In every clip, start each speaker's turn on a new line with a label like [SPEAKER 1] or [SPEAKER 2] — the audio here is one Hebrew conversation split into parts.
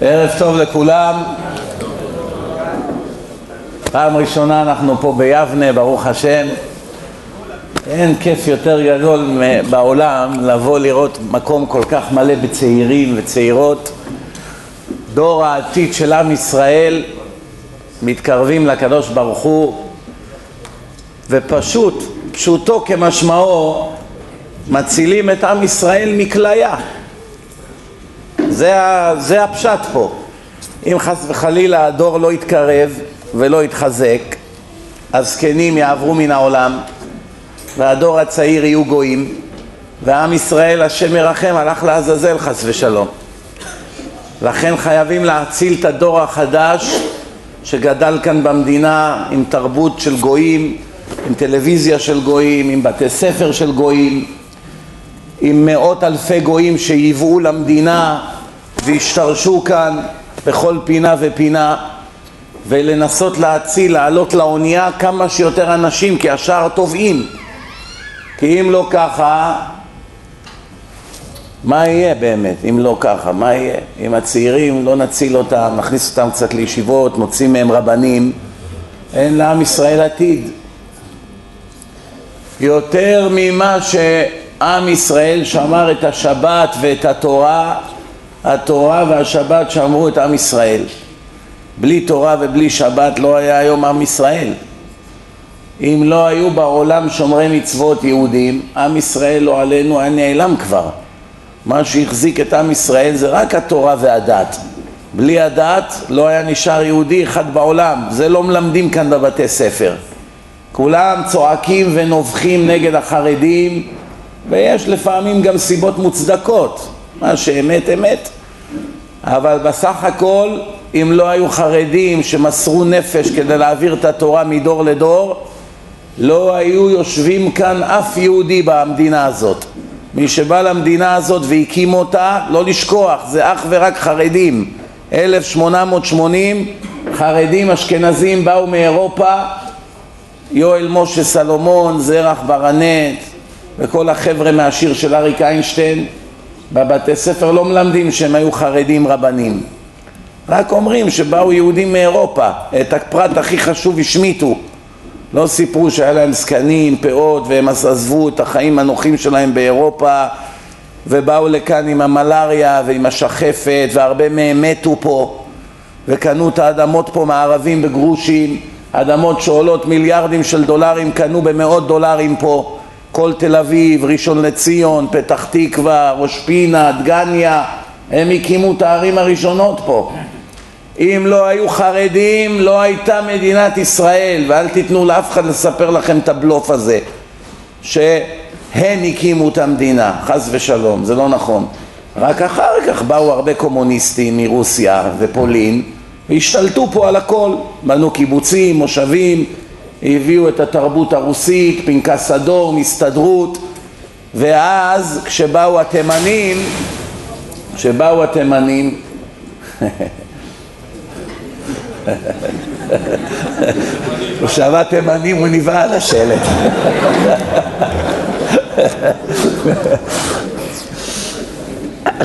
[SPEAKER 1] ערב טוב לכולם. פעם ראשונה אנחנו פה ביבנה, ברוך השם. אין כיף יותר גדול בעולם לבוא לראות מקום כל כך מלא בצעירים וצעירות. דור העתיד של עם ישראל מתקרבים לקדוש ברוך הוא ופשוט, פשוטו כמשמעו, מצילים את עם ישראל מכליה. זה, זה הפשט פה. אם חס וחלילה הדור לא יתקרב ולא יתחזק, הזקנים יעברו מן העולם והדור הצעיר יהיו גויים ועם ישראל השם ירחם הלך לעזאזל חס ושלום. לכן חייבים להציל את הדור החדש שגדל כאן במדינה עם תרבות של גויים, עם טלוויזיה של גויים, עם בתי ספר של גויים, עם מאות אלפי גויים שייבאו למדינה והשתרשו כאן בכל פינה ופינה ולנסות להציל, לעלות לאונייה כמה שיותר אנשים כי השאר טובעים. כי אם לא ככה מה יהיה באמת? אם לא ככה, מה יהיה? אם הצעירים לא נציל אותם, נכניס אותם קצת לישיבות, נוציא מהם רבנים אין לעם ישראל עתיד. יותר ממה שעם ישראל שמר את השבת ואת התורה התורה והשבת שמרו את עם ישראל. בלי תורה ובלי שבת לא היה היום עם ישראל. אם לא היו בעולם שומרי מצוות יהודים, עם ישראל לא עלינו היה נעלם כבר. מה שהחזיק את עם ישראל זה רק התורה והדת. בלי הדת לא היה נשאר יהודי אחד בעולם, זה לא מלמדים כאן בבתי ספר. כולם צועקים ונובחים נגד החרדים ויש לפעמים גם סיבות מוצדקות, מה שאמת אמת אבל בסך הכל אם לא היו חרדים שמסרו נפש כדי להעביר את התורה מדור לדור לא היו יושבים כאן אף יהודי במדינה הזאת. מי שבא למדינה הזאת והקים אותה לא לשכוח זה אך ורק חרדים. 1880 חרדים אשכנזים באו מאירופה יואל משה סלומון, זרח ברנט וכל החבר'ה מהשיר של אריק איינשטיין בבתי ספר לא מלמדים שהם היו חרדים רבנים. רק אומרים שבאו יהודים מאירופה את הפרט הכי חשוב השמיטו. לא סיפרו שהיה להם זקנים, פאות והם עזבו את החיים הנוחים שלהם באירופה ובאו לכאן עם המלאריה ועם השחפת והרבה מהם מתו פה וקנו את האדמות פה מערבים בגרושים. אדמות שעולות מיליארדים של דולרים קנו במאות דולרים פה כל תל אביב, ראשון לציון, פתח תקווה, ראש פינה, דגניה, הם הקימו את הערים הראשונות פה. אם לא היו חרדים לא הייתה מדינת ישראל ואל תיתנו לאף אחד לספר לכם את הבלוף הזה שהם הקימו את המדינה, חס ושלום, זה לא נכון. רק אחר כך באו הרבה קומוניסטים מרוסיה ופולין והשתלטו פה על הכל, בנו קיבוצים, מושבים, הביאו את התרבות הרוסית, פנקס אדום, הסתדרות ואז כשבאו התימנים, כשבאו התימנים הוא שמע תימנים, הוא נבהל השלט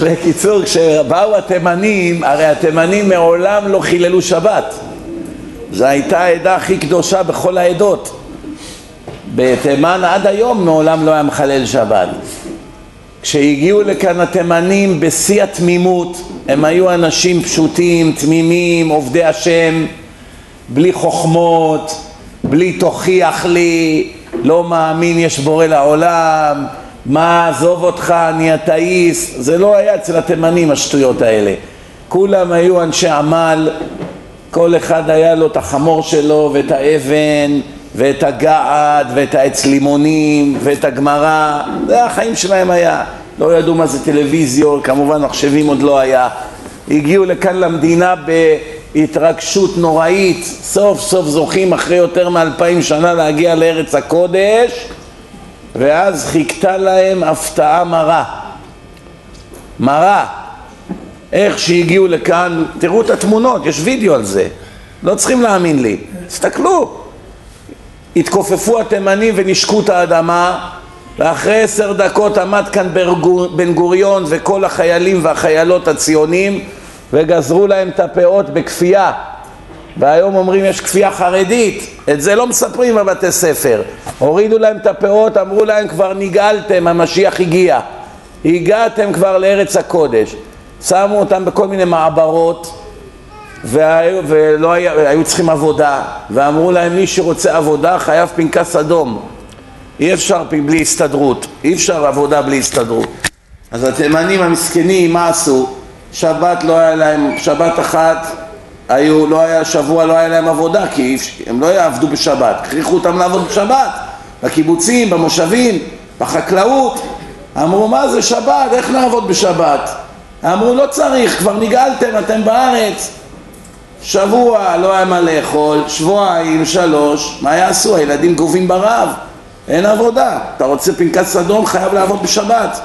[SPEAKER 1] בקיצור, כשבאו התימנים, הרי התימנים מעולם לא חיללו שבת זו הייתה העדה הכי קדושה בכל העדות. בתימן עד היום מעולם לא היה מחלל שבת. כשהגיעו לכאן התימנים בשיא התמימות, הם היו אנשים פשוטים, תמימים, עובדי השם, בלי חוכמות, בלי תוכיח לי, לא מאמין יש בורא לעולם, מה עזוב אותך, אני אתאיסט, זה לא היה אצל התימנים השטויות האלה. כולם היו אנשי עמל, כל אחד היה לו את החמור שלו ואת האבן ואת הגעד ואת העץ לימונים ואת הגמרא, זה החיים שלהם היה. לא ידעו מה זה טלוויזיות, כמובן מחשבים עוד לא היה. הגיעו לכאן למדינה בהתרגשות נוראית, סוף סוף זוכים אחרי יותר מאלפיים שנה להגיע לארץ הקודש ואז חיכתה להם הפתעה מרה. מרה. איך שהגיעו לכאן, תראו את התמונות, יש וידאו על זה, לא צריכים להאמין לי, תסתכלו. התכופפו התימנים ונשקו את האדמה ואחרי עשר דקות עמד כאן בן גוריון וכל החיילים והחיילות הציונים וגזרו להם את הפאות בכפייה והיום אומרים יש כפייה חרדית, את זה לא מספרים בבתי ספר. הורידו להם את הפאות, אמרו להם כבר נגאלתם, המשיח הגיע. הגעתם כבר לארץ הקודש. שמו אותם בכל מיני מעברות והיו, ולא היה, היו צריכים עבודה ואמרו להם מי שרוצה עבודה חייב פנקס אדום. אי אפשר בלי הסתדרות, אי אפשר עבודה בלי הסתדרות. אז התימנים המסכנים מה עשו? שבת לא היה להם, שבת אחת היו, לא היה שבוע, לא היה להם עבודה כי הם לא יעבדו בשבת, הכריחו אותם לעבוד בשבת בקיבוצים, במושבים, בחקלאות אמרו מה זה שבת, איך נעבוד בשבת? אמרו לא צריך, כבר נגאלתם, אתם בארץ שבוע לא היה מה לאכול, שבועיים, שלוש, מה יעשו? הילדים גובים ברעב, אין עבודה, אתה רוצה פנקס אדום חייב לעבוד בשבת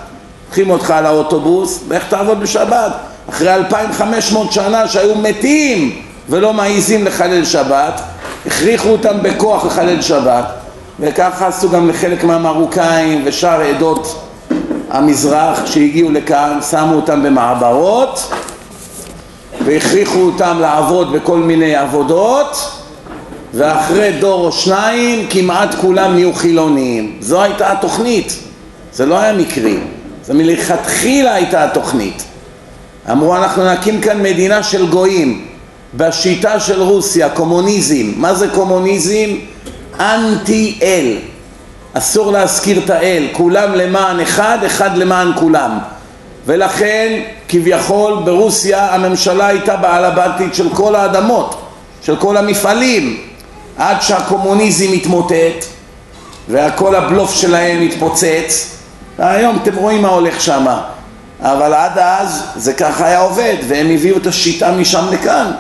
[SPEAKER 1] לוקחים אותך על האוטובוס, ואיך תעבוד בשבת? אחרי 2,500 שנה שהיו מתים ולא מעיזים לחלל שבת, הכריחו אותם בכוח לחלל שבת, וככה עשו גם לחלק מהמרוקאים ושאר עדות המזרח שהגיעו לכאן, שמו אותם במעברות והכריחו אותם לעבוד בכל מיני עבודות ואחרי דור או שניים כמעט כולם נהיו חילוניים. זו הייתה התוכנית, זה לא היה מקרי, זה מלכתחילה הייתה התוכנית. אמרו אנחנו נקים כאן מדינה של גויים בשיטה של רוסיה, קומוניזם. מה זה קומוניזם? אנטי אל. אסור להזכיר את האל, כולם למען אחד, אחד למען כולם. ולכן כביכול ברוסיה הממשלה הייתה בעל הבתית של כל האדמות, של כל המפעלים, עד שהקומוניזם התמוטט וכל הבלוף שלהם התפוצץ. והיום אתם רואים מה הולך שם אבל עד אז זה ככה היה עובד והם הביאו את השיטה משם לכאן.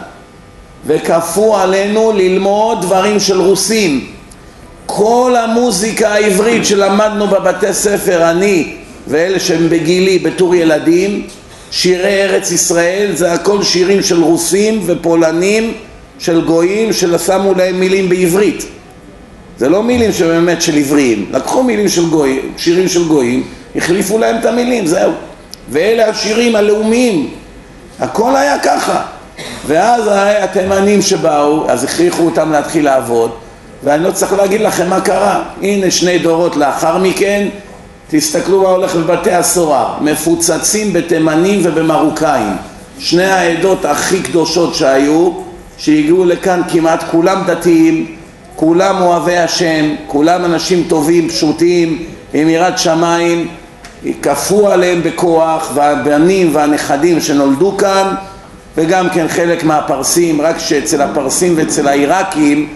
[SPEAKER 1] וכפו עלינו ללמוד דברים של רוסים כל המוזיקה העברית שלמדנו בבתי ספר, אני ואלה שהם בגילי בתור ילדים, שירי ארץ ישראל זה הכל שירים של רוסים ופולנים של גויים ששמו להם מילים בעברית. זה לא מילים שבאמת של עבריים, לקחו מילים של גויים, שירים של גויים, החליפו להם את המילים, זהו. ואלה השירים הלאומיים, הכל היה ככה. ואז התימנים שבאו, אז הכריחו אותם להתחיל לעבוד ואני לא צריך להגיד לכם מה קרה. הנה שני דורות לאחר מכן תסתכלו מה הולך בבתי הסוהר. מפוצצים בתימנים ובמרוקאים. שני העדות הכי קדושות שהיו שהגיעו לכאן כמעט כולם דתיים כולם אוהבי השם כולם אנשים טובים פשוטים עם יראת שמיים כפו עליהם בכוח והבנים והנכדים שנולדו כאן וגם כן חלק מהפרסים רק שאצל הפרסים ואצל העיראקים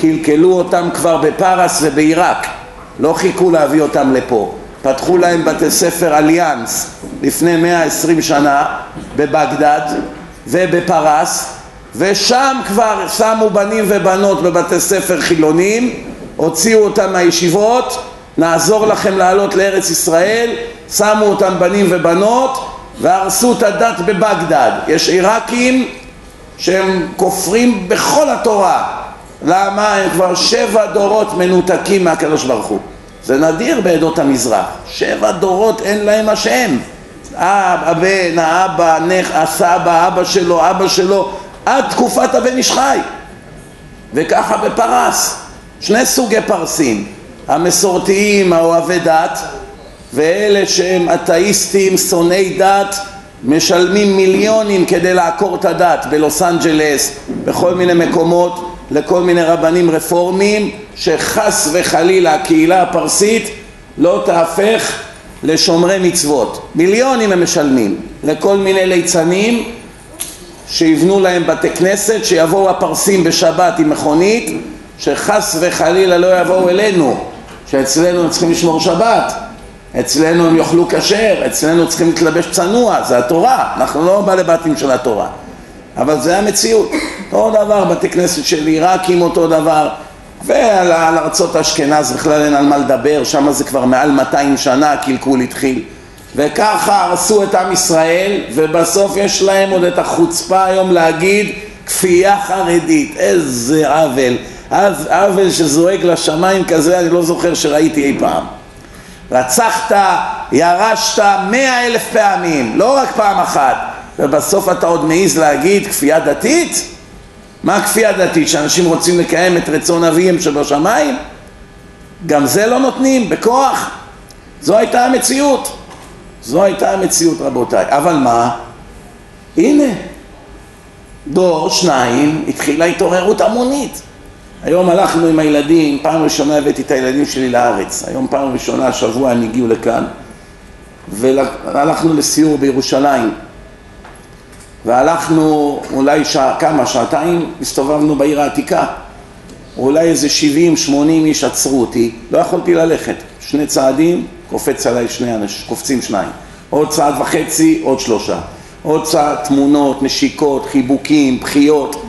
[SPEAKER 1] קלקלו אותם כבר בפרס ובעיראק, לא חיכו להביא אותם לפה. פתחו להם בתי ספר אליאנס לפני 120 שנה בבגדד ובפרס ושם כבר שמו בנים ובנות בבתי ספר חילונים, הוציאו אותם מהישיבות, נעזור לכם לעלות לארץ ישראל, שמו אותם בנים ובנות והרסו את הדת בבגדד. יש עיראקים שהם כופרים בכל התורה למה? הם כבר שבע דורות מנותקים מהקדוש ברוך הוא. זה נדיר בעדות המזרח. שבע דורות אין להם השם. הבן, האבא, הנך, הסבא, אבא שלו, אבא שלו, עד תקופת הבן איש חי. וככה בפרס. שני סוגי פרסים. המסורתיים, האוהבי דת, ואלה שהם אתאיסטים, שונאי דת, משלמים מיליונים כדי לעקור את הדת בלוס אנג'לס, בכל מיני מקומות לכל מיני רבנים רפורמים שחס וחלילה הקהילה הפרסית לא תהפך לשומרי מצוות. מיליונים הם משלמים לכל מיני ליצנים שיבנו להם בתי כנסת, שיבואו הפרסים בשבת עם מכונית, שחס וחלילה לא יבואו אלינו, שאצלנו הם צריכים לשמור שבת, אצלנו הם יאכלו כשר, אצלנו צריכים להתלבש צנוע, זה התורה, אנחנו לא בעלי בתים של התורה. אבל זה המציאות. אותו דבר, בתי כנסת של עיראקים אותו דבר, ועל ארצות אשכנז בכלל אין על מה לדבר, שם זה כבר מעל 200 שנה הקלקול התחיל. וככה הרסו את עם ישראל, ובסוף יש להם עוד את החוצפה היום להגיד כפייה חרדית. איזה עוול. עוול שזועק לשמיים כזה אני לא זוכר שראיתי אי פעם. רצחת, ירשת מאה אלף פעמים, לא רק פעם אחת. ובסוף אתה עוד מעז להגיד כפייה דתית? מה הכפייה דתית? שאנשים רוצים לקיים את רצון אביהם שבשמיים? גם זה לא נותנים בכוח? זו הייתה המציאות. זו הייתה המציאות רבותיי. אבל מה? הנה, דור, שניים, התחילה התעוררות המונית. היום הלכנו עם הילדים, פעם ראשונה הבאתי את הילדים שלי לארץ. היום פעם ראשונה, השבוע הם הגיעו לכאן. והלכנו לסיור בירושלים. והלכנו אולי שעה, כמה, שעתיים, הסתובבנו בעיר העתיקה. אולי איזה 70-80 איש עצרו אותי, לא יכולתי ללכת. שני צעדים, קופץ עליי שני אנשים, קופצים שניים. עוד צעד וחצי, עוד שלושה. עוד צעד, תמונות, נשיקות, חיבוקים, בחיות.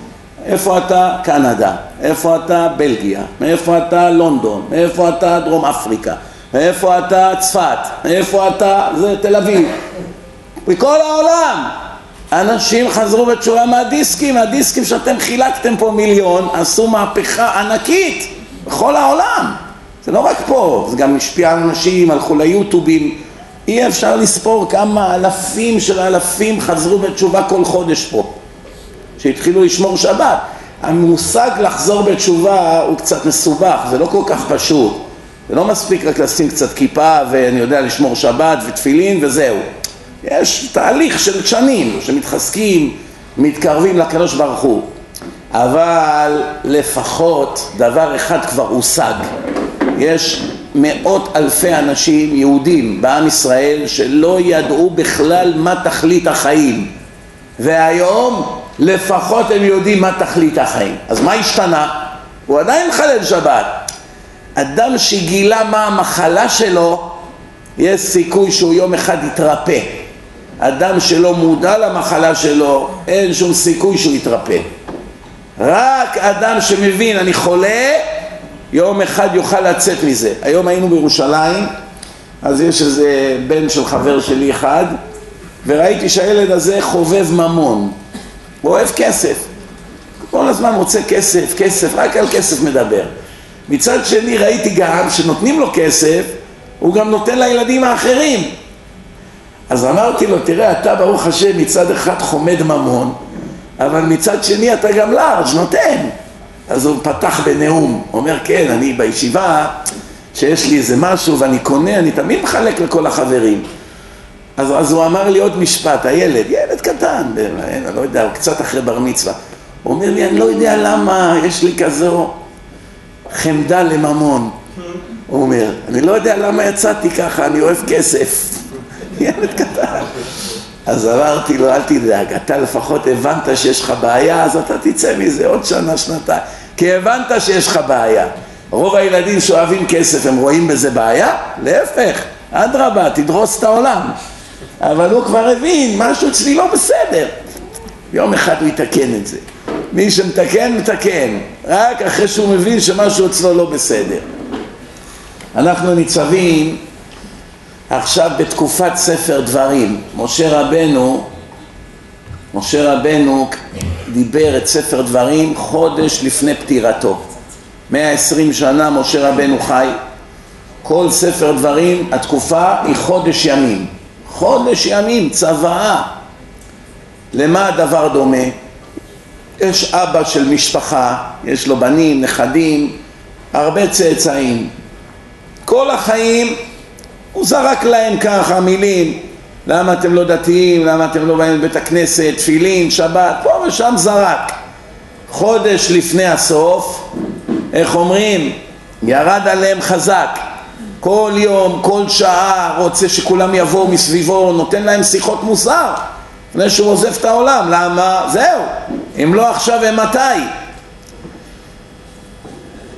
[SPEAKER 1] איפה אתה? קנדה. איפה אתה? בלגיה. מאיפה אתה? לונדון. מאיפה אתה? דרום אפריקה. מאיפה אתה? צפת. מאיפה אתה? זה תל אביב. מכל העולם. אנשים חזרו בתשובה מהדיסקים, הדיסקים שאתם חילקתם פה מיליון עשו מהפכה ענקית בכל העולם. זה לא רק פה, זה גם השפיע על אנשים, הלכו ליוטובים אי אפשר לספור כמה אלפים של אלפים חזרו בתשובה כל חודש פה. שהתחילו לשמור שבת. המושג לחזור בתשובה הוא קצת מסובך, זה לא כל כך פשוט. זה לא מספיק רק לשים קצת כיפה ואני יודע לשמור שבת ותפילין וזהו יש תהליך של שנים שמתחזקים, מתקרבים לקדוש ברוך הוא. אבל לפחות דבר אחד כבר הושג. יש מאות אלפי אנשים יהודים בעם ישראל שלא ידעו בכלל מה תכלית החיים. והיום לפחות הם יודעים מה תכלית החיים. אז מה השתנה? הוא עדיין מחלל שבת. אדם שגילה מה המחלה שלו יש סיכוי שהוא יום אחד יתרפא אדם שלא מודע למחלה שלו, אין שום סיכוי שהוא יתרפא. רק אדם שמבין, אני חולה, יום אחד יוכל לצאת מזה. היום היינו בירושלים, אז יש איזה בן של חבר שלי אחד, וראיתי שהילד הזה חובב ממון. הוא אוהב כסף. כל הזמן רוצה כסף, כסף, רק על כסף מדבר. מצד שני ראיתי גם שנותנים לו כסף, הוא גם נותן לילדים האחרים. אז אמרתי לו, תראה, אתה ברוך השם מצד אחד חומד ממון, אבל מצד שני אתה גם לארג' נותן. אז הוא פתח בנאום, אומר, כן, אני בישיבה, שיש לי איזה משהו ואני קונה, אני תמיד מחלק לכל החברים. אז, אז הוא אמר לי עוד משפט, הילד, ילד קטן, אני לא יודע, הוא קצת אחרי בר מצווה. הוא אומר לי, אני לא יודע למה יש לי כזו חמדה לממון. הוא אומר, אני לא יודע למה יצאתי ככה, אני אוהב כסף. ילד קטן. אז אמרתי לו, אל תדאג, אתה לפחות הבנת שיש לך בעיה, אז אתה תצא מזה עוד שנה, שנתיים. כי הבנת שיש לך בעיה. רוב הילדים שאוהבים כסף, הם רואים בזה בעיה? להפך, אדרבה, תדרוס את העולם. אבל הוא כבר הבין, משהו אצלי לא בסדר. יום אחד הוא יתקן את זה. מי שמתקן, מתקן. רק אחרי שהוא מבין שמשהו אצלו לא בסדר. אנחנו ניצבים עכשיו בתקופת ספר דברים, משה רבנו, משה רבנו דיבר את ספר דברים חודש לפני פטירתו. 120 שנה משה רבנו חי, כל ספר דברים, התקופה היא חודש ימים. חודש ימים, צוואה. למה הדבר דומה? יש אבא של משפחה, יש לו בנים, נכדים, הרבה צאצאים. כל החיים הוא זרק להם ככה מילים למה אתם לא דתיים, למה אתם לא באים לבית הכנסת, תפילין, שבת, פה ושם זרק. חודש לפני הסוף, איך אומרים? ירד עליהם חזק. כל יום, כל שעה, רוצה שכולם יבואו מסביבו, נותן להם שיחות מוסר לפני שהוא עוזב את העולם. למה? זהו. אם לא עכשיו, ומתי?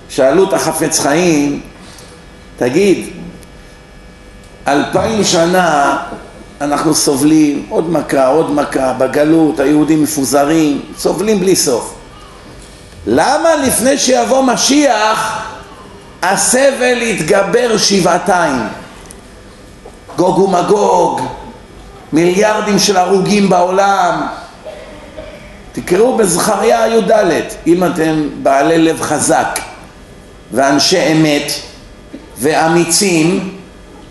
[SPEAKER 1] שאלו את החפץ חיים, תגיד, אלפיים שנה אנחנו סובלים עוד מכה, עוד מכה, בגלות, היהודים מפוזרים, סובלים בלי סוף. למה לפני שיבוא משיח הסבל יתגבר שבעתיים? גוג ומגוג, מיליארדים של הרוגים בעולם. תקראו בזכריה י"ד, אם אתם בעלי לב חזק ואנשי אמת ואמיצים,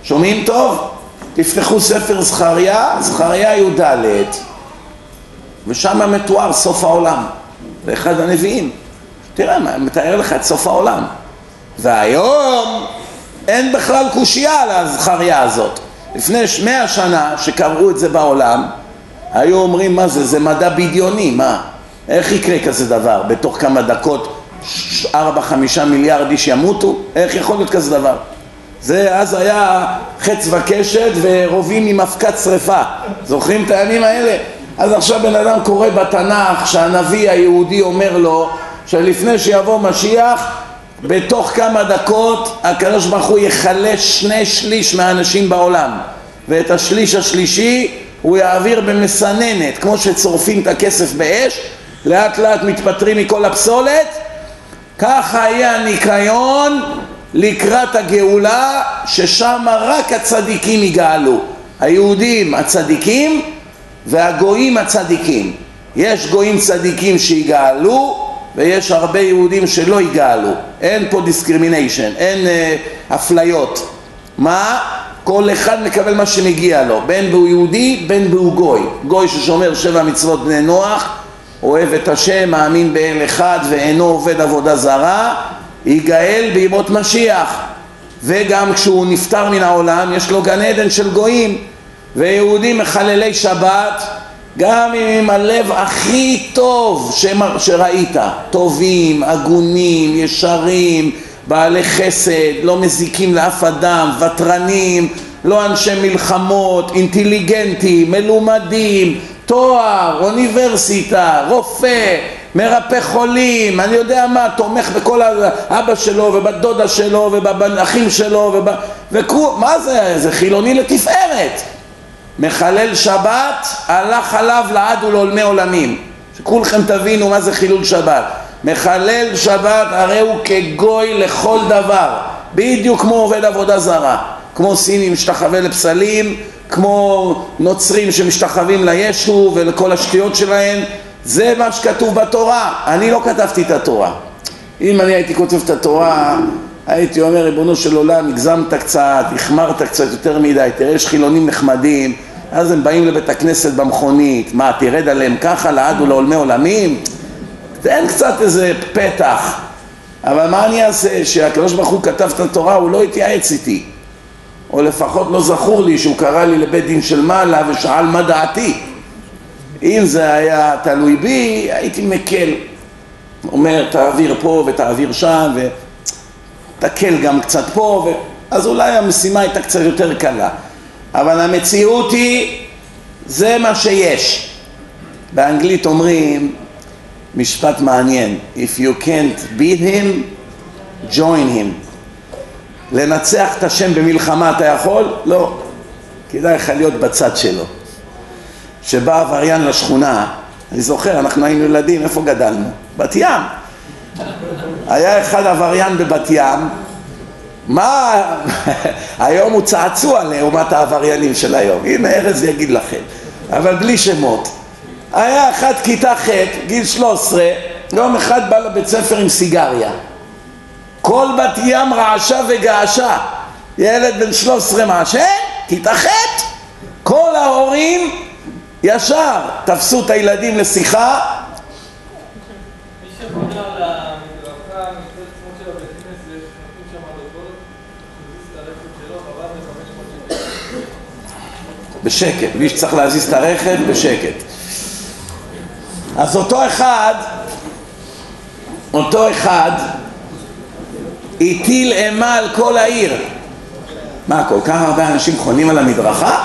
[SPEAKER 1] שומעים טוב? תפתחו ספר זכריה, זכריה י"ד. ושם מתואר סוף העולם. זה הנביאים. תראה, מה, מתאר לך את סוף העולם. והיום אין בכלל קושייה על הזכריה הזאת. לפני מאה שנה שקראו את זה בעולם, היו אומרים מה זה, זה מדע בדיוני, מה? איך יקרה כזה דבר? בתוך כמה דקות ארבע חמישה מיליארד איש ימותו? איך יכול להיות כזה דבר? זה אז היה חץ וקשת ורובים עם אבקת שרפה. זוכרים את הימים האלה? אז עכשיו בן אדם קורא בתנ"ך שהנביא היהודי אומר לו שלפני שיבוא משיח בתוך כמה דקות הקדוש ברוך הוא יחלש שני שליש מהאנשים בעולם. ואת השליש השלישי הוא יעביר במסננת כמו שצורפים את הכסף באש לאט לאט מתפטרים מכל הפסולת. ככה יהיה הניקיון לקראת הגאולה ששם רק הצדיקים יגאלו. היהודים הצדיקים והגויים הצדיקים. יש גויים צדיקים שיגאלו ויש הרבה יהודים שלא יגאלו. אין פה discrimination אין אה, אפליות. מה? כל אחד מקבל מה שמגיע לו בין והוא יהודי בין והוא גוי. גוי ששומר שבע מצוות בני נוח אוהב את השם מאמין באל אחד ואינו עובד עבודה זרה ייגאל בימות משיח. וגם כשהוא נפטר מן העולם יש לו גן עדן של גויים ויהודים מחללי שבת גם אם עם הלב הכי טוב שראית טובים, הגונים, ישרים, בעלי חסד, לא מזיקים לאף אדם, ותרנים, לא אנשי מלחמות, אינטליגנטים, מלומדים, תואר, אוניברסיטה, רופא, מרפא חולים, אני יודע מה, תומך בכל אבא שלו ובת דודה שלו ובאחים שלו וב... וכו... מה זה? זה חילוני לתפארת. מחלל שבת הלך עליו לעד ולעולמי עולמים. שכולכם תבינו מה זה חילול שבת. מחלל שבת הרי הוא כגוי לכל דבר. בדיוק כמו עובד עבודה זרה. כמו סינים משתחווה לפסלים כמו נוצרים שמשתחווים לישו ולכל השטויות שלהם זה מה שכתוב בתורה, אני לא כתבתי את התורה. אם אני הייתי כותב את התורה הייתי אומר ריבונו של עולם הגזמת קצת, החמרת קצת יותר מדי, תראה יש חילונים נחמדים. אז הם באים לבית הכנסת במכונית, מה תרד עליהם ככה לעד ולעולמי עולמים? תן קצת איזה פתח. אבל מה אני אעשה? שהקדוש ברוך הוא כתב את התורה הוא לא התייעץ איתי. או לפחות לא זכור לי שהוא קרא לי לבית דין של מעלה ושאל מה דעתי אם זה היה תלוי בי הייתי מקל אומר תעביר פה ותעביר שם ותקל גם קצת פה ו... אז אולי המשימה הייתה קצת יותר קלה אבל המציאות היא זה מה שיש באנגלית אומרים משפט מעניין If you can't beat him, join him לנצח את השם במלחמה אתה יכול? לא. כדאי לך להיות בצד שלו. שבא עבריין לשכונה, אני זוכר, אנחנו היינו ילדים, איפה גדלנו? בת ים. היה אחד עבריין בבת ים, מה, היום הוא צעצוע לעומת העבריינים של היום, הנה ארז יגיד לכם, אבל בלי שמות. היה אחד כיתה ח', גיל 13, יום אחד בא לבית ספר עם סיגריה. כל בת ים רעשה וגעשה. ילד בן 13 מעשן, תתאחד. כל ההורים ישר תפסו את הילדים לשיחה. בשקט, מי שצריך להזיז את הרכב, בשקט. אז אותו אחד, אותו אחד הטיל אימה על כל העיר. מה, כל כך הרבה אנשים חונים על המדרכה?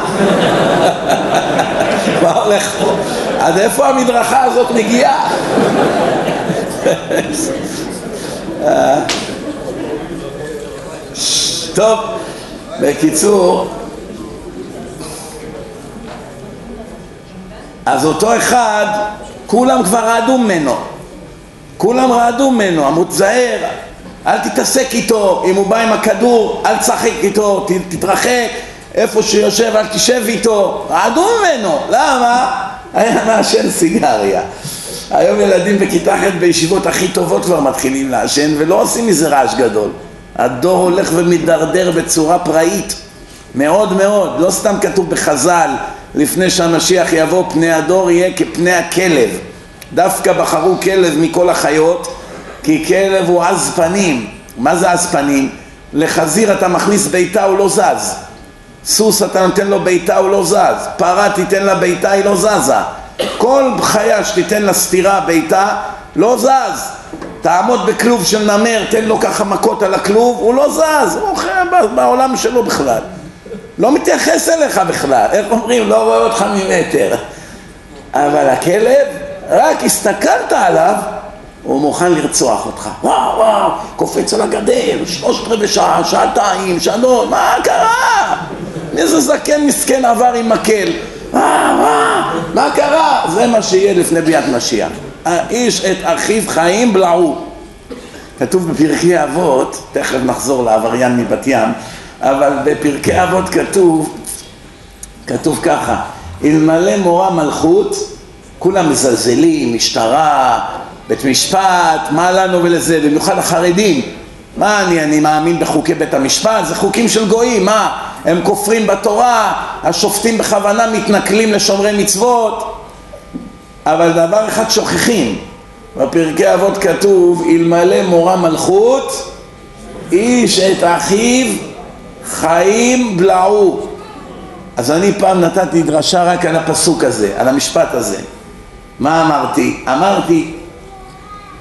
[SPEAKER 1] מה הולך פה? עד איפה המדרכה הזאת מגיעה? טוב, בקיצור, אז אותו אחד, כולם כבר רעדו ממנו. כולם רעדו ממנו, אמרו תזהר, אל תתעסק איתו, אם הוא בא עם הכדור, אל תשחק איתו, תתרחק, איפה שהוא יושב, אל תשב איתו, רעדו ממנו, למה? היה מעשן סיגריה. היום ילדים בכיתה ח' בישיבות הכי טובות כבר מתחילים לעשן ולא עושים מזה רעש גדול. הדור הולך ומידרדר בצורה פראית, מאוד מאוד, לא סתם כתוב בחז"ל, לפני שהמשיח יבוא פני הדור יהיה כפני הכלב דווקא בחרו כלב מכל החיות כי כלב הוא עז פנים. מה זה עז פנים? לחזיר אתה מכניס ביתה הוא לא זז. סוס אתה נותן לו ביתה הוא לא זז. פרה תיתן לה ביתה היא לא זזה. כל חיה שתיתן לה סטירה ביתה לא זז. תעמוד בכלוב של נמר תן לו ככה מכות על הכלוב הוא לא זז. הוא חיה בעולם שלו בכלל. לא מתייחס אליך בכלל. איך אומרים? לא רואה אותך ממטר. אבל הכלב רק הסתכלת עליו הוא מוכן לרצוח אותך. וואו וואו, קופץ על הגדר, שלושת רבעי שעה, שעתיים, שלוש, מה קרה? איזה זקן מסכן עבר עם מקל. וואו וואו, מה קרה? זה מה שיהיה לפני ביאת משיח. האיש את אחיו חיים בלעו. כתוב בפרקי אבות, תכף נחזור לעבריין מבת ים, אבל בפרקי אבות כתוב, כתוב ככה, אלמלא מורה מלכות, כולם מזלזלים, משטרה, בית משפט, מה לנו ולזה, במיוחד החרדים. מה אני, אני מאמין בחוקי בית המשפט? זה חוקים של גויים, מה? הם כופרים בתורה, השופטים בכוונה מתנכלים לשומרי מצוות, אבל דבר אחד שוכחים, בפרקי אבות כתוב, אלמלא מורה מלכות, איש את אחיו חיים בלעו. אז אני פעם נתתי דרשה רק על הפסוק הזה, על המשפט הזה. מה אמרתי? אמרתי,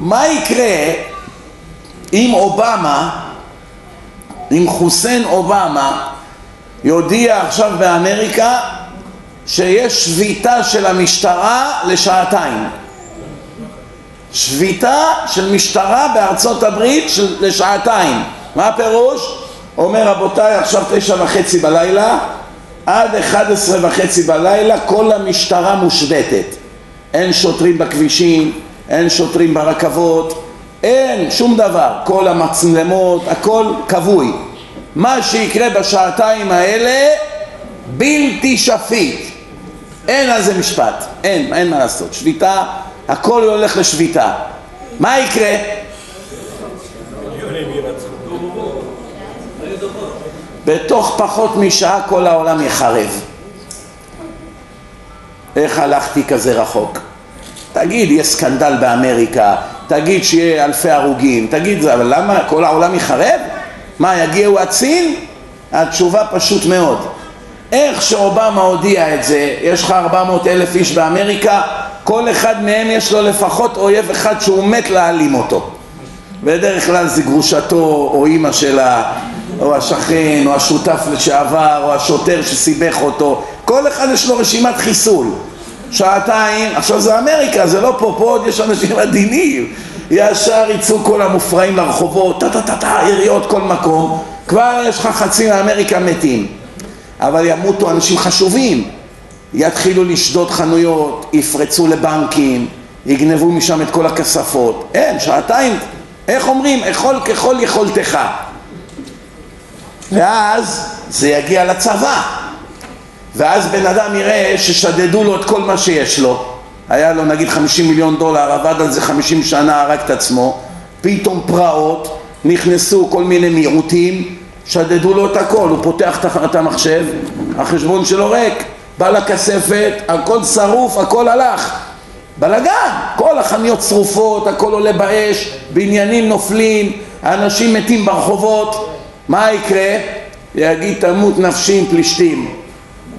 [SPEAKER 1] מה יקרה אם אובמה, אם חוסיין אובמה יודיע עכשיו באמריקה שיש שביתה של המשטרה לשעתיים? שביתה של משטרה בארצות הברית של, לשעתיים. מה הפירוש? אומר רבותיי עכשיו תשע וחצי בלילה עד אחד עשרה וחצי בלילה כל המשטרה מושבתת. אין שוטרים בכבישים אין שוטרים ברכבות, אין שום דבר, כל המצלמות, הכל כבוי. מה שיקרה בשעתיים האלה בלתי שפיט. אין על זה משפט, אין, אין מה לעשות. שביתה, הכל הולך לשביתה. מה יקרה? בתוך פחות משעה כל העולם יחרב. איך הלכתי כזה רחוק? תגיד, יש סקנדל באמריקה, תגיד שיהיה אלפי הרוגים, תגיד זה, אבל למה כל העולם יחרב? מה, יגיעו הצין? התשובה פשוט מאוד. איך שאובמה הודיע את זה, יש לך 400 אלף איש באמריקה, כל אחד מהם יש לו לפחות אויב אחד שהוא מת להעלים אותו. בדרך כלל זה גרושתו או אימא שלה, או השכן, או השותף לשעבר, או השוטר שסיבך אותו. כל אחד יש לו רשימת חיסול. שעתיים, עכשיו זה אמריקה, זה לא פה, פה עוד יש אנשים עדינים, ישר יצאו כל המופרעים לרחובות, טה טה טה טה, יריות כל מקום, כבר יש לך חצי מאמריקה מתים, אבל ימותו אנשים חשובים, יתחילו לשדוד חנויות, יפרצו לבנקים, יגנבו משם את כל הכספות, אין, שעתיים, איך אומרים, אכול ככל יכולתך, ואז זה יגיע לצבא ואז בן אדם יראה ששדדו לו את כל מה שיש לו. היה לו נגיד חמישים מיליון דולר, עבד על זה חמישים שנה, הרג את עצמו. פתאום פרעות, נכנסו כל מיני מיעוטים שדדו לו את הכל, הוא פותח את המחשב, החשבון שלו ריק, בא לכספת, הכל שרוף, הכל הלך. בלאגן, כל החנויות שרופות, הכל עולה באש, בניינים נופלים, אנשים מתים ברחובות, מה יקרה? יגיד תמות נפשי עם פלישתים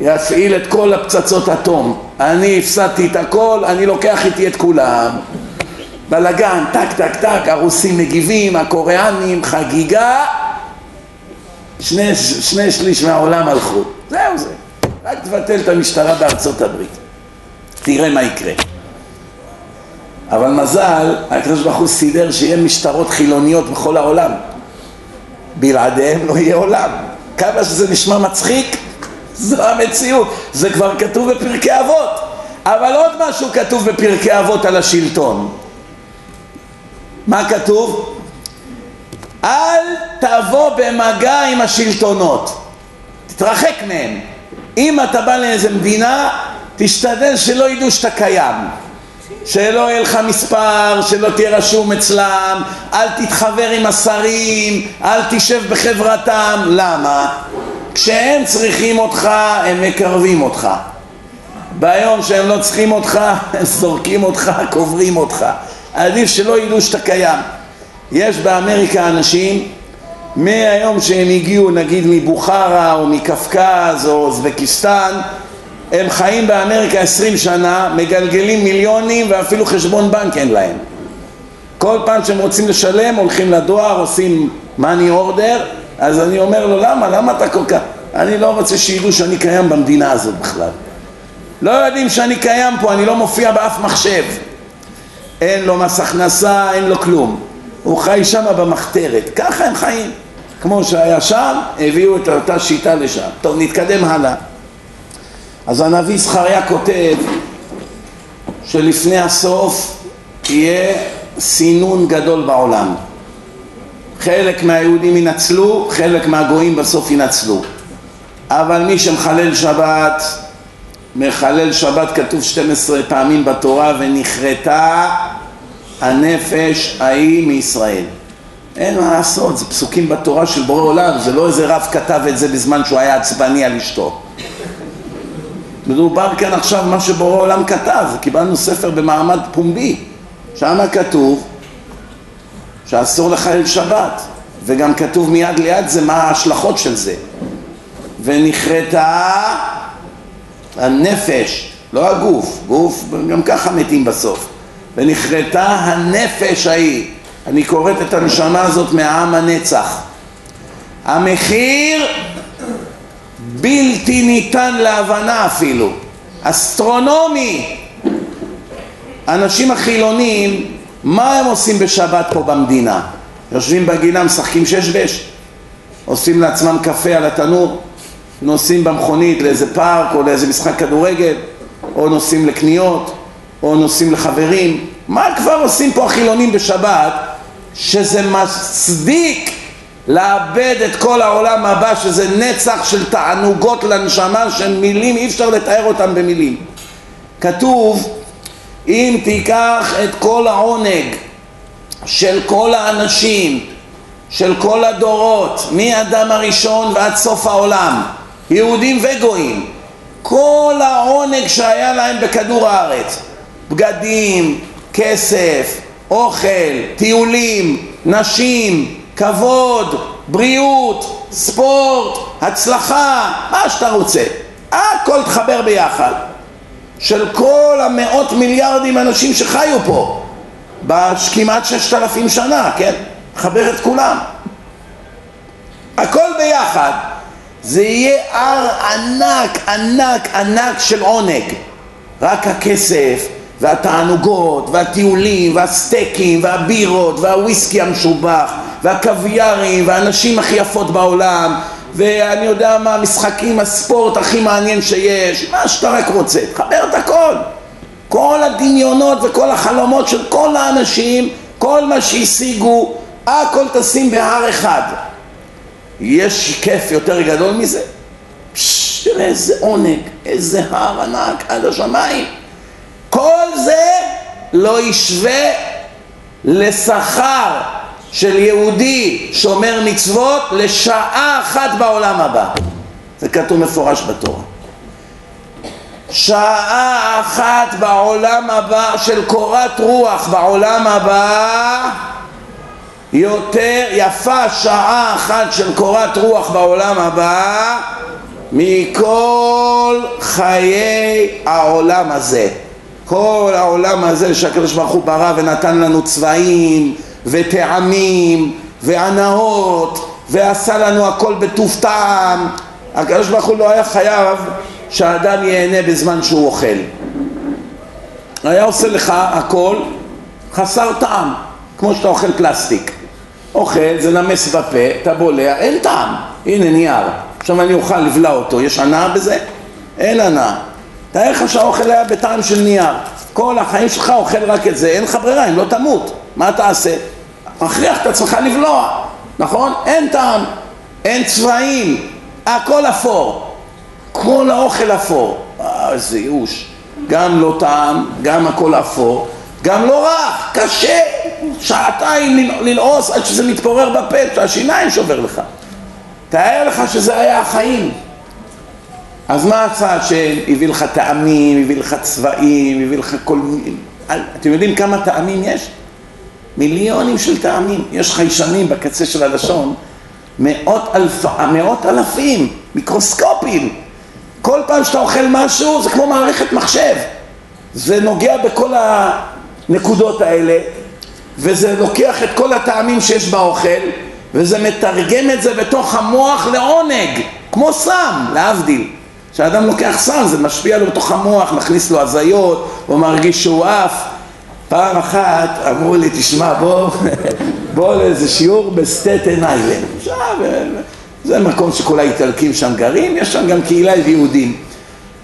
[SPEAKER 1] יפעיל את כל הפצצות אטום. אני הפסדתי את הכל, אני לוקח איתי את כולם. בלאגן, טק טק טק, הרוסים מגיבים, הקוריאנים, חגיגה, שני, שני שליש מהעולם הלכו. זהו זה. רק תבטל את המשטרה בארצות הברית. תראה מה יקרה. אבל מזל, הקדוש ברוך הוא סידר שיהיה משטרות חילוניות בכל העולם. בלעדיהם לא יהיה עולם. כמה שזה נשמע מצחיק, זו המציאות, זה כבר כתוב בפרקי אבות. אבל עוד משהו כתוב בפרקי אבות על השלטון. מה כתוב? אל תבוא במגע עם השלטונות, תתרחק מהם. אם אתה בא לאיזה מדינה, תשתדל שלא ידעו שאתה קיים. שלא יהיה לך מספר, שלא תהיה רשום אצלם, אל תתחבר עם השרים, אל תשב בחברתם. למה? כשהם צריכים אותך, הם מקרבים אותך. ביום שהם לא צריכים אותך, הם זורקים אותך, קוברים אותך. עדיף שלא ידעו שאתה קיים. יש באמריקה אנשים, מהיום שהם הגיעו נגיד מבוכרה או מקפקז או אוזבקיסטן, הם חיים באמריקה עשרים שנה, מגלגלים מיליונים ואפילו חשבון בנק אין להם. כל פעם שהם רוצים לשלם הולכים לדואר, עושים money order, אז אני אומר לו למה? למה אתה כל כך... אני לא רוצה שידעו שאני קיים במדינה הזאת בכלל. לא יודעים שאני קיים פה, אני לא מופיע באף מחשב. אין לו מס הכנסה, אין לו כלום. הוא חי שם במחתרת. ככה הם חיים. כמו שהיה שם, הביאו את אותה שיטה לשם. טוב, נתקדם הלאה. אז הנביא זכריה כותב שלפני הסוף יהיה סינון גדול בעולם. חלק מהיהודים ינצלו, חלק מהגויים בסוף ינצלו. אבל מי שמחלל שבת, מחלל שבת כתוב 12 פעמים בתורה ונכרתה הנפש ההיא מישראל. אין מה לעשות, זה פסוקים בתורה של בורא עולם, זה לא איזה רב כתב את זה בזמן שהוא היה עצבני על אשתו. מדובר כאן עכשיו מה שבורא עולם כתב, קיבלנו ספר במעמד פומבי, שם כתוב שאסור לחלל שבת, וגם כתוב מיד ליד זה מה ההשלכות של זה. ונכרתה הנפש, לא הגוף, גוף גם ככה מתים בסוף, ונכרתה הנפש ההיא, אני קוראת את הנשמה הזאת מהעם הנצח. המחיר בלתי ניתן להבנה אפילו, אסטרונומי. האנשים החילונים, מה הם עושים בשבת פה במדינה? יושבים בגינה, משחקים שש בש, עושים לעצמם קפה על התנור, נוסעים במכונית לאיזה פארק או לאיזה משחק כדורגל, או נוסעים לקניות, או נוסעים לחברים. מה כבר עושים פה החילונים בשבת, שזה מצדיק לאבד את כל העולם הבא, שזה נצח של תענוגות לנשמה, שהן מילים, אי אפשר לתאר אותן במילים. כתוב, אם תיקח את כל העונג של כל האנשים, של כל הדורות, מאדם הראשון ועד סוף העולם, יהודים וגויים, כל העונג שהיה להם בכדור הארץ, בגדים, כסף, אוכל, טיולים, נשים, כבוד, בריאות, ספורט, הצלחה, מה שאתה רוצה. הכל תחבר ביחד. של כל המאות מיליארדים אנשים שחיו פה בכמעט ששת אלפים שנה, כן? תחבר את כולם. הכל ביחד. זה יהיה הר ענק, ענק, ענק של עונג. רק הכסף והתענוגות והטיולים והסטייקים והבירות והוויסקי המשובח והקוויארים והנשים הכי יפות בעולם ואני יודע מה, המשחקים, הספורט הכי מעניין שיש, מה שאתה רק רוצה, תחבר את הכל. כל הדמיונות וכל החלומות של כל האנשים, כל מה שהשיגו, הכל תשים בהר אחד. יש כיף יותר גדול מזה? פשש, תראה איזה עונג, איזה הר ענק עד השמיים. כל זה לא ישווה לשכר של יהודי שומר מצוות לשעה אחת בעולם הבא. זה כתוב מפורש בתורה. שעה אחת בעולם הבא של קורת רוח בעולם הבא יותר יפה שעה אחת של קורת רוח בעולם הבא מכל חיי העולם הזה. כל העולם הזה שהקדוש ברוך הוא ברא ונתן לנו צבעים וטעמים והנאות ועשה לנו הכל בטוב טעם. הקדוש ברוך הוא לא היה חייב שהאדם ייהנה בזמן שהוא אוכל. היה עושה לך הכל חסר טעם כמו שאתה אוכל פלסטיק. אוכל, זה נמס בפה, אתה בולע, אין טעם. הנה נייר. עכשיו אני אוכל לבלע אותו, יש הנאה בזה? אין הנאה תאר לך שהאוכל היה בטעם של נייר כל החיים שלך אוכל רק את זה, אין לך ברירה, אם לא תמות, מה תעשה? מכריח את עצמך לבלוע, נכון? אין טעם, אין צבעים, הכל אפור, כל האוכל אפור, אה, איזה ייאוש, גם לא טעם, גם הכל אפור, גם לא רך, קשה, שעתיים ללעוס עד שזה מתפורר בפה, שהשיניים שובר לך. תאר לך שזה היה החיים. אז מה עשה השם? הביא לך טעמים, הביא לך צבעים, הביא לך כל מיני... אתם יודעים כמה טעמים יש? מיליונים של טעמים. יש חיישנים בקצה של הלשון, מאות, אלפ... מאות אלפים, מיקרוסקופים. כל פעם שאתה אוכל משהו זה כמו מערכת מחשב. זה נוגע בכל הנקודות האלה, וזה לוקח את כל הטעמים שיש באוכל, וזה מתרגם את זה בתוך המוח לעונג, כמו סם, להבדיל. כשאדם לוקח סם זה משפיע לו בתוך המוח, מכניס לו הזיות, הוא מרגיש שהוא עף. פעם אחת אמרו לי, תשמע בוא, בוא לאיזה שיעור בסטטן איילנד. עכשיו, זה מקום שכל האיטלקים שם גרים, יש שם גם קהילה יהודים.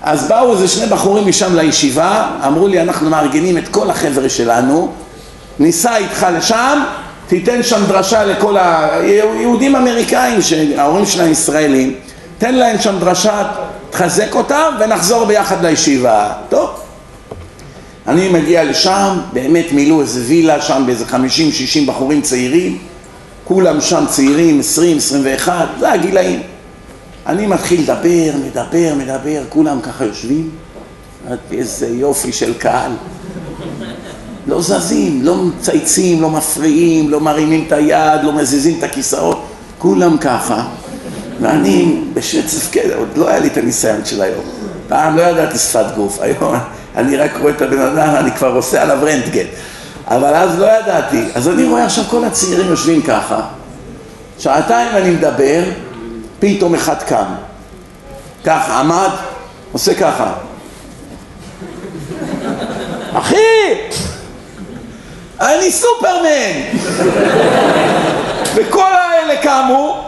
[SPEAKER 1] אז באו איזה שני בחורים משם לישיבה, אמרו לי אנחנו מארגנים את כל החבר'ה שלנו, ניסע איתך לשם, תיתן שם דרשה לכל היהודים אמריקאים שההורים שלהם ישראלים, תן להם שם דרשה, תחזק אותם ונחזור ביחד לישיבה. טוב. אני מגיע לשם, באמת מילאו איזה וילה שם באיזה חמישים שישים בחורים צעירים, כולם שם צעירים, עשרים, עשרים ואחת, זה הגילאים. אני מתחיל לדבר, מדבר, מדבר, כולם ככה יושבים, איזה יופי של קהל. לא זזים, לא מצייצים, לא מפריעים, לא מרימים את היד, לא מזיזים את הכיסאות, כולם ככה. ואני בשצף קטע, עוד לא היה לי את הניסיון של היום. פעם לא ידעתי שפת גוף, היום אני רק רואה את הבן אדם, אני כבר עושה עליו רנטגן. אבל אז לא ידעתי. אז אני רואה עכשיו כל הצעירים יושבים ככה. שעתיים אני מדבר, פתאום אחד קם. ככה, עמד, עושה ככה. אחי! אני סופרמן! וכל האלה קמו,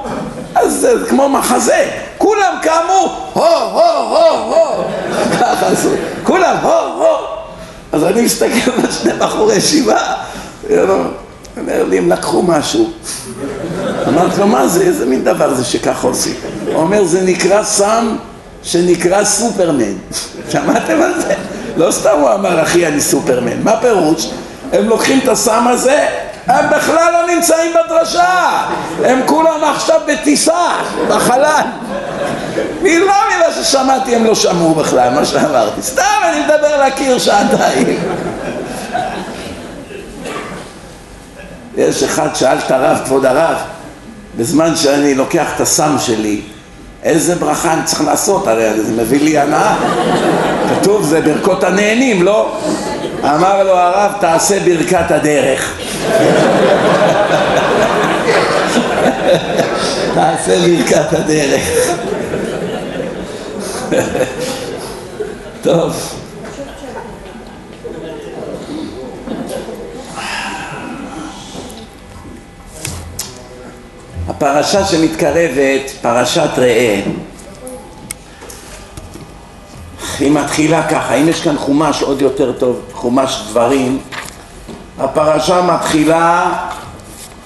[SPEAKER 1] אז זה כמו מחזה, כולם קמו, הו, הו, הו, הו, ככה עשו, כולם, הו, הו. אז אני מסתכל על שני בחורי ישיבה, אומר לי, הם לקחו משהו. אמרתי לו, מה זה, איזה מין דבר זה שככה עושים? הוא אומר, זה נקרא סם שנקרא סופרמן. שמעתם על זה? לא סתם הוא אמר, אחי, אני סופרמן. מה פירוש? הם לוקחים את הסם הזה, הם בכלל לא נמצאים בדרשה, הם כולם עכשיו בטיסה, בחלל. מילה מילה ששמעתי הם לא שמעו בכלל, מה שאמרתי. סתם אני מדבר לקיר שעתיים. יש אחד שאל את הרב, כבוד הרב, בזמן שאני לוקח את הסם שלי, איזה ברכה אני צריך לעשות? הרי זה מביא לי הנאה. כתוב זה ברכות הנהנים, לא? אמר לו הרב, תעשה ברכת הדרך. תעשה ברכת הדרך. טוב. הפרשה שמתקרבת, פרשת ראה, היא מתחילה ככה, אם יש כאן חומש עוד יותר טוב, חומש דברים, הפרשה מתחילה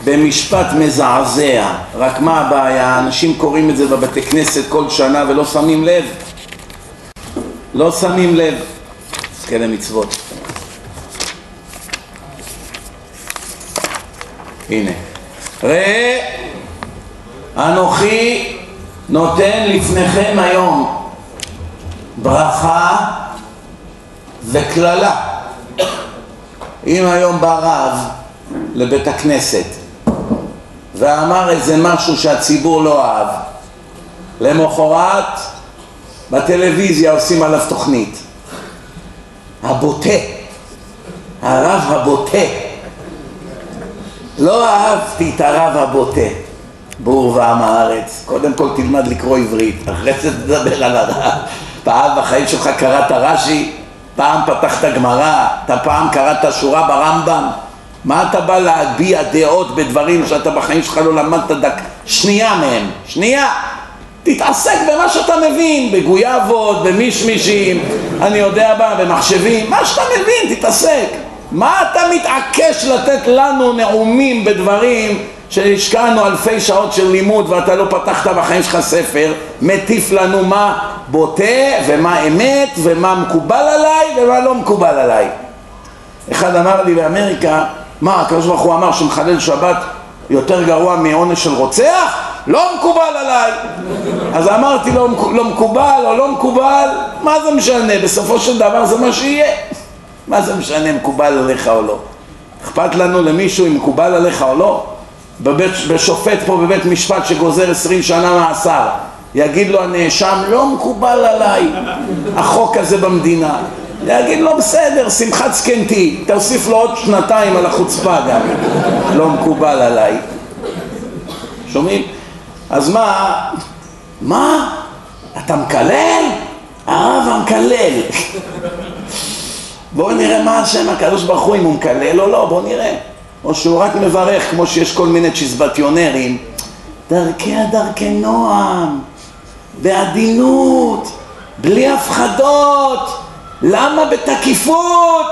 [SPEAKER 1] במשפט מזעזע, רק מה הבעיה? אנשים קוראים את זה בבתי כנסת כל שנה ולא שמים לב, לא שמים לב, אז כאלה מצוות. הנה, ראה אנוכי נותן לפניכם היום ברכה וקללה. אם היום בא רב לבית הכנסת ואמר איזה משהו שהציבור לא אהב, למחרת בטלוויזיה עושים עליו תוכנית. הבוטה, הרב הבוטה. לא אהבתי את הרב הבוטה. בור ועם הארץ, קודם כל תלמד לקרוא עברית, אחרי זה תדבר על הרב. פעם בחיים שלך קראת רש"י, פעם פתחת גמרא, אתה פעם קראת שורה ברמב"ם, מה אתה בא להביע דעות בדברים שאתה בחיים שלך לא למדת דק... שנייה מהם, שנייה. תתעסק במה שאתה מבין, בגויאבות, במישמישים, אני יודע מה, במחשבים, מה שאתה מבין, תתעסק. מה אתה מתעקש לתת לנו נאומים בדברים שהשקענו אלפי שעות של לימוד ואתה לא פתחת בחיים שלך ספר, מטיף לנו מה בוטה ומה אמת ומה מקובל עליי ומה לא מקובל עליי. אחד אמר לי באמריקה, מה, הקדוש ברוך הוא אמר שמחלל שבת יותר גרוע מעונש של רוצח? לא מקובל עליי. אז אמרתי לו לא מקובל או לא מקובל, מה זה משנה, בסופו של דבר זה מה שיהיה. מה זה משנה מקובל עליך או לא? אכפת לנו למישהו אם מקובל עליך או לא? בבית, בשופט פה בבית משפט שגוזר עשרים שנה מאסר יגיד לו הנאשם לא מקובל עליי החוק הזה במדינה להגיד לו בסדר, שמחת זקנתי, תוסיף לו עוד שנתיים על החוצפה גם, לא מקובל עליי. שומעים? אז מה, מה? אתה מקלל? הרב המקלל. בואו נראה מה השם הקדוש ברוך הוא, אם הוא מקלל או לא, בואו נראה. או שהוא רק מברך, כמו שיש כל מיני צ'יזבטיונרים. דרכי הדרכי נועם, בעדינות, בלי הפחדות. למה בתקיפות?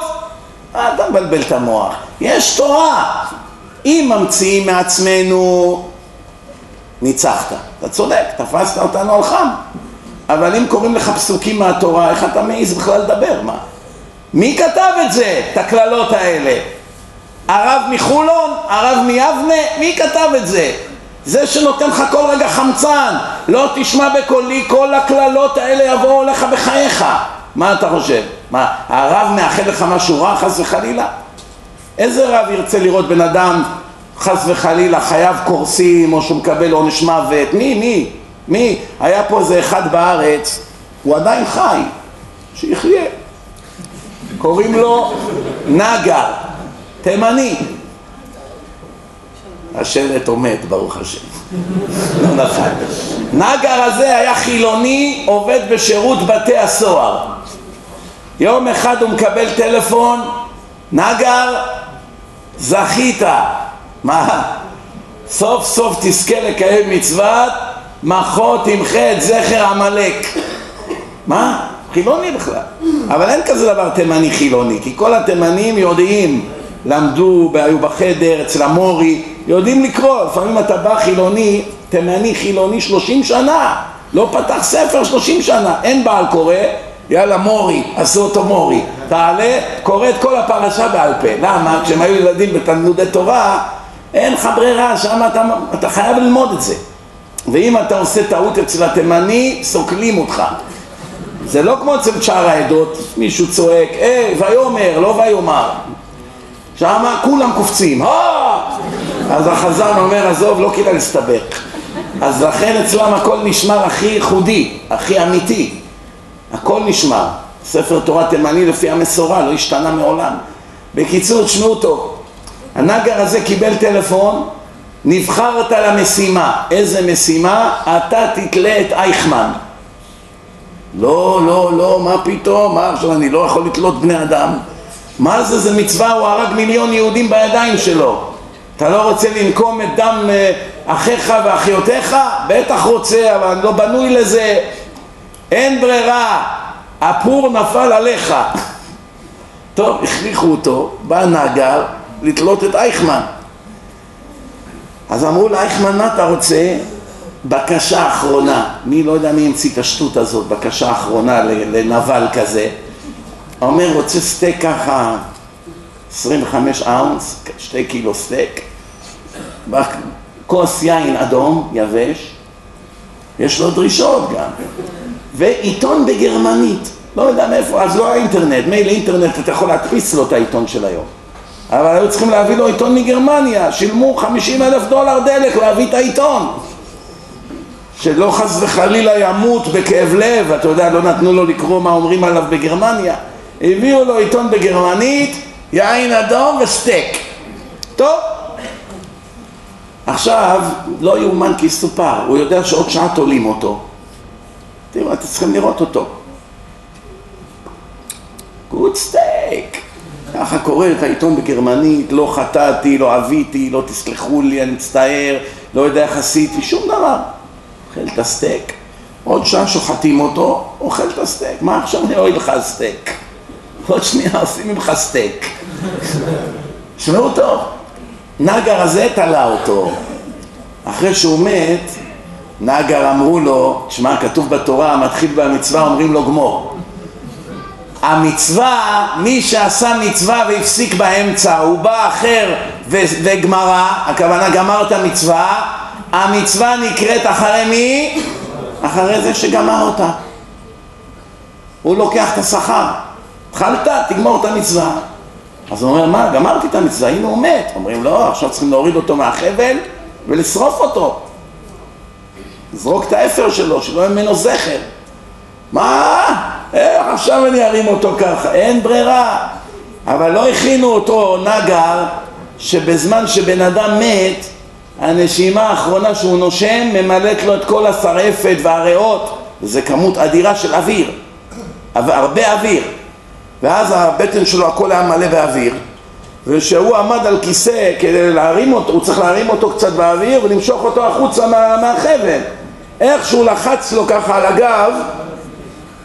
[SPEAKER 1] אתה מבלבל את המוח. יש תורה. אם ממציאים מעצמנו, ניצחת. אתה צודק, תפסת אותנו על חם. אבל אם קוראים לך פסוקים מהתורה, איך אתה מעז בכלל לדבר? מה? מי כתב את זה, את הקללות האלה? הרב מחולון? הרב מיבנה? מי כתב את זה? זה שנותן לך כל רגע חמצן, לא תשמע בקולי, כל הקללות האלה יבואו לך בחייך. מה אתה חושב? מה, הרב מאחל לך משהו רע חס וחלילה? איזה רב ירצה לראות בן אדם חס וחלילה חייו קורסים או שהוא מקבל עונש מוות? מי? מי? מי? היה פה איזה אחד בארץ, הוא עדיין חי, שיחיה. קוראים לו נגר, תימני. השלט עומד, ברוך השם. לא נפל. נגר הזה היה חילוני, עובד בשירות בתי הסוהר. יום אחד הוא מקבל טלפון, נגר, זכית. מה? סוף סוף תזכה לקיים מצוות, מחו תמחה את זכר עמלק. מה? חילוני בכלל. אבל אין כזה דבר תימני חילוני, כי כל התימנים יודעים, למדו, היו בחדר, אצל המורי, יודעים לקרוא. לפעמים אתה בא חילוני, תימני חילוני שלושים שנה, לא פתח ספר שלושים שנה, אין בעל קורא, יאללה מורי, עשו אותו מורי, תעלה, קורא את כל הפרשה בעל פה. למה? כשהם היו ילדים בתלמודי תורה, אין לך ברירה, שם אתה, אתה חייב ללמוד את זה. ואם אתה עושה טעות אצל התימני, סוקלים אותך. זה לא כמו אצל שאר העדות, מישהו צועק, אה, ויאמר, לא ויאמר. שם כולם קופצים, אה! אז החזן אומר, עזוב, לא כדאי להסתבך. אז לכן אצלם הכל נשמר הכי ייחודי, הכי אמיתי. הכל נשמר. ספר תורה תימני לפי המסורה, לא השתנה מעולם. בקיצור, תשמעו טוב. הנגר הזה קיבל טלפון, נבחרת למשימה. איזה משימה? אתה תתלה את אייכמן. לא, לא, לא, מה פתאום? מה עכשיו אני לא יכול לתלות בני אדם? מה זה, זה מצווה, הוא הרג מיליון יהודים בידיים שלו. אתה לא רוצה לנקום את דם אה, אחיך ואחיותיך? בטח רוצה, אבל אני לא בנוי לזה. אין ברירה, הפור נפל עליך. טוב, הכריחו אותו, בא נגר לתלות את אייכמן. אז אמרו לאייכמן, מה אתה רוצה? בקשה אחרונה. מי לא יודע מי המציא את השטות הזאת, בקשה אחרונה לנבל כזה. אומר, רוצה סטייק ככה 25 ounce, שתי קילו סטייק, כוס יין אדום, יבש, יש לו דרישות גם. ועיתון בגרמנית, לא יודע מאיפה, אז לא היה אינטרנט, מילא אינטרנט אתה יכול להדפיס לו את העיתון של היום. אבל היו צריכים להביא לו עיתון מגרמניה, שילמו חמישים אלף דולר דלק להביא את העיתון. שלא חס וחלילה ימות בכאב לב, אתה יודע, לא נתנו לו לקרוא מה אומרים עליו בגרמניה. הביאו לו עיתון בגרמנית, יין אדום וסטייק. טוב. עכשיו, לא יאומן כי סופר, הוא יודע שעוד שעה תולים אותו. תראו, אתם צריכים לראות אותו. good steak. ככה קורא את העיתון בגרמנית, לא חטאתי, לא עוויתי, לא תסלחו לי, אני מצטער, לא יודע איך עשיתי, שום דבר. אוכל את הסטייק. עוד שעה שוחטים אותו, אוכל את הסטייק. מה עכשיו אני אוהב לך סטייק? עוד שנייה עושים ממך סטייק. שמעו טוב, נגר הזה תלה אותו. אחרי שהוא מת, נגר אמרו לו, תשמע, כתוב בתורה, המתחיל במצווה אומרים לו גמור. המצווה, מי שעשה מצווה והפסיק באמצע, הוא בא אחר וגמרה, הכוונה גמר את המצווה, המצווה נקראת אחרי מי? אחרי זה שגמר אותה. הוא לוקח את השכר. התחלת, תגמור את המצווה. אז הוא אומר, מה, גמרתי את המצווה, הנה הוא מת. אומרים, לא, עכשיו צריכים להוריד אותו מהחבל ולשרוף אותו. לזרוק את האפר שלו, שלא יהיה ממנו זכר. מה? איך עכשיו אני ארים אותו ככה? אין ברירה. אבל לא הכינו אותו נגר שבזמן שבן אדם מת, הנשימה האחרונה שהוא נושם ממלאת לו את כל השרעפת והריאות, וזה כמות אדירה של אוויר, הרבה אוויר. ואז הבטן שלו הכל היה מלא באוויר, וכשהוא עמד על כיסא כדי להרים אותו, הוא צריך להרים אותו קצת באוויר ולמשוך אותו החוצה מה, מהחבל. איך שהוא לחץ לו ככה על הגב,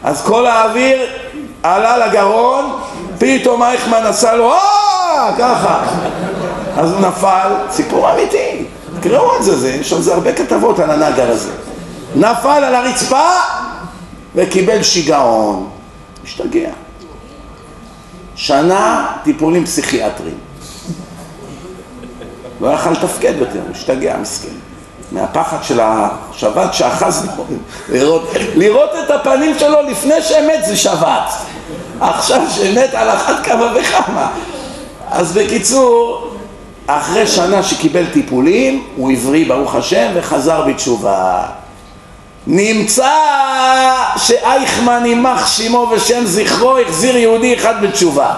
[SPEAKER 1] אז כל האוויר עלה לגרון, פתאום אייכמן עשה לו אה. שנה טיפולים פסיכיאטריים. לא יכל לתפקד יותר, הוא השתגע מסכן. מהפחד של השבת שאחז לראות, לראות את הפנים שלו לפני שמת זה שבת. עכשיו שמת על אחת כמה וכמה. אז בקיצור, אחרי שנה שקיבל טיפולים, הוא הבריא ברוך השם וחזר בתשובה. נמצא שאייכמן יימח שמו ושם זכרו החזיר יהודי אחד בתשובה.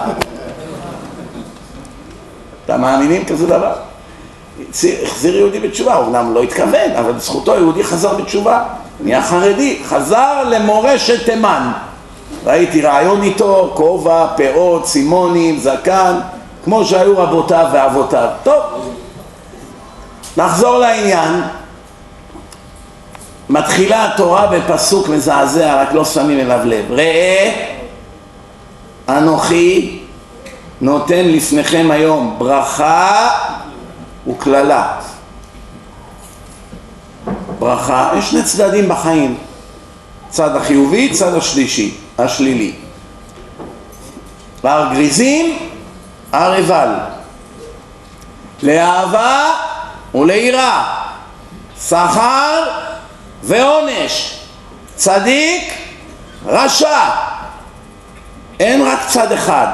[SPEAKER 1] אתם מאמינים כזה דבר? החזיר יהודי בתשובה, אמנם לא התכוון, אבל בזכותו יהודי חזר בתשובה, נהיה חרדי, חזר למורשת תימן. ראיתי רעיון איתו, כובע, פאות, סימונים, זקן, כמו שהיו רבותיו ואבותיו. טוב, נחזור לעניין. מתחילה התורה בפסוק מזעזע, רק לא שמים אליו לב. ראה אנוכי נותן לפניכם היום ברכה וקללה. ברכה, יש שני צדדים בחיים, צד החיובי, צד השלישי, השלילי. הר גריזים, הר עיבל. לאהבה וליראה, שכר ועונש, צדיק, רשע. אין רק צד אחד,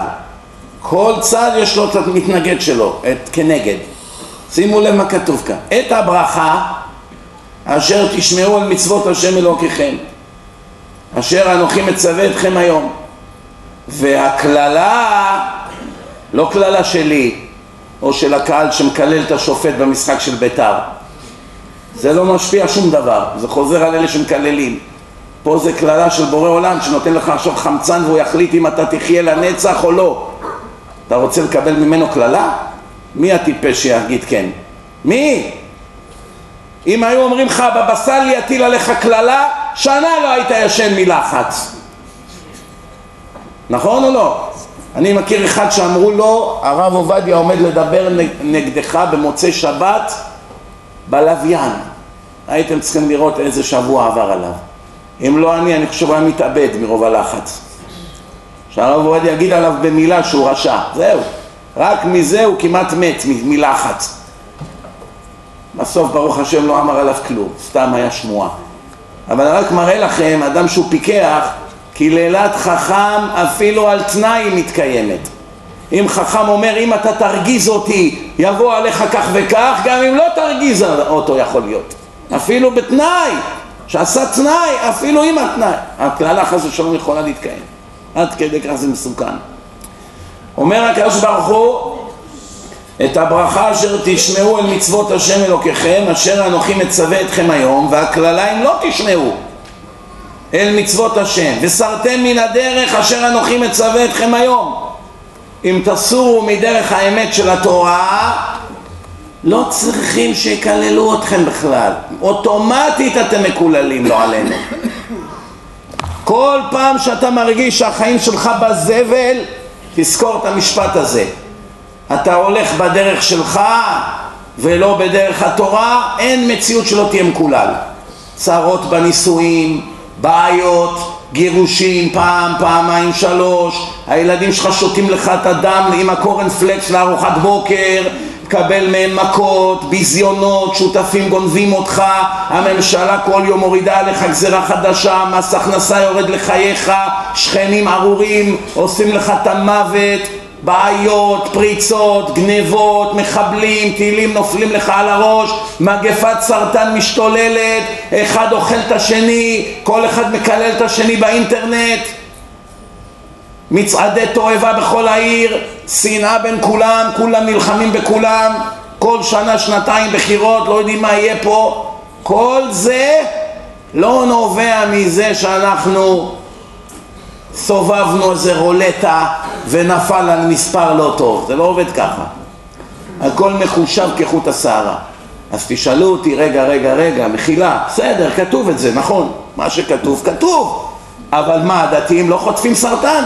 [SPEAKER 1] כל צד יש לו את המתנגד שלו, את כנגד. שימו לב מה כתוב כאן. את הברכה אשר תשמעו על מצוות השם אלוקיכם, אשר אנוכי מצווה אתכם היום. והקללה, לא קללה שלי, או של הקהל שמקלל את השופט במשחק של בית"ר. זה לא משפיע שום דבר, זה חוזר על אלה שמקללים. פה זה קללה של בורא עולם שנותן לך עכשיו חמצן והוא יחליט אם אתה תחיה לנצח או לא. אתה רוצה לקבל ממנו קללה? מי הטיפש שיגיד כן? מי? אם היו אומרים לך הבבא סאלי יטיל עליך קללה, שנה לא היית ישן מלחץ. נכון או לא? אני מכיר אחד שאמרו לו, הרב עובדיה עומד לדבר נגדך במוצאי שבת בלוויין. הייתם צריכים לראות איזה שבוע עבר עליו. אם לא אני, אני חושב הוא היה מתאבד מרוב הלחץ. שהרב עובדיה יגיד עליו במילה שהוא רשע, זהו. רק מזה הוא כמעט מת מלחץ. בסוף ברוך השם לא אמר עליו כלום, סתם היה שמועה. אבל רק מראה לכם, אדם שהוא פיקח, כי לילת חכם אפילו על תנאי מתקיימת. אם חכם אומר אם אתה תרגיז אותי יבוא עליך כך וכך, גם אם לא תרגיז אותו יכול להיות. אפילו בתנאי, שעשה תנאי, אפילו עם התנאי. הקללה חס ושלום יכולה להתקיים. עד כדי כך זה מסוכן. אומר הקדוש ברוך הוא את הברכה אשר תשמעו אל מצוות השם אלוקיכם אשר אנוכי מצווה אתכם היום והקללה אם לא תשמעו אל מצוות השם וסרתם מן הדרך אשר אנוכי מצווה אתכם היום אם תסורו מדרך האמת של התורה לא צריכים שיקללו אתכם בכלל. אוטומטית אתם מקוללים לא עלינו. כל פעם שאתה מרגיש שהחיים שלך בזבל תזכור את המשפט הזה. אתה הולך בדרך שלך ולא בדרך התורה, אין מציאות שלא תהיה מקולל. צרות בנישואים, בעיות, גירושים פעם, פעמיים, שלוש, הילדים שלך שותים לך את הדם עם הקורנפלקס לארוחת בוקר. תקבל מהם מכות, ביזיונות, שותפים גונבים אותך, הממשלה כל יום מורידה עליך גזירה חדשה, מס הכנסה יורד לחייך, שכנים ארורים עושים לך את המוות, בעיות, פריצות, גנבות, מחבלים, טילים נופלים לך על הראש, מגפת סרטן משתוללת, אחד אוכל את השני, כל אחד מקלל את השני באינטרנט. מצעדי תועבה בכל העיר, שנאה בין כולם, כולם נלחמים בכולם, כל שנה, שנתיים בחירות, לא יודעים מה יהיה פה, כל זה לא נובע מזה שאנחנו סובבנו איזה רולטה ונפל על מספר לא טוב, זה לא עובד ככה. הכל מחושב כחוט השערה. אז תשאלו אותי, רגע, רגע, רגע, מחילה, בסדר, כתוב את זה, נכון, מה שכתוב, כתוב, אבל מה, הדתיים לא חוטפים סרטן?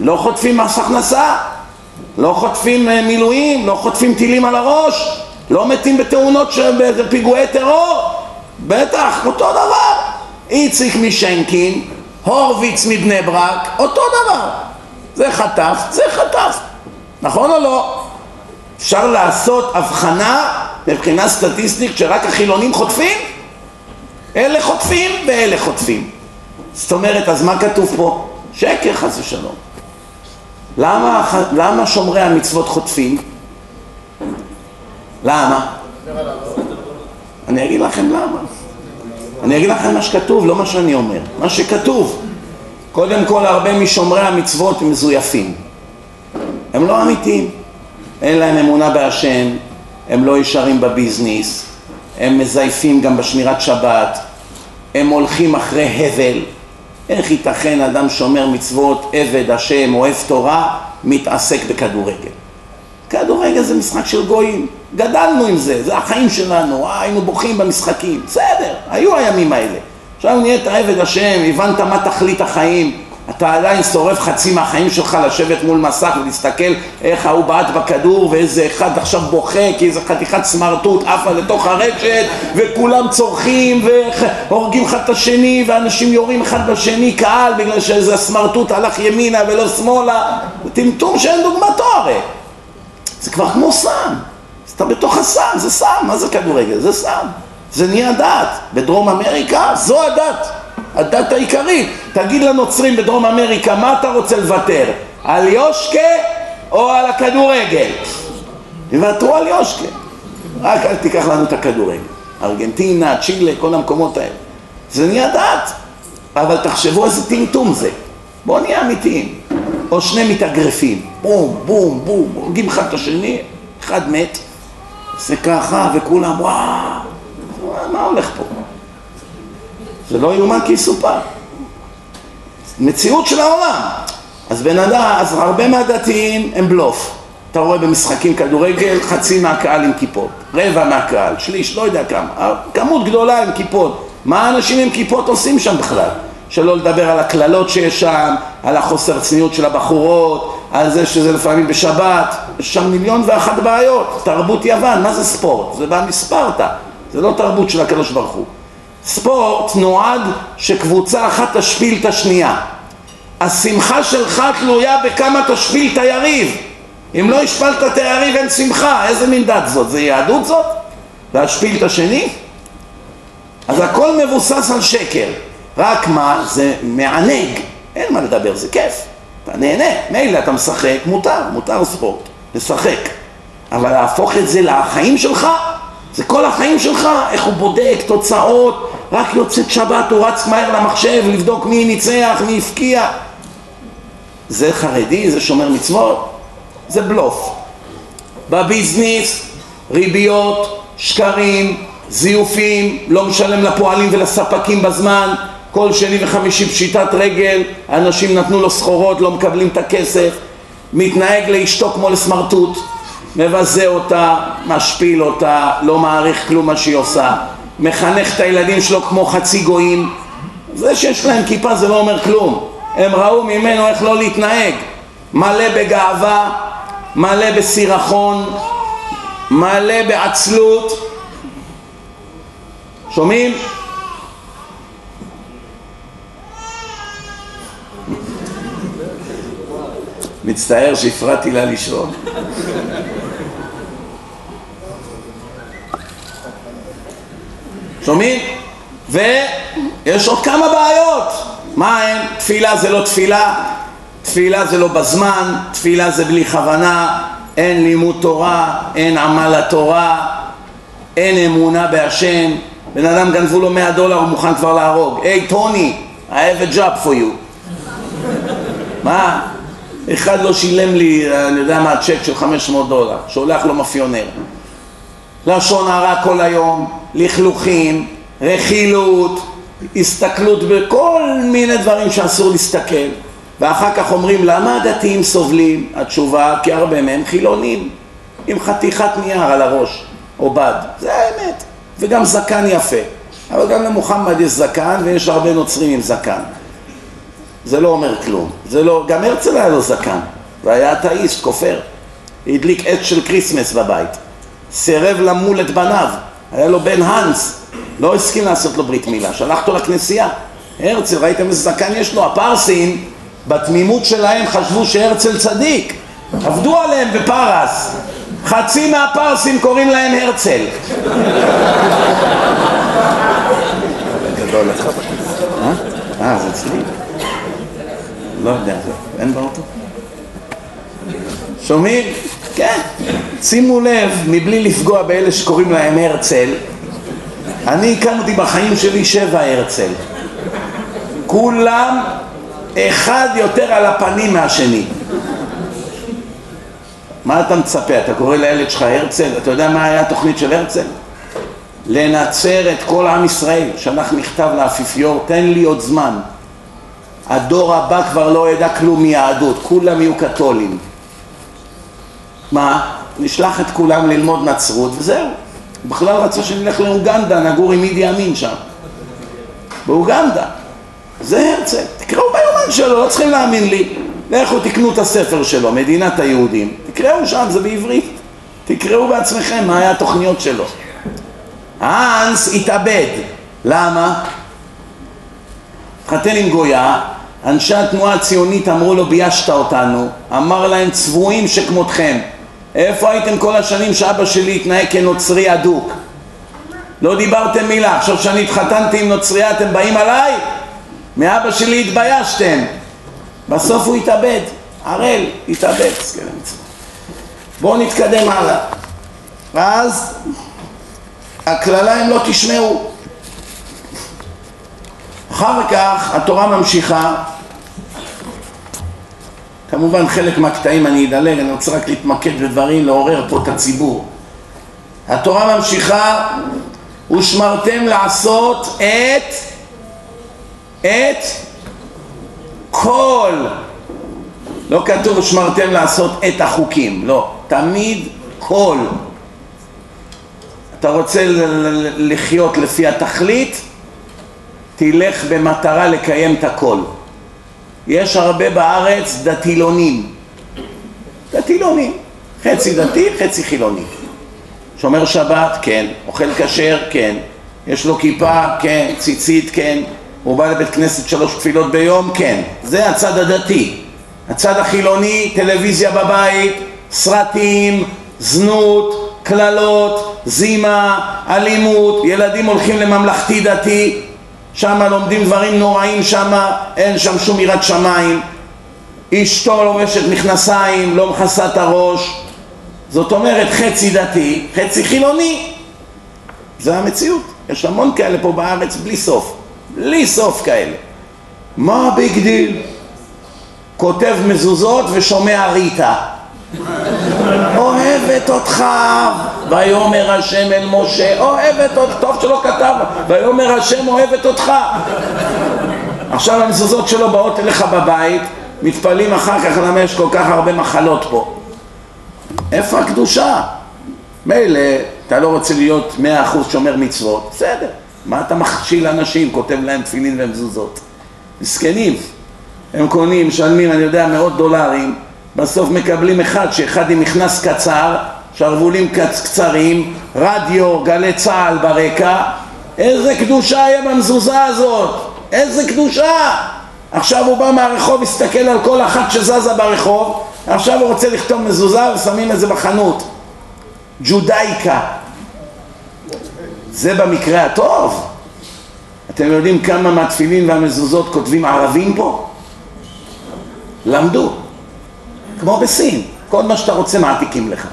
[SPEAKER 1] לא חוטפים מס הכנסה? לא חוטפים אה, מילואים? לא חוטפים טילים על הראש? לא מתים בתאונות של פיגועי טרור? בטח, אותו דבר. איציק משנקין, הורוביץ מבני ברק, אותו דבר. זה חטף, זה חטף. נכון או לא? אפשר לעשות הבחנה מבחינה סטטיסטית שרק החילונים חוטפים? אלה חוטפים ואלה חוטפים. זאת אומרת, אז מה כתוב פה? שקר חס ושלום. למה, למה שומרי המצוות חוטפים? למה? אני אגיד לכם למה. אני אגיד לכם מה שכתוב, לא מה שאני אומר. מה שכתוב. קודם כל, הרבה משומרי המצוות הם מזויפים. הם לא אמיתיים. אין להם אמונה בהשם, הם לא ישרים בביזנס, הם מזייפים גם בשמירת שבת, הם הולכים אחרי הבל, איך ייתכן אדם שומר מצוות, עבד השם, אוהב תורה, מתעסק בכדורגל? כדורגל זה משחק של גויים, גדלנו עם זה, זה החיים שלנו, אה, היינו בוכים במשחקים, בסדר, היו הימים האלה. עכשיו נהיית עבד השם, הבנת מה תכלית החיים, אתה עדיין שורף חצי מהחיים שלך לשבת מול מסך ולהסתכל איך ההוא בעט בכדור ואיזה אחד עכשיו בוכה כי איזה חתיכת סמרטוט עפה לתוך הרשת וכולם צורכים והורגים אחד את השני ואנשים יורים אחד בשני קהל בגלל שאיזה סמרטוט הלך ימינה ולא שמאלה. טמטום שאין דוגמתו הרי זה כבר כמו סם. אתה בתוך הסם, זה סם, מה זה כדורגל? זה סם זה נהיה דת בדרום אמריקה זו הדת הדת העיקרית. תגיד לנוצרים בדרום אמריקה, מה אתה רוצה לוותר? על יושקה או על הכדורגל? יוותרו על יושקה. רק אל תיקח לנו את הכדורגל. ארגנטינה, צ'ילה, כל המקומות האלה. זה נהיה דת. אבל תחשבו איזה טמטום זה. בואו נהיה אמיתיים. או שני מתאגרפים. בום, בום, בום, הורגים אחד את השני, אחד מת. עושה ככה וכולם, וואו, מה הולך פה? זה לא יאומן כי יסופר. מציאות של העולם. אז בן אדם, אז הרבה מהדתיים הם בלוף. אתה רואה במשחקים כדורגל חצי מהקהל עם כיפות, רבע מהקהל, שליש, לא יודע כמה, כמות גדולה עם כיפות. מה האנשים עם כיפות עושים שם בכלל? שלא לדבר על הקללות שיש שם, על החוסר צניעות של הבחורות, על זה שזה לפעמים בשבת, יש שם מיליון ואחת בעיות. תרבות יוון, מה זה ספורט? זה בא מספרטה, זה לא תרבות של הקדוש ברוך הוא. ספורט נועד שקבוצה אחת תשפיל את השנייה. השמחה שלך תלויה בכמה תשפיל את היריב. אם לא השפלת את היריב אין שמחה, איזה מין דת זאת? זה יהדות זאת? להשפיל את השני? אז הכל מבוסס על שקר. רק מה? זה מענג. אין מה לדבר, זה כיף. אתה נהנה. מילא אתה משחק, מותר, מותר ספורט. לשחק. אבל להפוך את זה לחיים שלך, זה כל החיים שלך, איך הוא בודק תוצאות, רק יוצאת שבת הוא רץ מהר למחשב לבדוק מי ניצח, מי הפקיע. זה חרדי, זה שומר מצוות, זה בלוף. בביזנס, ריביות, שקרים, זיופים, לא משלם לפועלים ולספקים בזמן, כל שני וחמישי פשיטת רגל, אנשים נתנו לו סחורות, לא מקבלים את הכסף, מתנהג לאשתו כמו לסמרטוט, מבזה אותה, משפיל אותה, לא מעריך כלום מה שהיא עושה, מחנך את הילדים שלו כמו חצי גויים. זה שיש להם כיפה זה לא אומר כלום. הם ראו ממנו איך לא להתנהג. מלא בגאווה, מלא בסירחון, מלא בעצלות. שומעים? מצטער שהפרעתי לה לישון שומעים? ויש עוד כמה בעיות. מה הם? תפילה זה לא תפילה, תפילה זה לא בזמן, תפילה זה בלי כוונה, אין לימוד תורה, אין עמל התורה, אין אמונה בהשם. בן אדם גנבו לו 100 דולר, הוא מוכן כבר להרוג. היי, טוני, I have a job for you. מה? אחד לא שילם לי, אני יודע מה, צ'ק של 500 דולר, שולח לו מאפיונר. לשון הרע כל היום, לכלוכים, רכילות, הסתכלות בכל מיני דברים שאסור להסתכל. ואחר כך אומרים למה הדתיים סובלים? התשובה כי הרבה מהם חילונים עם חתיכת נייר על הראש או בד, זה האמת וגם זקן יפה. אבל גם למוחמד יש זקן ויש הרבה נוצרים עם זקן. זה לא אומר כלום, זה לא, גם הרצל היה לו זקן והיה אתאיסט, כופר. הדליק עץ של Christmas בבית סירב למול את בניו היה לו בן האנס לא הסכים לעשות לו ברית מילה, שלח אותו לכנסייה הרצל, ראיתם איזה זקן יש לו? הפרסים בתמימות שלהם חשבו שהרצל צדיק, עבדו עליהם בפרס, חצי מהפרסים קוראים להם הרצל. אה? אה, זה אצלי? לא יודע, אין באוטו? שומעים? כן. שימו לב, מבלי לפגוע באלה שקוראים להם הרצל, אני הקמתי בחיים שלי שבע הרצל. כולם אחד יותר על הפנים מהשני. מה אתה מצפה? אתה קורא לילד שלך הרצל? אתה יודע מה היה התוכנית של הרצל? לנצר את כל עם ישראל, שלח מכתב לאפיפיור, תן לי עוד זמן. הדור הבא כבר לא ידע כלום מיהדות, כולם יהיו קתולים. מה? נשלח את כולם ללמוד נצרות וזהו. בכלל רצה שנלך לאוגנדה, נגור עם אידי אמין שם. באוגנדה. זה הרצל. תקראו ביומן שלו, לא צריכים להאמין לי. לכו תקנו את הספר שלו, מדינת היהודים. תקראו שם, זה בעברית. תקראו בעצמכם מה היה התוכניות שלו. האנס התאבד. למה? התחתן עם גויה, אנשי התנועה הציונית אמרו לו ביישת אותנו, אמר להם צבועים שכמותכם, איפה הייתם כל השנים שאבא שלי התנהג כנוצרי אדוק? לא דיברתם מילה, עכשיו שאני התחתנתי עם נוצריה אתם באים עליי? מאבא שלי התביישתם. בסוף הוא התאבד, הראל התאבד, בואו נתקדם הלאה. ואז הקללה הם לא תשמעו. אחר כך התורה ממשיכה, כמובן חלק מהקטעים אני אדלג, אני רוצה רק להתמקד בדברים, לעורר פה את הציבור. התורה ממשיכה, ושמרתם לעשות את את כל, לא כתוב שמרתם לעשות את החוקים, לא, תמיד כל. אתה רוצה לחיות לפי התכלית, תלך במטרה לקיים את הכל. יש הרבה בארץ דתילונים, דתילונים, חצי דתי, חצי חילוני. שומר שבת, כן, אוכל כשר, כן, יש לו כיפה, כן, ציצית, כן, הוא בא לבית כנסת שלוש תפילות ביום? כן. זה הצד הדתי. הצד החילוני, טלוויזיה בבית, סרטים, זנות, קללות, זימה, אלימות, ילדים הולכים לממלכתי דתי, שם לומדים דברים נוראים, שם אין שם שום יראת שמיים, אשתו לובשת מכנסיים, לא מכסה את הראש, זאת אומרת חצי דתי, חצי חילוני, זה המציאות, יש המון כאלה פה בארץ בלי סוף בלי סוף כאלה. מה ה big deal? כותב מזוזות ושומע ריטה. אוהבת אותך, ויאמר השם אל משה, אוהבת אותך, טוב שלא כתב, ויאמר השם אוהבת אותך. עכשיו המזוזות שלו באות אליך בבית, מתפלאים אחר כך למה יש כל כך הרבה מחלות פה. איפה הקדושה? מילא, אתה לא רוצה להיות מאה אחוז שומר מצוות, בסדר. מה אתה מכשיל אנשים, כותב להם תפילין ומזוזות? מסכנים. הם קונים, משלמים, אני יודע, מאות דולרים, בסוף מקבלים אחד, שאחד עם מכנס קצר, שרוולים קצרים, רדיו, גלי צה"ל ברקע, איזה קדושה היה במזוזה הזאת, איזה קדושה! עכשיו הוא בא מהרחוב, הסתכל על כל אחת שזזה ברחוב, עכשיו הוא רוצה לכתוב מזוזה ושמים את זה בחנות. ג'ודאיקה. זה במקרה הטוב. אתם יודעים כמה מהתפילין והמזוזות כותבים ערבים פה? למדו, כמו בסין, כל מה שאתה רוצה מעתיקים לך.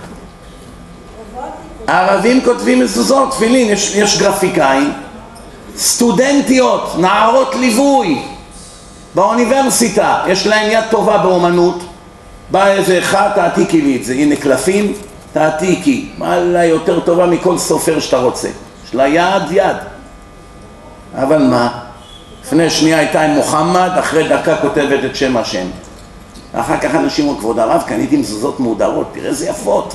[SPEAKER 1] ערבים כותבים מזוזות, תפילין, יש, יש גרפיקאים, סטודנטיות, נערות ליווי באוניברסיטה, יש להם יד טובה באומנות, בא איזה אחד, תעתיקי לי את זה, הנה קלפים, תעתיקי, וואלה יותר טובה מכל סופר שאתה רוצה, יש לה יד יד, אבל מה, לפני שנייה הייתה עם מוחמד, אחרי דקה כותבת את שם השם, אחר כך אנשים אומרים, כבוד הרב, קניתי מזוזות מהודרות, תראה איזה יפות,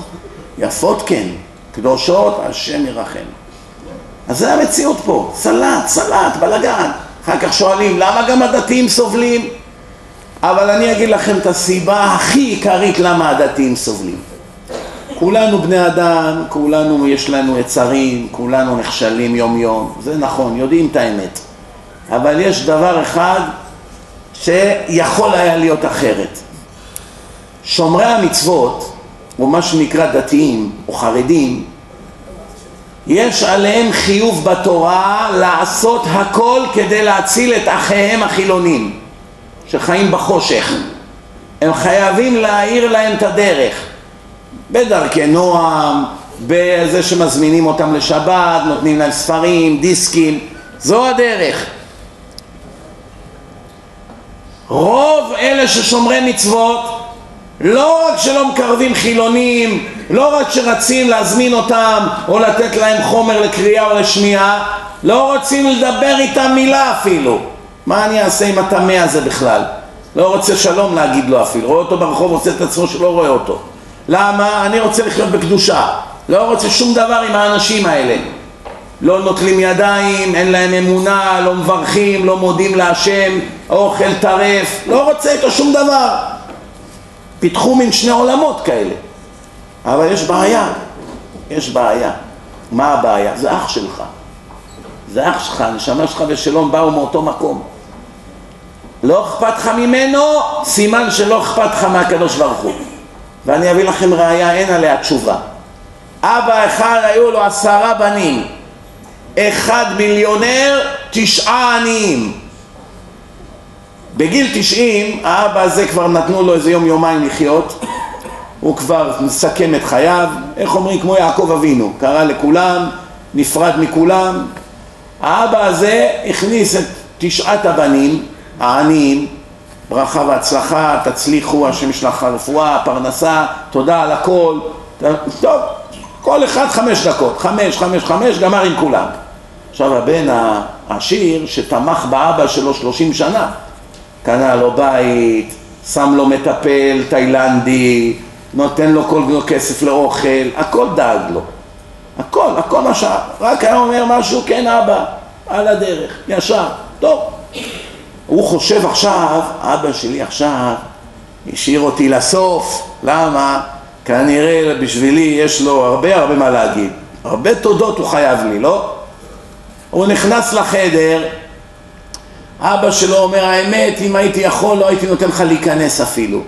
[SPEAKER 1] יפות כן, קדושות, השם ירחם. אז זה המציאות פה, סלט, סלט, בלאגן. אחר כך שואלים, למה גם הדתיים סובלים? אבל אני אגיד לכם את הסיבה הכי עיקרית למה הדתיים סובלים. כולנו בני אדם, כולנו יש לנו יצרים, כולנו נכשלים יום יום, זה נכון, יודעים את האמת. אבל יש דבר אחד שיכול היה להיות אחרת. שומרי המצוות, או מה שנקרא דתיים או חרדים, יש עליהם חיוב בתורה לעשות הכל כדי להציל את אחיהם החילונים שחיים בחושך. הם חייבים להאיר להם את הדרך בדרכי נועם, בזה שמזמינים אותם לשבת, נותנים להם ספרים, דיסקים, זו הדרך. רוב אלה ששומרי מצוות לא רק שלא מקרבים חילונים, לא רק שרצים להזמין אותם או לתת להם חומר לקריאה או לשמיעה, לא רוצים לדבר איתם מילה אפילו. מה אני אעשה עם הטמא הזה בכלל? לא רוצה שלום להגיד לו אפילו, רואה אותו ברחוב עושה את עצמו שלא רואה אותו. למה? אני רוצה לחיות בקדושה, לא רוצה שום דבר עם האנשים האלה. לא נוטלים ידיים, אין להם אמונה, לא מברכים, לא מודים להשם, אוכל טרף, לא רוצה איתו שום דבר. פיתחו מין שני עולמות כאלה. אבל יש בעיה, יש בעיה. מה הבעיה? זה אח שלך. זה אח שלך, הנשמה שלך ושלום באו מאותו מקום. לא אכפת לך ממנו, סימן שלא אכפת לך מהקדוש ברוך הוא. ואני אביא לכם ראייה, אין עליה תשובה. אבא אחד היו לו עשרה בנים, אחד מיליונר, תשעה עניים. בגיל תשעים האבא הזה כבר נתנו לו איזה יום יומיים לחיות. הוא כבר מסכם את חייו, איך אומרים? כמו יעקב אבינו, קרא לכולם, נפרד מכולם. האבא הזה הכניס את תשעת הבנים העניים. ברכה והצלחה, תצליחו, השם ישלח רפואה, פרנסה, תודה על הכל. טוב, כל אחד חמש דקות, חמש, חמש, חמש, גמר עם כולם עכשיו הבן העשיר שתמך באבא שלו שלושים שנה קנה לו בית, שם לו מטפל תאילנדי, נותן לו כל כסף לאוכל, הכל דאג לו. הכל, הכל מה שעה. רק היה אומר משהו, כן אבא, על הדרך, ישר, טוב. הוא חושב עכשיו, אבא שלי עכשיו השאיר אותי לסוף, למה? כנראה בשבילי יש לו הרבה הרבה מה להגיד, הרבה תודות הוא חייב לי, לא? הוא נכנס לחדר, אבא שלו אומר האמת אם הייתי יכול לא הייתי נותן לך להיכנס אפילו.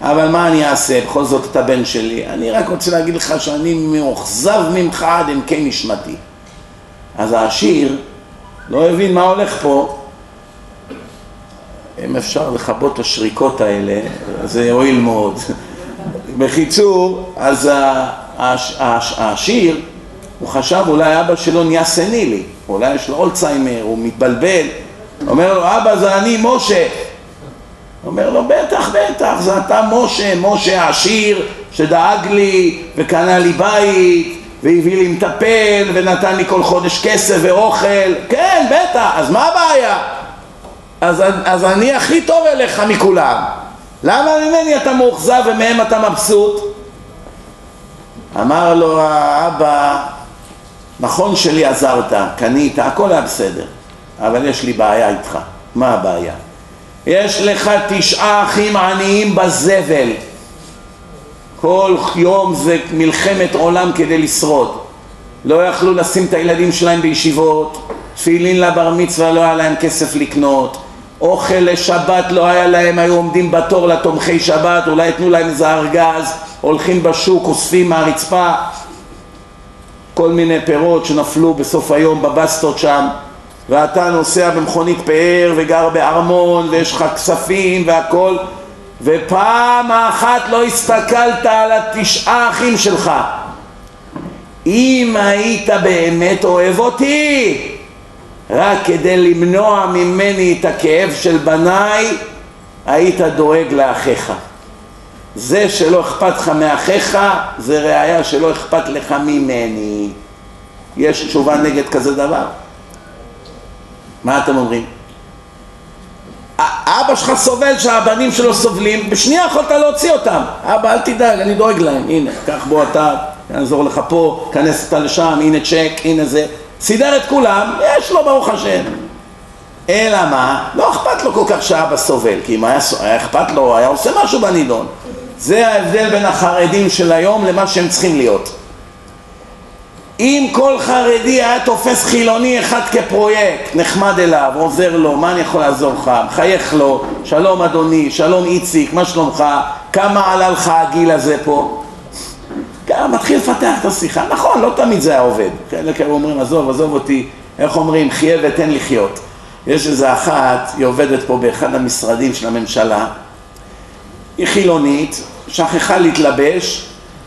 [SPEAKER 1] אבל מה אני אעשה? בכל זאת אתה בן שלי. אני רק רוצה להגיד לך שאני מאוכזב ממך עד עמקי נשמתי. אז העשיר לא הבין מה הולך פה. אם אפשר לכבות את השריקות האלה זה יועיל מאוד. בקיצור אז העשיר הוא חשב אולי אבא שלו נהיה סנילי אולי יש לו אולצהיימר, הוא מתבלבל אומר לו, אבא זה אני משה. אומר לו, בטח, בטח, זה אתה משה, משה העשיר שדאג לי וקנה לי בית והביא לי מטפל ונתן לי כל חודש כסף ואוכל. כן, בטח, אז מה הבעיה? אז, אז אני הכי טוב אליך מכולם. למה ממני אתה מאוכזב ומהם אתה מבסוט? אמר לו האבא, נכון שלי עזרת, קנית, הכל היה בסדר. אבל יש לי בעיה איתך. מה הבעיה? יש לך תשעה אחים עניים בזבל. כל יום זה מלחמת עולם כדי לשרוד. לא יכלו לשים את הילדים שלהם בישיבות, תפילין לבר מצווה לא היה להם כסף לקנות, אוכל לשבת לא היה להם, היו עומדים בתור לתומכי שבת, אולי יתנו להם איזה ארגז, הולכים בשוק, אוספים מהרצפה. כל מיני פירות שנפלו בסוף היום בבסטות שם. ואתה נוסע במכונית פאר וגר בארמון ויש לך כספים והכל ופעם אחת לא הסתכלת על התשעה אחים שלך. אם היית באמת אוהב אותי רק כדי למנוע ממני את הכאב של בניי היית דואג לאחיך זה שלא אכפת לך מאחיך זה ראיה שלא אכפת לך ממני יש תשובה נגד כזה דבר? מה אתם אומרים? אבא שלך סובל שהבנים שלו סובלים, בשנייה יכולת להוציא אותם. אבא אל תדאג, אני דואג להם, הנה, קח בוא אתה, אני אעזור לך פה, כנס אותה לשם, הנה צ'ק, הנה זה. סידר את כולם, יש לו ברוך השם. אלא מה? לא אכפת לו כל כך שאבא סובל, כי אם היה, היה אכפת לו, היה עושה משהו בנידון. זה ההבדל בין החרדים של היום למה שהם צריכים להיות. אם כל חרדי היה תופס חילוני אחד כפרויקט, נחמד אליו, עוזר לו, מה אני יכול לעזור לך, מחייך לו, שלום אדוני, שלום איציק, מה שלומך, כמה עלה לך הגיל הזה פה? גם מתחיל לפתח את השיחה, נכון, לא תמיד זה היה עובד, חלק כן, אומרים עזוב, עזוב אותי, איך אומרים, חיה ותן לחיות. יש איזה אחת, היא עובדת פה באחד המשרדים של הממשלה, היא חילונית, שכחה להתלבש,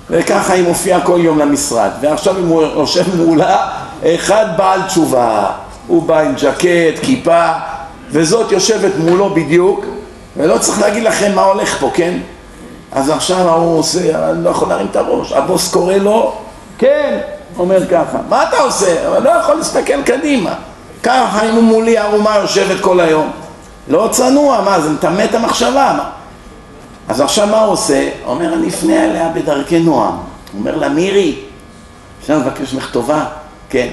[SPEAKER 1] וככה היא מופיעה כל יום למשרד. ועכשיו הוא יושב מולה, אחד בעל תשובה, הוא בא עם ג'קט, כיפה, וזאת יושבת מולו בדיוק, ולא צריך להגיד לכם מה הולך פה, כן? אז עכשיו ההוא עושה, אני לא יכול להרים את הראש, הבוס קורא לו, כן, אומר ככה, מה אתה עושה? אבל לא יכול להסתכל קדימה. ככה אם הוא מולי ערומה יושבת כל היום. לא צנוע, מה זה מטמא את המחשבה, מה? אז עכשיו מה הוא עושה? אומר, אני אפנה אליה בדרכי נועם. הוא אומר לה, מירי, אפשר לבקש ממך טובה? כן.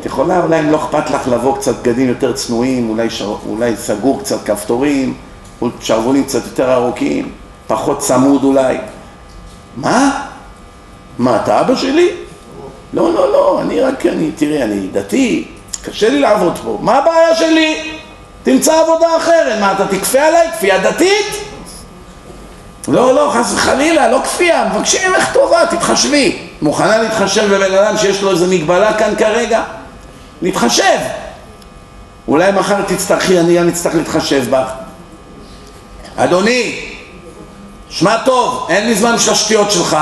[SPEAKER 1] את יכולה, אולי אם לא אכפת לך לבוא קצת בגדים יותר צנועים, אולי, שר, אולי סגור קצת כפתורים, שרוולים קצת יותר ארוכים, פחות צמוד אולי. מה? מה, אתה אבא שלי? לא, לא, לא, אני רק, אני, תראי, אני דתי, קשה לי לעבוד פה. מה הבעיה שלי? תמצא עבודה אחרת. מה, אתה תכפה עליי כפייה דתית? לא, לא, חס וחלילה, לא כפייה, מבקשים ממך טובה, תתחשבי. מוכנה להתחשב בבן אדם שיש לו איזה מגבלה כאן כרגע? להתחשב. אולי מחר תצטרכי, אני גם אצטרך להתחשב בך. אדוני, שמע טוב, אין לי זמן של השטויות שלך.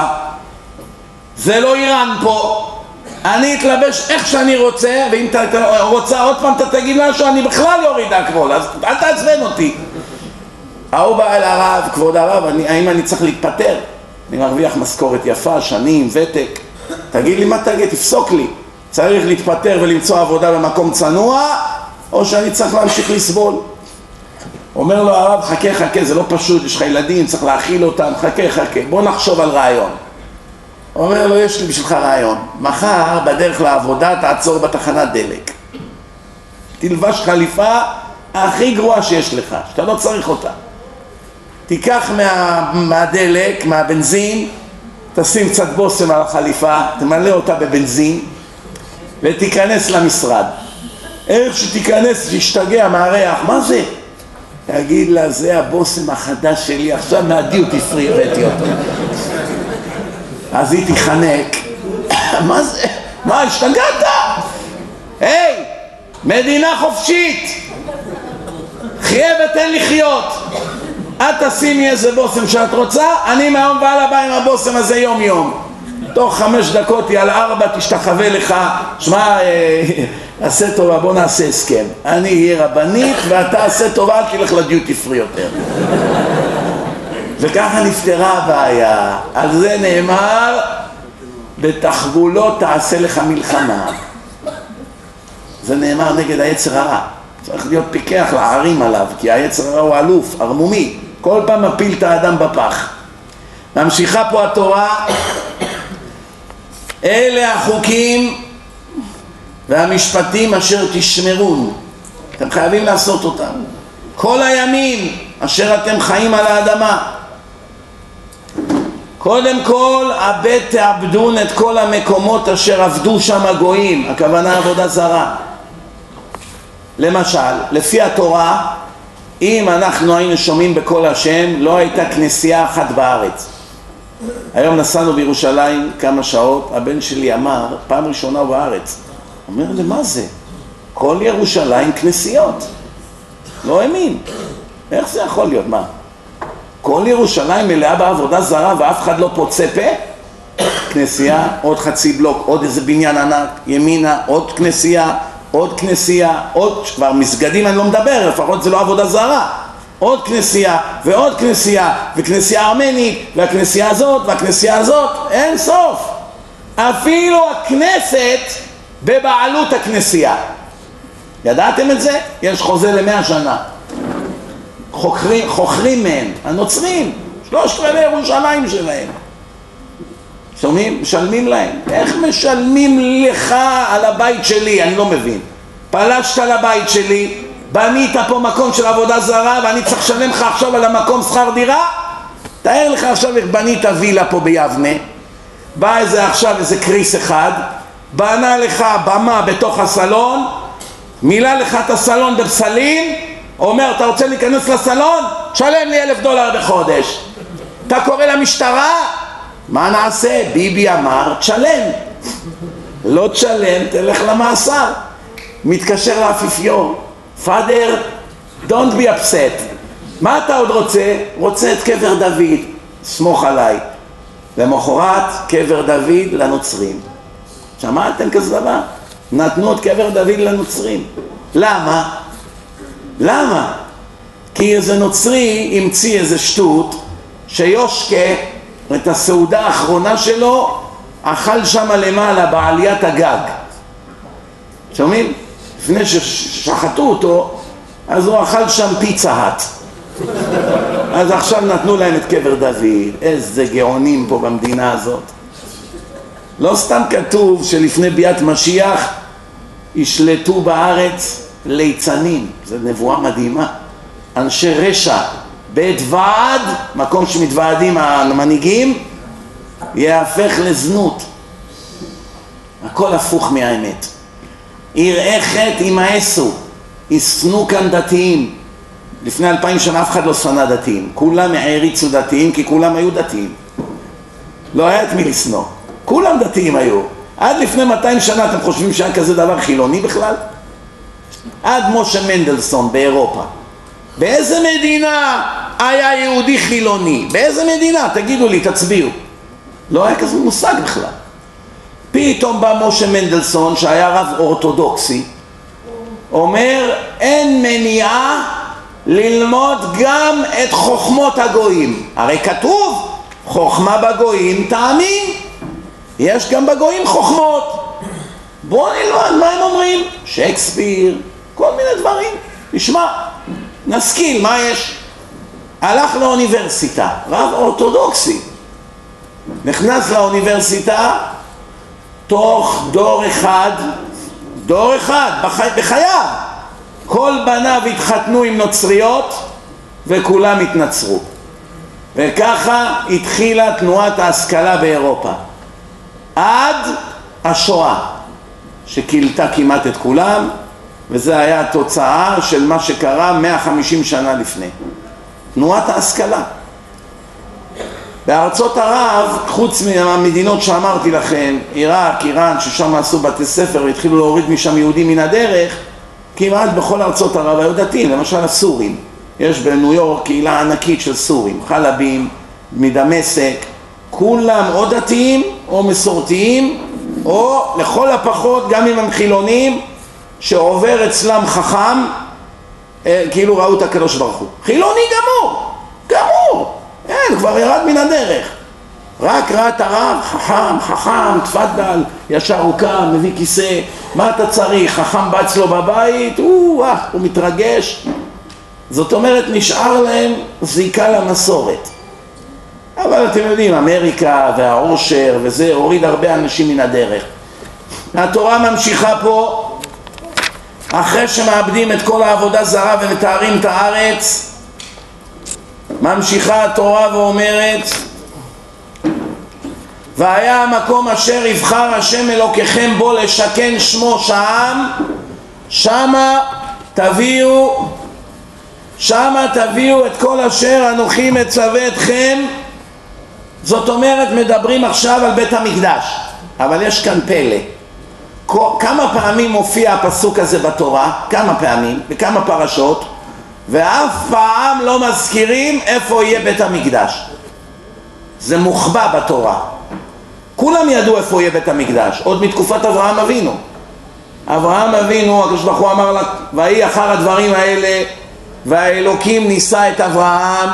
[SPEAKER 1] זה לא איראן פה. אני אתלבש איך שאני רוצה, ואם אתה רוצה עוד פעם אתה תגיד משהו, אני בכלל יוריד הכל, אז אל תעצבן אותי. ההוא בא אל הרב, כבוד הרב, אני, האם אני צריך להתפטר? אני מרוויח משכורת יפה, שנים, ותק. תגיד לי מה תגיד, תפסוק לי. צריך להתפטר ולמצוא עבודה במקום צנוע, או שאני צריך להמשיך לסבול? אומר לו הרב, חכה חכה, זה לא פשוט, יש לך ילדים, צריך להאכיל אותם, חכה חכה, בוא נחשוב על רעיון. אומר לו, יש לי בשבילך רעיון, מחר בדרך לעבודה תעצור בתחנת דלק. תלבש חליפה הכי גרועה שיש לך, שאתה לא צריך אותה. תיקח מה, מהדלק, מהבנזין, תשים קצת בושם על החליפה, תמלא אותה בבנזין ותיכנס למשרד. איך שתיכנס, תשתגע מהריח, מה זה? תגיד לה, זה הבושם החדש שלי, עכשיו מהדיוטי פרי הבאתי אותו. אז היא תיחנק, מה זה? מה, השתגעת? היי, מדינה חופשית, חיה ותן לחיות. את תשימי איזה בושם שאת רוצה, אני מהיום והלאה בא עם הבושם הזה יום יום. תוך חמש דקות היא על ארבע תשתחווה לך, שמע, אה, עשה טובה, בוא נעשה הסכם. אני אהיה רבנית ואתה עשה טובה, אל תלך לדיוטי פרי יותר. וככה נפתרה הבעיה. על זה נאמר, בתחבולות תעשה לך מלחמה. זה נאמר נגד היצר הרע. צריך להיות פיקח להערים עליו, כי היצר הרע הוא אלוף, ערמומי. כל פעם מפיל את האדם בפח. ממשיכה פה התורה, אלה החוקים והמשפטים אשר תשמרון. אתם חייבים לעשות אותם. כל הימים אשר אתם חיים על האדמה. קודם כל, הבט תעבדון את כל המקומות אשר עבדו שם הגויים, הכוונה עבודה זרה. למשל, לפי התורה, אם אנחנו היינו שומעים בקול השם, לא הייתה כנסייה אחת בארץ. היום נסענו בירושלים כמה שעות, הבן שלי אמר, פעם ראשונה הוא בארץ, אומר לי, מה זה? כל ירושלים כנסיות. לא האמין. איך זה יכול להיות? מה? כל ירושלים מלאה בעבודה זרה ואף אחד לא פוצה פה? כנסייה, עוד חצי בלוק, עוד איזה בניין ענק, ימינה, עוד כנסייה, עוד כנסייה, עוד, כבר מסגדים אני לא מדבר, לפחות זה לא עבודה זרה. עוד כנסייה ועוד כנסייה וכנסייה ארמנית והכנסייה הזאת והכנסייה הזאת, אין סוף. אפילו הכנסת בבעלות הכנסייה. ידעתם את זה? יש חוזה למאה שנה. חוקרים, חוכרים מהם, הנוצרים, שלושת רבעי ירושלים שלהם. שומעים? משלמים להם. איך משלמים לך על הבית שלי? אני לא מבין. פלשת לבית שלי, בנית פה מקום של עבודה זרה ואני צריך לשלם לך עכשיו על המקום שכר דירה? תאר לך עכשיו איך בנית וילה פה ביבנה, בא איזה עכשיו איזה קריס אחד, בנה לך במה בתוך הסלון, מילא לך את הסלון בפסלים, אומר אתה רוצה להיכנס לסלון? תשלם לי אלף דולר בחודש. אתה קורא למשטרה? מה נעשה? ביבי אמר תשלם. לא תשלם, תלך למאסר. מתקשר לאפיפיור, פאדר, don't be upset. מה אתה עוד רוצה? רוצה את קבר דוד, סמוך עליי. למחרת קבר דוד לנוצרים. שמעתם כזה דבר? נתנו את קבר דוד לנוצרים. למה? למה? כי איזה נוצרי המציא איזה שטות שיושקה את הסעודה האחרונה שלו אכל שמה למעלה בעליית הגג. שומעים? לפני ששחטו אותו, אז הוא אכל שם פיצה האט. אז עכשיו נתנו להם את קבר דוד, איזה גאונים פה במדינה הזאת. לא סתם כתוב שלפני ביאת משיח ישלטו בארץ ליצנים, זו נבואה מדהימה. אנשי רשע, בית ועד, מקום שמתוועדים המנהיגים, יהפך לזנות. הכל הפוך מהאמת. יראי חטא ימאסו, ישנאו כאן דתיים. לפני אלפיים שנה אף אחד לא שנא דתיים, כולם העריצו דתיים כי כולם היו דתיים. לא היה את מי לשנוא, כולם דתיים היו. עד לפני 200 שנה אתם חושבים שהיה כזה דבר חילוני בכלל? עד משה מנדלסון באירופה. באיזה מדינה היה יהודי חילוני? באיזה מדינה? תגידו לי, תצביעו. לא היה כזה מושג בכלל. פתאום בא משה מנדלסון שהיה רב אורתודוקסי אומר אין מניעה ללמוד גם את חוכמות הגויים הרי כתוב חוכמה בגויים תאמין יש גם בגויים חוכמות בואו נלמד מה הם אומרים שייקספיר כל מיני דברים נשמע נשכיל מה יש הלך לאוניברסיטה רב אורתודוקסי נכנס לאוניברסיטה תוך דור אחד, דור אחד בחי, בחייו, כל בניו התחתנו עם נוצריות וכולם התנצרו. וככה התחילה תנועת ההשכלה באירופה. עד השואה, שכילתה כמעט את כולם, וזה היה התוצאה של מה שקרה 150 שנה לפני. תנועת ההשכלה. בארצות ערב, חוץ מהמדינות שאמרתי לכם, עיראק, איראן, ששם עשו בתי ספר והתחילו להוריד משם יהודים מן הדרך, כמעט בכל ארצות ערב היו דתיים, למשל הסורים. יש בניו יורק קהילה ענקית של סורים, חלבים, מדמשק, כולם או דתיים או מסורתיים, או לכל הפחות, גם אם הם חילונים, שעובר אצלם חכם, כאילו ראו את הקדוש ברוך הוא. חילוני גמור, גמור. אין, כבר ירד מן הדרך. רק ראה את הרב, חכם, חכם, תפדל, ישר הוא קם, מביא כיסא, מה אתה צריך? חכם בא אצלו בבית, הוא, אה, הוא מתרגש. זאת אומרת, נשאר להם זיקה למסורת. אבל אתם יודעים, אמריקה והעושר וזה הוריד הרבה אנשים מן הדרך. התורה ממשיכה פה, אחרי שמאבדים את כל העבודה זרה ומתארים את הארץ, ממשיכה התורה ואומרת והיה המקום אשר יבחר השם אלוקיכם בו לשכן שמו שם שמה תביאו שמה תביאו את כל אשר אנוכי מצווה אתכם זאת אומרת מדברים עכשיו על בית המקדש, אבל יש כאן פלא. כמה פעמים מופיע הפסוק הזה בתורה? כמה פעמים? בכמה פרשות? ואף פעם לא מזכירים איפה יהיה בית המקדש. זה מוחבא בתורה. כולם ידעו איפה יהיה בית המקדש, עוד מתקופת אברהם אבינו. אברהם אבינו, הקדוש ברוך הוא אמר לה, ויהי אחר הדברים האלה, והאלוקים נישא את אברהם,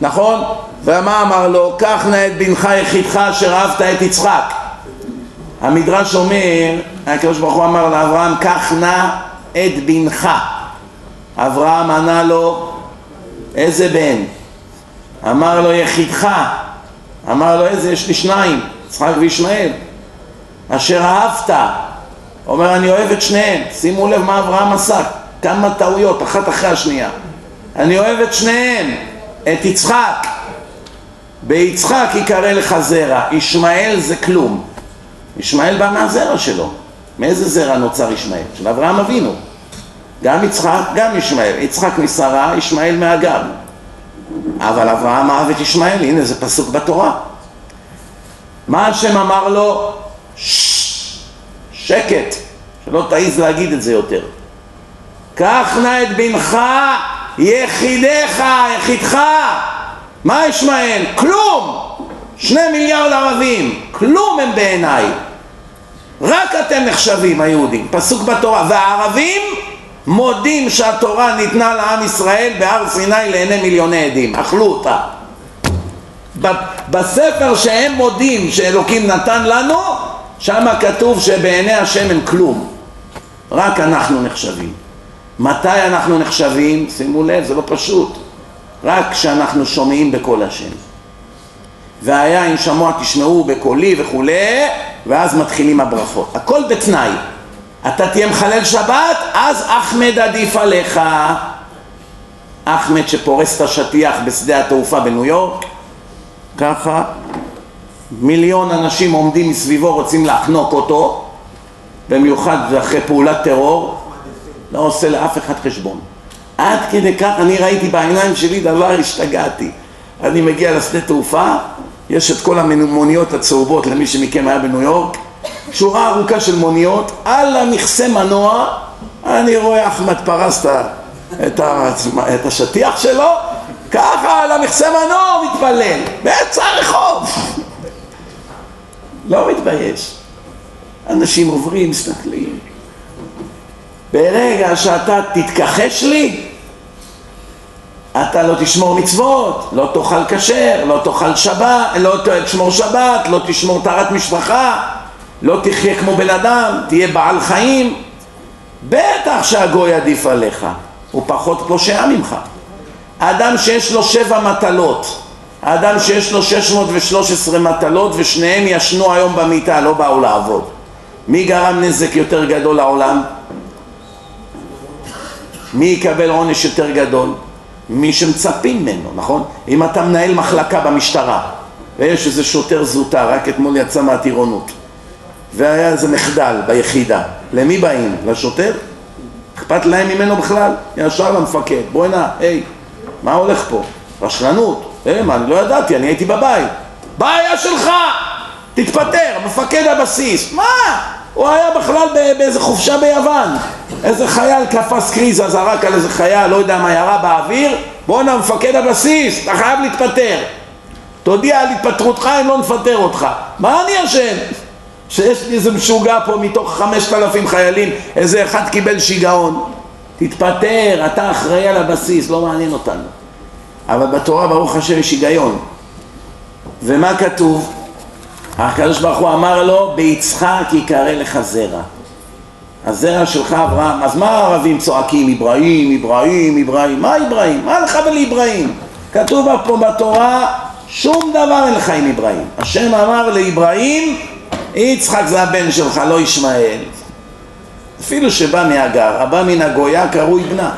[SPEAKER 1] נכון? ומה אמר לו? קח נא את בנך יחידך אשר אהבת את יצחק. המדרש אומר, הקדוש ברוך הוא אמר לאברהם, קח נא את בנך. אברהם ענה לו, איזה בן? אמר לו, יחידך. אמר לו, איזה? יש לי שניים, יצחק וישמעאל. אשר אהבת. אומר, אני אוהב את שניהם. שימו לב מה אברהם עשה. כמה טעויות, אחת אחרי השנייה. אני אוהב את שניהם, את יצחק. ביצחק יקרא לך זרע, ישמעאל זה כלום. ישמעאל בא מהזרע שלו. מאיזה זרע נוצר ישמעאל? של אברהם אבינו. גם יצחק, גם ישמעאל. יצחק משרה, ישמעאל מהגר. אבל אברהם אהב את ישמעאל, הנה זה פסוק בתורה. מה השם אמר לו? שקט, שלא תעיז להגיד את זה יותר. קח נא את בנך, יחידך, יחידך. מה ישמעאל? כלום! שני מיליארד ערבים, כלום הם בעיניי. רק אתם נחשבים היהודים, פסוק בתורה. והערבים מודים שהתורה ניתנה לעם ישראל בהר סיני לעיני מיליוני עדים, אכלו אותה. בספר שהם מודים שאלוקים נתן לנו, שם כתוב שבעיני השם הם כלום. רק אנחנו נחשבים. מתי אנחנו נחשבים? שימו לב, זה לא פשוט. רק כשאנחנו שומעים בקול השם. והיה אם שמוע תשמעו בקולי וכולי, ואז מתחילים הברכות. הכל בתנאי. אתה תהיה מחלל שבת, אז אחמד עדיף עליך. אחמד שפורס את השטיח בשדה התעופה בניו יורק, ככה, מיליון אנשים עומדים מסביבו רוצים לחנוק אותו, במיוחד אחרי פעולת טרור, לא עושה לאף אחד חשבון. עד כדי כך אני ראיתי בעיניים שלי דבר, השתגעתי. אני מגיע לשדה תעופה, יש את כל המוניות הצהובות למי שמכם היה בניו יורק, שורה ארוכה של מוניות, על המכסה מנוע אני רואה אחמד פרס את, את השטיח שלו, ככה על המכסה מנוע הוא מתפלל, באמצע הרחוב. לא מתבייש. אנשים עוברים, מסתכלים. ברגע שאתה תתכחש לי, אתה לא תשמור מצוות, לא תאכל כשר, לא תאכל שבת, לא תשמור שבת, לא תשמור טהרת משפחה, לא תחיה כמו בן אדם, תהיה בעל חיים. בטח שהגוי עדיף עליך, הוא פחות פושע ממך. האדם שיש לו שבע מטלות, האדם שיש לו 613 מטלות ושניהם ישנו היום במיטה, לא באו לעבוד. מי גרם נזק יותר גדול לעולם? מי יקבל עונש יותר גדול? מי שמצפים ממנו, נכון? אם אתה מנהל מחלקה במשטרה ויש איזה שוטר זוטר, רק אתמול יצא מהטירונות והיה איזה מחדל ביחידה, למי באים? לשוטר? אכפת להם ממנו בכלל? ישר למפקד, בוא הנה, היי, מה הולך פה? רשלנות, אה, מה, אני לא ידעתי, אני הייתי בבית. בעיה שלך! תתפטר, מפקד הבסיס. מה? הוא היה בכלל באיזה חופשה ביוון. איזה חייל קפץ קריזה, זרק על איזה חייל, לא יודע מה, ירה באוויר. בואנה, מפקד הבסיס, אתה חייב להתפטר. תודיע על התפטרותך אם לא נפטר אותך. מה אני אשם? שיש לי איזה משוגע פה מתוך חמשת אלפים חיילים, איזה אחד קיבל שיגעון. תתפטר, אתה אחראי על הבסיס, לא מעניין אותנו. אבל בתורה ברוך השם יש היגיון. ומה כתוב? הקדוש ברוך הוא אמר לו, ביצחק יקרא לך זרע. הזרע שלך אברהם, אז מה הערבים צועקים? אברהים, אברהים, אברהים, מה אברהים? מה לך ולאברהים? כתוב פה בתורה, שום דבר אין לך עם אברהים. השם אמר לאברהים, יצחק זה הבן שלך, לא ישמעאל. אפילו שבא מהגר, הבא מן הגויה קרוי בנה.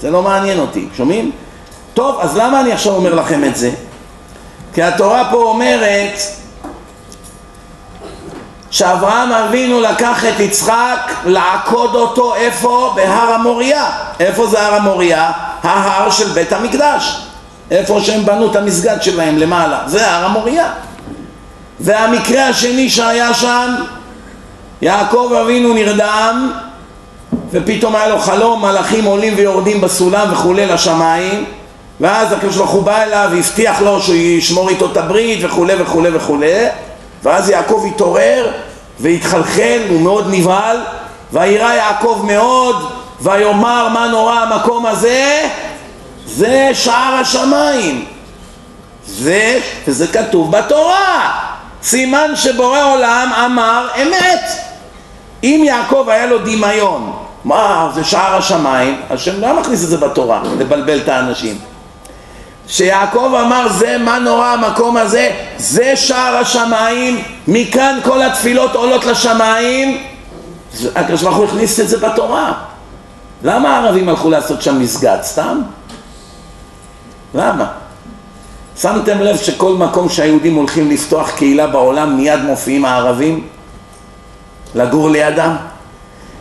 [SPEAKER 1] זה לא מעניין אותי, שומעים? טוב, אז למה אני עכשיו אומר לכם את זה? כי התורה פה אומרת שאברהם אבינו לקח את יצחק לעקוד אותו איפה? בהר המוריה. איפה זה הר המוריה? ההר של בית המקדש. איפה שהם בנו את המסגד שלהם למעלה, זה הר המוריה. והמקרה השני שהיה שם, יעקב אבינו נרדם ופתאום היה לו חלום, מלאכים עולים ויורדים בסולם וכולי לשמיים ואז הקדוש ברוך הוא בא אליו והבטיח לו שהוא ישמור איתו את הברית וכולי וכולי וכולי ואז יעקב התעורר והתחלחל, הוא מאוד נבהל וירא יעקב מאוד ויאמר מה נורא המקום הזה זה שער השמיים. זה, וזה כתוב בתורה. סימן שבורא עולם אמר אמת. אם יעקב היה לו דמיון מה זה שער השמיים השם לא מכניס את זה בתורה לבלבל את האנשים שיעקב אמר זה מה נורא המקום הזה זה שער השמיים מכאן כל התפילות עולות לשמיים הקדוש ברוך הוא הכניס את זה בתורה למה הערבים הלכו לעשות שם מסגד? סתם? למה? שמתם לב שכל מקום שהיהודים הולכים לפתוח קהילה בעולם מיד מופיעים הערבים לגור לידם?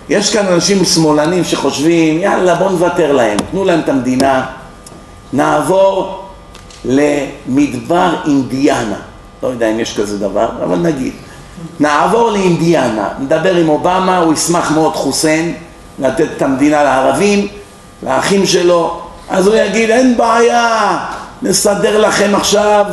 [SPEAKER 1] יש כאן אנשים שמאלנים שחושבים יאללה בוא נוותר להם, תנו להם את המדינה נעבור למדבר אינדיאנה. לא יודע אם יש כזה דבר, אבל נגיד. נעבור לאינדיאנה, נדבר עם אובמה, הוא ישמח מאוד חוסיין לתת את המדינה לערבים, לאחים שלו, אז הוא יגיד אין בעיה, נסדר לכם עכשיו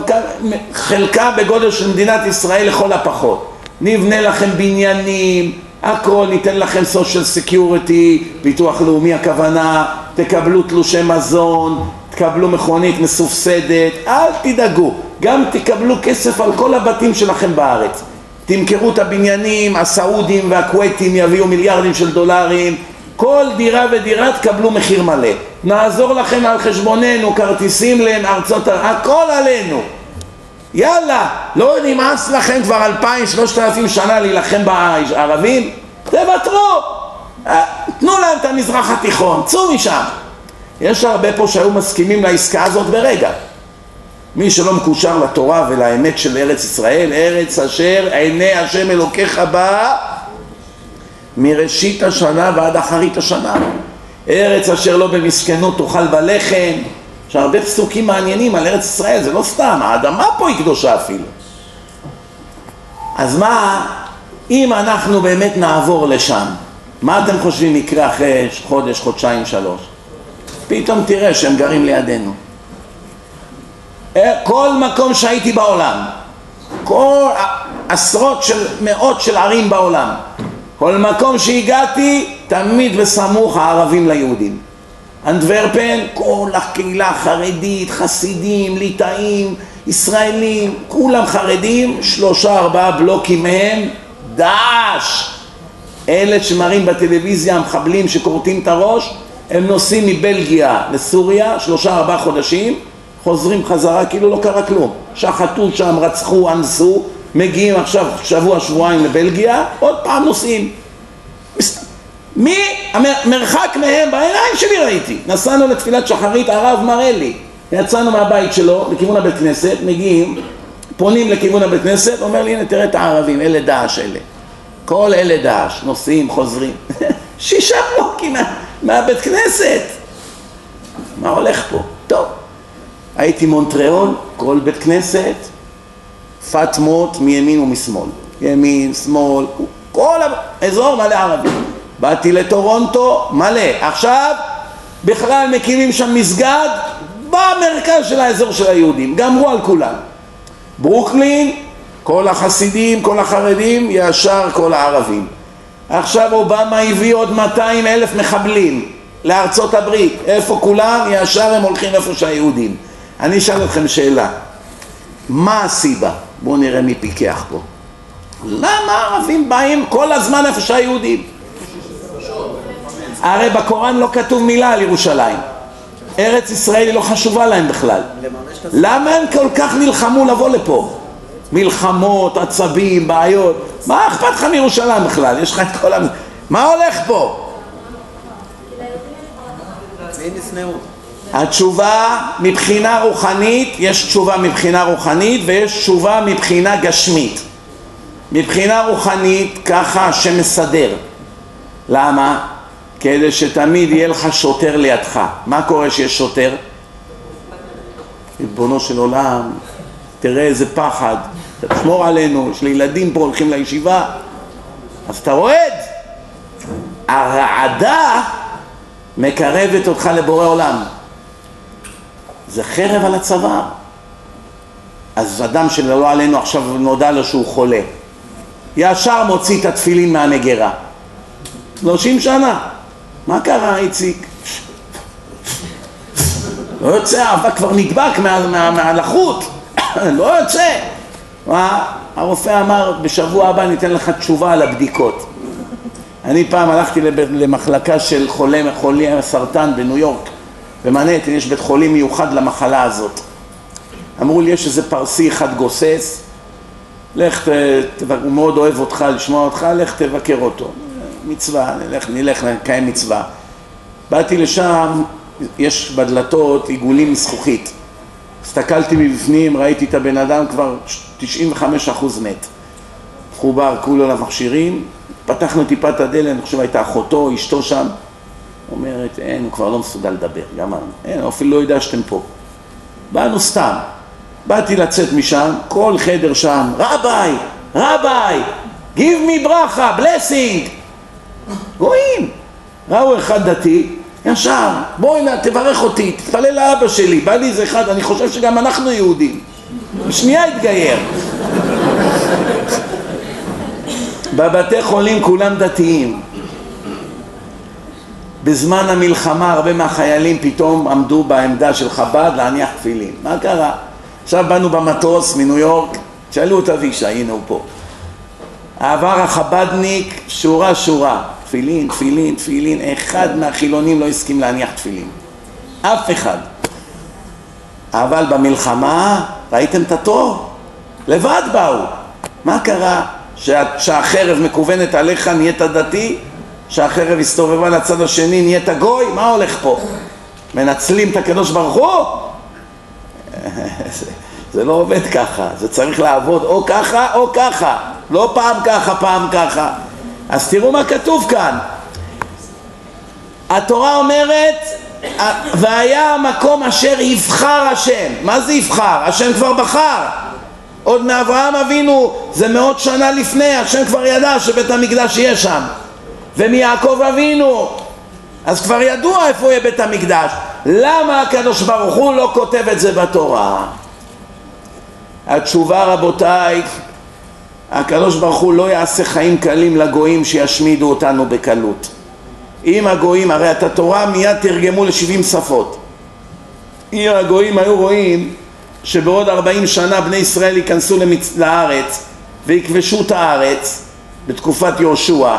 [SPEAKER 1] חלקה בגודל של מדינת ישראל לכל הפחות, נבנה לכם בניינים, הכל, ניתן לכם social security, ביטוח לאומי הכוונה, תקבלו תלושי מזון, תקבלו מכונית מסובסדת, אל תדאגו, גם תקבלו כסף על כל הבתים שלכם בארץ. תמכרו את הבניינים, הסעודים והכווייתים יביאו מיליארדים של דולרים, כל דירה ודירה תקבלו מחיר מלא. נעזור לכם על חשבוננו, כרטיסים לארצות, הכל עלינו. יאללה, לא נמאס לכם כבר אלפיים, שלושת אלפים שנה להילחם בערבים? תוותרו, אה, תנו להם את המזרח התיכון, צאו משם. יש הרבה פה שהיו מסכימים לעסקה הזאת ברגע. מי שלא מקושר לתורה ולאמת של ארץ ישראל, ארץ אשר עיני השם אלוקיך בה מראשית השנה ועד אחרית השנה. ארץ אשר לא במסכנות תאכל בלחם. יש הרבה פסוקים מעניינים על ארץ ישראל, זה לא סתם, האדמה פה היא קדושה אפילו. אז מה, אם אנחנו באמת נעבור לשם, מה אתם חושבים יקרה אחרי חודש, חודשיים, שלוש? פתאום תראה שהם גרים לידינו. אה, כל מקום שהייתי בעולם, כל עשרות של מאות של ערים בעולם, כל מקום שהגעתי, תמיד בסמוך הערבים ליהודים. אנדוורפן, כל הקהילה החרדית, חסידים, ליטאים, ישראלים, כולם חרדים, שלושה ארבעה בלוקים מהם, דאעש. אלה שמראים בטלוויזיה, המחבלים שכורתים את הראש, הם נוסעים מבלגיה לסוריה, שלושה ארבעה חודשים, חוזרים חזרה כאילו לא קרה כלום. שחטו שם, רצחו, אנסו, מגיעים עכשיו שבוע שבועיים לבלגיה, עוד פעם נוסעים. מי, המרחק מהם בעיניים שלי ראיתי. נסענו לתפילת שחרית, הרב מראה לי. יצאנו מהבית שלו לכיוון הבית כנסת, מגיעים, פונים לכיוון הבית כנסת, אומר לי הנה תראה את הערבים, אלה דאעש אלה. כל אלה דאעש, נוסעים, חוזרים. שישה בלוקים מהבית כנסת. מה הולך פה? טוב. הייתי מונטריאול, כל בית כנסת, פטמות מימין ומשמאל. ימין, שמאל, כל האזור מלא ערבים. באתי לטורונטו, מלא. עכשיו בכלל מקימים שם מסגד במרכז של האזור של היהודים, גמרו על כולם. ברוקלין, כל החסידים, כל החרדים, ישר כל הערבים. עכשיו אובמה הביא עוד 200 אלף מחבלים לארצות הברית, איפה כולם? ישר הם הולכים איפה שהיהודים. אני אשאל אתכם שאלה, מה הסיבה? בואו נראה מי פיקח פה. למה הערבים באים כל הזמן איפה שהיהודים? הרי בקוראן לא כתוב מילה על ירושלים. ארץ ישראל היא לא חשובה להם בכלל. למה הם כל כך נלחמו לבוא לפה? מלחמות, עצבים, בעיות. מה אכפת לך מירושלים בכלל? יש לך את כל ה... מה הולך פה? התשובה מבחינה רוחנית, יש תשובה מבחינה רוחנית ויש תשובה מבחינה גשמית. מבחינה רוחנית ככה השם מסדר. למה? כדי שתמיד יהיה לך שוטר לידך. מה קורה כשיש שוטר? ריבונו של עולם, תראה איזה פחד, תשמור עלינו, יש לי ילדים פה הולכים לישיבה, אז אתה רועד. הרעדה מקרבת אותך לבורא עולם. זה חרב על הצוואר. אז אדם שלא עלינו עכשיו נודע לו שהוא חולה, ישר מוציא את התפילין מהמגירה. שלושים שנה. מה קרה איציק? לא יוצא, האבק כבר נדבק מהלחות, לא יוצא. מה? הרופא אמר, בשבוע הבא ניתן לך תשובה על הבדיקות. אני פעם הלכתי למחלקה של חולי, חולי סרטן בניו יורק, במנהטן יש בית חולים מיוחד למחלה הזאת. אמרו לי, יש איזה פרסי אחד גוסס, לך, הוא מאוד אוהב אותך, לשמוע אותך, לך תבקר אותו. מצווה, נלך, נלך לקיים מצווה. באתי לשם, יש בדלתות עיגולים מזכוכית. הסתכלתי מבפנים, ראיתי את הבן אדם כבר 95% מת. מחובר כולו למכשירים, פתחנו טיפה את הדלת, אני חושב הייתה אחותו, אשתו שם. אומרת, אין, הוא כבר לא מסוגל לדבר, גמרנו. אין, הוא אפילו לא יודע שאתם פה. באנו סתם. באתי לצאת משם, כל חדר שם, רביי, רביי, give me ברכה, blessing. גויים. ראו אחד דתי, ישר, בואי נא, תברך אותי, תתפלל לאבא שלי, בא לי איזה אחד, אני חושב שגם אנחנו יהודים. בשנייה התגייר. בבתי חולים כולם דתיים. בזמן המלחמה הרבה מהחיילים פתאום עמדו בעמדה של חב"ד להניח תפילין. מה קרה? עכשיו באנו במטוס מניו יורק, שאלו את אבישי, הנה הוא פה. עבר החב"דניק שורה שורה, תפילין, תפילין, תפילין, אחד מהחילונים לא הסכים להניח תפילין. אף אחד. אבל במלחמה, ראיתם את התור? לבד באו. מה קרה? שהחרב מכוונת עליך נהיית דתי? שהחרב הסתובבה לצד השני נהיית גוי? מה הולך פה? מנצלים את הקדוש ברוך הוא? זה לא עובד ככה, זה צריך לעבוד או ככה או ככה, לא פעם ככה, פעם ככה. אז תראו מה כתוב כאן. התורה אומרת, והיה המקום אשר יבחר השם. מה זה יבחר? השם כבר בחר. עוד מאברהם אבינו, זה מאות שנה לפני, השם כבר ידע שבית המקדש יהיה שם. ומיעקב אבינו, אז כבר ידוע איפה יהיה בית המקדש. למה הקדוש ברוך הוא לא כותב את זה בתורה? התשובה רבותיי, הקדוש ברוך הוא לא יעשה חיים קלים לגויים שישמידו אותנו בקלות. אם הגויים, הרי את התורה מיד תרגמו לשבעים שפות. אם הגויים היו רואים שבעוד ארבעים שנה בני ישראל ייכנסו למצ... לארץ ויכבשו את הארץ בתקופת יהושע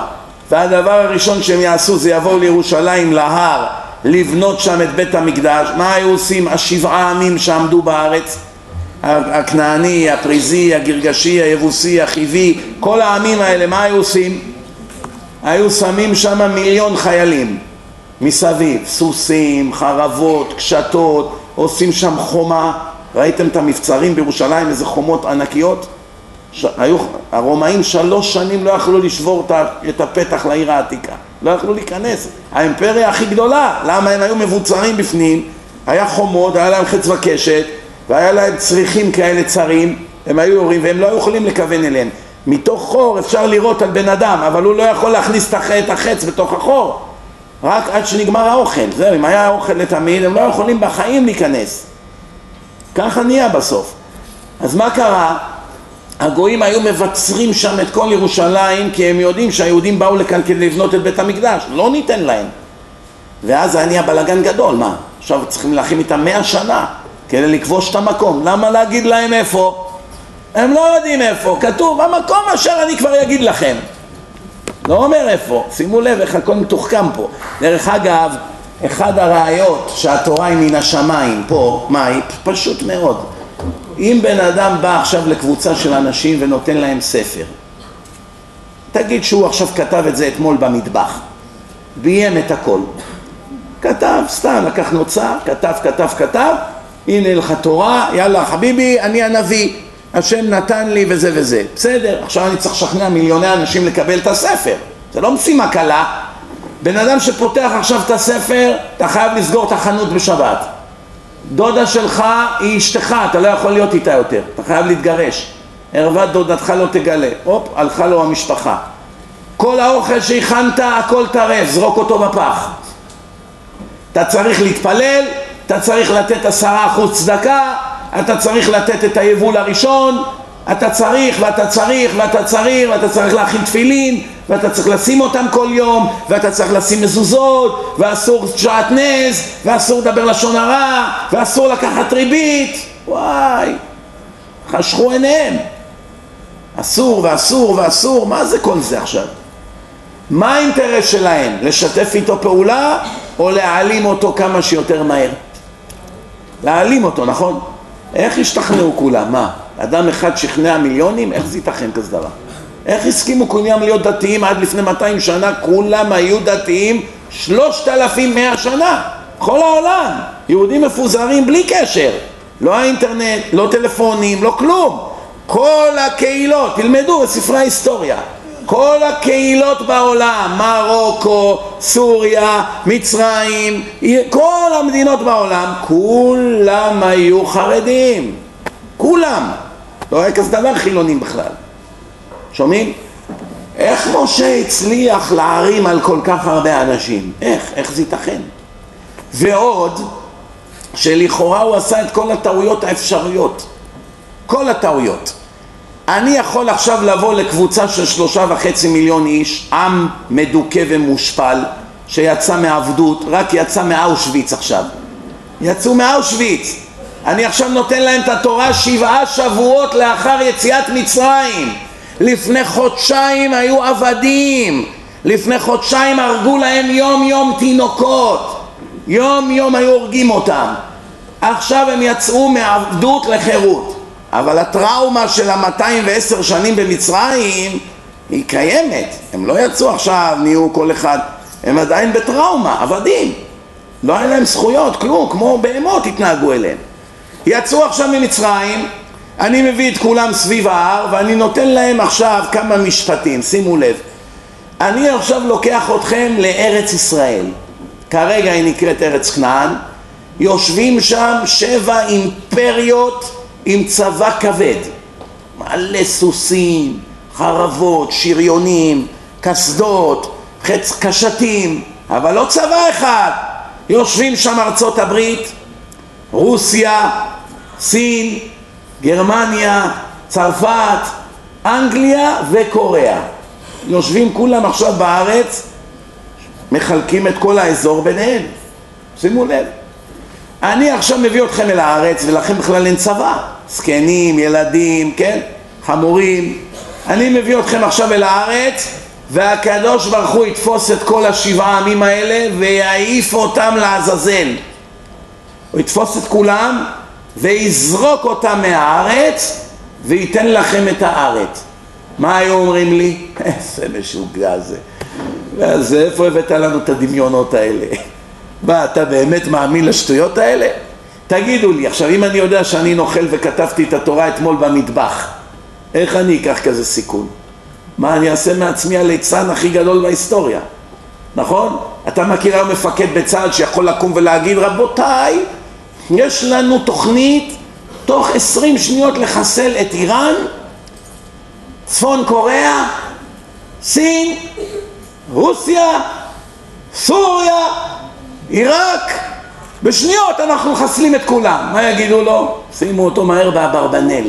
[SPEAKER 1] והדבר הראשון שהם יעשו זה יבואו לירושלים להר לבנות שם את בית המקדש מה היו עושים השבעה עמים שעמדו בארץ הכנעני, הפריזי, הגרגשי, היבוסי, החיבי, כל העמים האלה, מה היו עושים? היו שמים שם מיליון חיילים מסביב, סוסים, חרבות, קשתות, עושים שם חומה, ראיתם את המבצרים בירושלים, איזה חומות ענקיות? ש... היו, הרומאים שלוש שנים לא יכלו לשבור את הפתח לעיר העתיקה, לא יכלו להיכנס, האימפריה הכי גדולה, למה הם היו מבוצרים בפנים, היה חומות, היה להם חץ וקשת, והיה להם צריכים כאלה צרים, הם היו יורים והם לא יכולים לכוון אליהם. מתוך חור אפשר לראות על בן אדם, אבל הוא לא יכול להכניס את החץ בתוך החור, רק עד שנגמר האוכל. זהו, אם היה אוכל לתמיד, הם לא יכולים בחיים להיכנס. ככה נהיה בסוף. אז מה קרה? הגויים היו מבצרים שם את כל ירושלים כי הם יודעים שהיהודים באו לכאן כדי לבנות את בית המקדש, לא ניתן להם. ואז היה נהיה בלאגן גדול, מה? עכשיו צריכים להכין איתם מאה שנה. כדי לכבוש את המקום. למה להגיד להם איפה? הם לא יודעים איפה, כתוב המקום אשר אני כבר אגיד לכם. לא אומר איפה, שימו לב איך הכל מתוחכם פה. דרך אגב, אחד הראיות שהתורה היא מן השמיים פה, מה היא? פשוט מאוד. אם בן אדם בא עכשיו לקבוצה של אנשים ונותן להם ספר, תגיד שהוא עכשיו כתב את זה אתמול במטבח, ביים את הכל. כתב, סתם, לקח נוצה, כתב, כתב, כתב, הנה לך תורה, יאללה חביבי, אני הנביא, השם נתן לי וזה וזה. בסדר, עכשיו אני צריך לשכנע מיליוני אנשים לקבל את הספר. זה לא משימה קלה. בן אדם שפותח עכשיו את הספר, אתה חייב לסגור את החנות בשבת. דודה שלך היא אשתך, אתה לא יכול להיות איתה יותר, אתה חייב להתגרש. ערוות דודתך לא תגלה. הופ, הלכה לו המשפחה. כל האוכל שהכנת, הכל טרף, זרוק אותו בפח. אתה צריך להתפלל, אתה צריך לתת עשרה אחוז צדקה, אתה צריך לתת את היבול הראשון, אתה צריך ואתה צריך ואתה צריך ואתה צריך להכין תפילין ואתה צריך לשים אותם כל יום ואתה צריך לשים מזוזות ואסור שעטנז ואסור לדבר לשון הרע ואסור לקחת ריבית וואי חשכו עיניהם אסור ואסור ואסור מה זה כל זה עכשיו? מה האינטרס שלהם? לשתף איתו פעולה או להעלים אותו כמה שיותר מהר? להעלים אותו, נכון? איך השתכנעו כולם? מה? אדם אחד שכנע מיליונים? איך זה ייתכן כזה דבר? איך הסכימו כולם להיות דתיים עד לפני 200 שנה? כולם היו דתיים 3,100 שנה, כל העולם. יהודים מפוזרים בלי קשר. לא האינטרנט, לא טלפונים, לא כלום. כל הקהילות, תלמדו בספרי ההיסטוריה. כל הקהילות בעולם, מרוקו, סוריה, מצרים, כל המדינות בעולם, כולם היו חרדים. כולם. לא היה כזה דבר חילונים בכלל. שומעים? איך משה הצליח להערים על כל כך הרבה אנשים? איך? איך זה ייתכן? ועוד, שלכאורה הוא עשה את כל הטעויות האפשריות. כל הטעויות. אני יכול עכשיו לבוא לקבוצה של שלושה וחצי מיליון איש, עם מדוכא ומושפל, שיצא מעבדות, רק יצא מאושוויץ עכשיו. יצאו מאושוויץ. אני עכשיו נותן להם את התורה שבעה שבועות לאחר יציאת מצרים. לפני חודשיים היו עבדים. לפני חודשיים הרגו להם יום יום תינוקות. יום יום היו הורגים אותם. עכשיו הם יצאו מעבדות לחירות. אבל הטראומה של המאתיים ועשר שנים במצרים היא קיימת. הם לא יצאו עכשיו, נהיו כל אחד, הם עדיין בטראומה, עבדים. לא היה להם זכויות, כלום, כמו בהמות התנהגו אליהם. יצאו עכשיו ממצרים, אני מביא את כולם סביב ההר ואני נותן להם עכשיו כמה משפטים, שימו לב. אני עכשיו לוקח אתכם לארץ ישראל. כרגע היא נקראת ארץ כנען. יושבים שם שבע אימפריות עם צבא כבד, מלא סוסים, חרבות, שריונים, קסדות, חץ קשתים, אבל לא צבא אחד. יושבים שם ארצות הברית, רוסיה, סין, גרמניה, צרפת, אנגליה וקוריאה. יושבים כולם עכשיו בארץ, מחלקים את כל האזור ביניהם. שימו לב. אני עכשיו מביא אתכם אל הארץ ולכם בכלל אין צבא. זקנים, ילדים, כן? חמורים. אני מביא אתכם עכשיו אל הארץ והקדוש ברוך הוא יתפוס את כל השבעה עמים האלה ויעיף אותם לעזאזל. הוא יתפוס את כולם ויזרוק אותם מהארץ וייתן לכם את הארץ. מה היו אומרים לי? איזה משוגע זה. אז איפה הבאת לנו את הדמיונות האלה? מה, אתה באמת מאמין לשטויות האלה? תגידו לי, עכשיו אם אני יודע שאני נוכל וכתבתי את התורה אתמול במטבח, איך אני אקח כזה סיכון? מה אני אעשה מעצמי הליצן הכי גדול בהיסטוריה, נכון? אתה מכיר היום מפקד בצה"ל שיכול לקום ולהגיד רבותיי, יש לנו תוכנית תוך עשרים שניות לחסל את איראן, צפון קוריאה, סין, רוסיה, סוריה, עיראק, בשניות אנחנו מחסלים את כולם. מה יגידו לו? שימו אותו מהר באברבנל.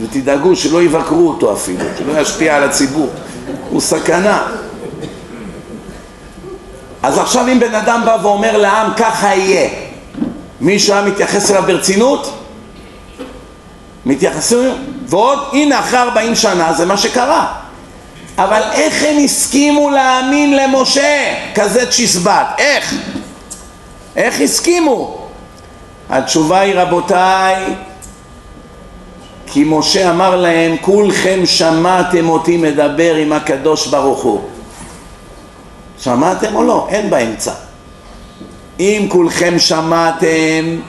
[SPEAKER 1] ותדאגו שלא יבקרו אותו אפילו, שלא ישפיע על הציבור. הוא סכנה. אז עכשיו אם בן אדם בא ואומר לעם ככה יהיה, מישהו היה מתייחס אליו ברצינות? מתייחסים, ועוד הנה אחרי ארבעים שנה זה מה שקרה. אבל איך הם הסכימו להאמין למשה כזה צ'יזבט? איך? איך הסכימו? התשובה היא רבותיי כי משה אמר להם כולכם שמעתם אותי מדבר עם הקדוש ברוך הוא שמעתם או לא? אין באמצע אם כולכם שמעתם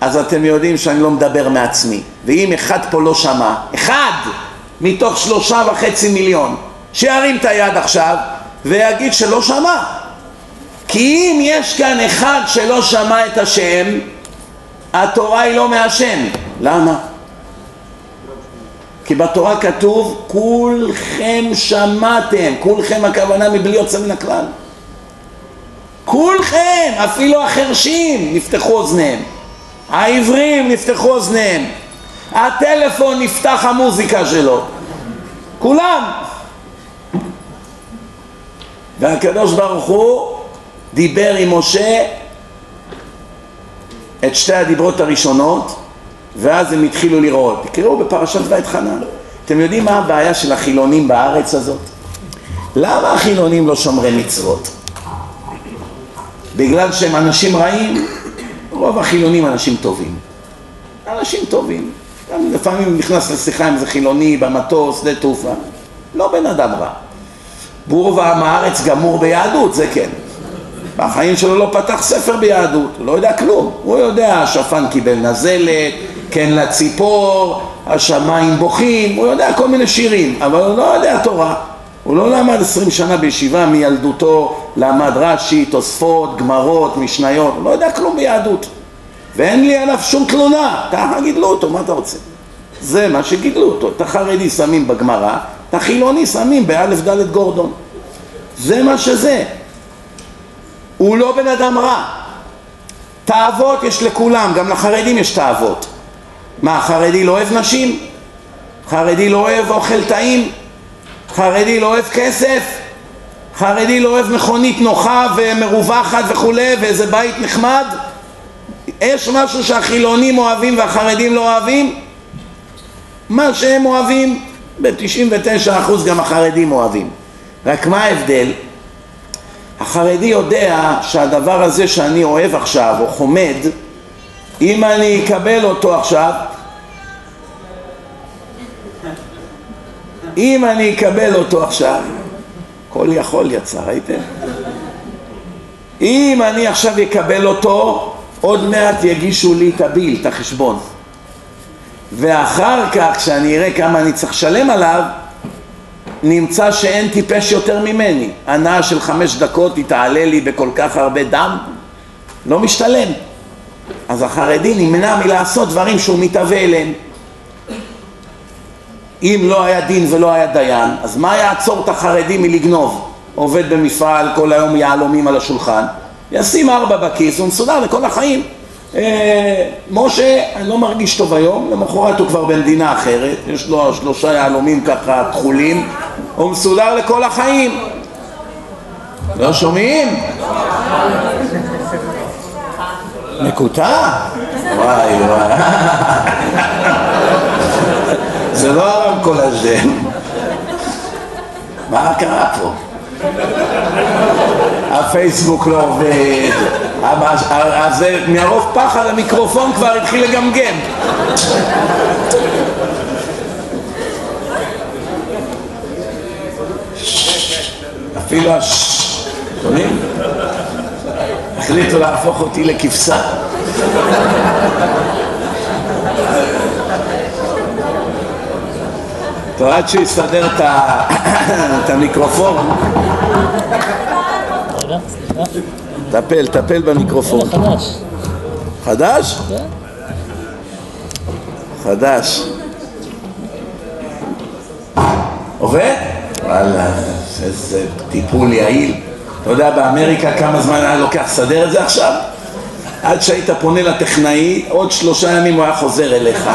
[SPEAKER 1] אז אתם יודעים שאני לא מדבר מעצמי ואם אחד פה לא שמע, אחד מתוך שלושה וחצי מיליון שירים את היד עכשיו ויגיד שלא שמע כי אם יש כאן אחד שלא שמע את השם, התורה היא לא מהשם. למה? כי בתורה כתוב כולכם שמעתם, כולכם הכוונה מבלי יוצא מן הכלל. כולכם, אפילו החרשים נפתחו אוזניהם, העיוורים נפתחו אוזניהם, הטלפון נפתח המוזיקה שלו, כולם. והקדוש ברוך הוא דיבר עם משה את שתי הדיברות הראשונות ואז הם התחילו לראות. תקראו בפרשת ואת חנן. אתם יודעים מה הבעיה של החילונים בארץ הזאת? למה החילונים לא שומרי מצוות? בגלל שהם אנשים רעים? רוב החילונים אנשים טובים. אנשים טובים. גם לפעמים נכנס לשיחה עם איזה חילוני במטוס, שדה תעופה. לא בן אדם רע. בור ועם הארץ גמור ביהדות, זה כן. בחיים שלו לא פתח ספר ביהדות, הוא לא יודע כלום. הוא יודע, השפן קיבל נזלת, כן לציפור, השמיים בוכים, הוא יודע כל מיני שירים, אבל הוא לא יודע תורה. הוא לא למד עשרים שנה בישיבה, מילדותו למד רש"י, תוספות, גמרות, משניות, הוא לא יודע כלום ביהדות. ואין לי עליו שום תלונה, ככה גידלו אותו, מה אתה רוצה? זה מה שגידלו אותו. את החרדי שמים בגמרא, את החילוני שמים באלף דלת גורדון. זה מה שזה. הוא לא בן אדם רע. תאוות יש לכולם, גם לחרדים יש תאוות. מה, חרדי לא אוהב נשים? חרדי לא אוהב אוכל טעים? חרדי לא אוהב כסף? חרדי לא אוהב מכונית נוחה ומרווחת וכולי ואיזה בית נחמד? יש משהו שהחילונים אוהבים והחרדים לא אוהבים? מה שהם אוהבים, ב-99% גם החרדים אוהבים. רק מה ההבדל? החרדי יודע שהדבר הזה שאני אוהב עכשיו או חומד אם אני אקבל אותו עכשיו אם אני אקבל אותו עכשיו כל יכול יצא, ראיתם? אם אני עכשיו אקבל אותו עוד מעט יגישו לי את הביל, את החשבון. ואחר כך כשאני אראה כמה אני צריך לשלם עליו נמצא שאין טיפש יותר ממני. הנאה של חמש דקות היא תעלה לי בכל כך הרבה דם לא משתלם. אז החרדי נמנע מלעשות דברים שהוא מתהווה אליהם. אם לא היה דין ולא היה דיין אז מה יעצור את החרדי מלגנוב? עובד במפעל כל היום יהלומים על השולחן ישים ארבע בכיס הוא מסודר לכל החיים אה, משה, אני לא מרגיש טוב היום, למחרת הוא כבר במדינה אחרת, יש לו שלושה יהלומים ככה כחולים, הוא מסודר לכל החיים. לא שומעים? מקוטע? וואי וואי. זה לא הרמקול הזה. מה קרה פה? הפייסבוק לא עובד, אז מרוב פחד המיקרופון כבר התחיל לגמגם. אפילו הש... שומעים? החליטו להפוך אותי לכבשה. טוב, עד שהוא יסדר את המיקרופון. טפל, טפל במיקרופון. חדש. חדש? חדש. עובד? וואלה, איזה טיפול יעיל. אתה יודע באמריקה כמה זמן היה לוקח לסדר את זה עכשיו? עד שהיית פונה לטכנאי, עוד שלושה ימים הוא היה חוזר אליך.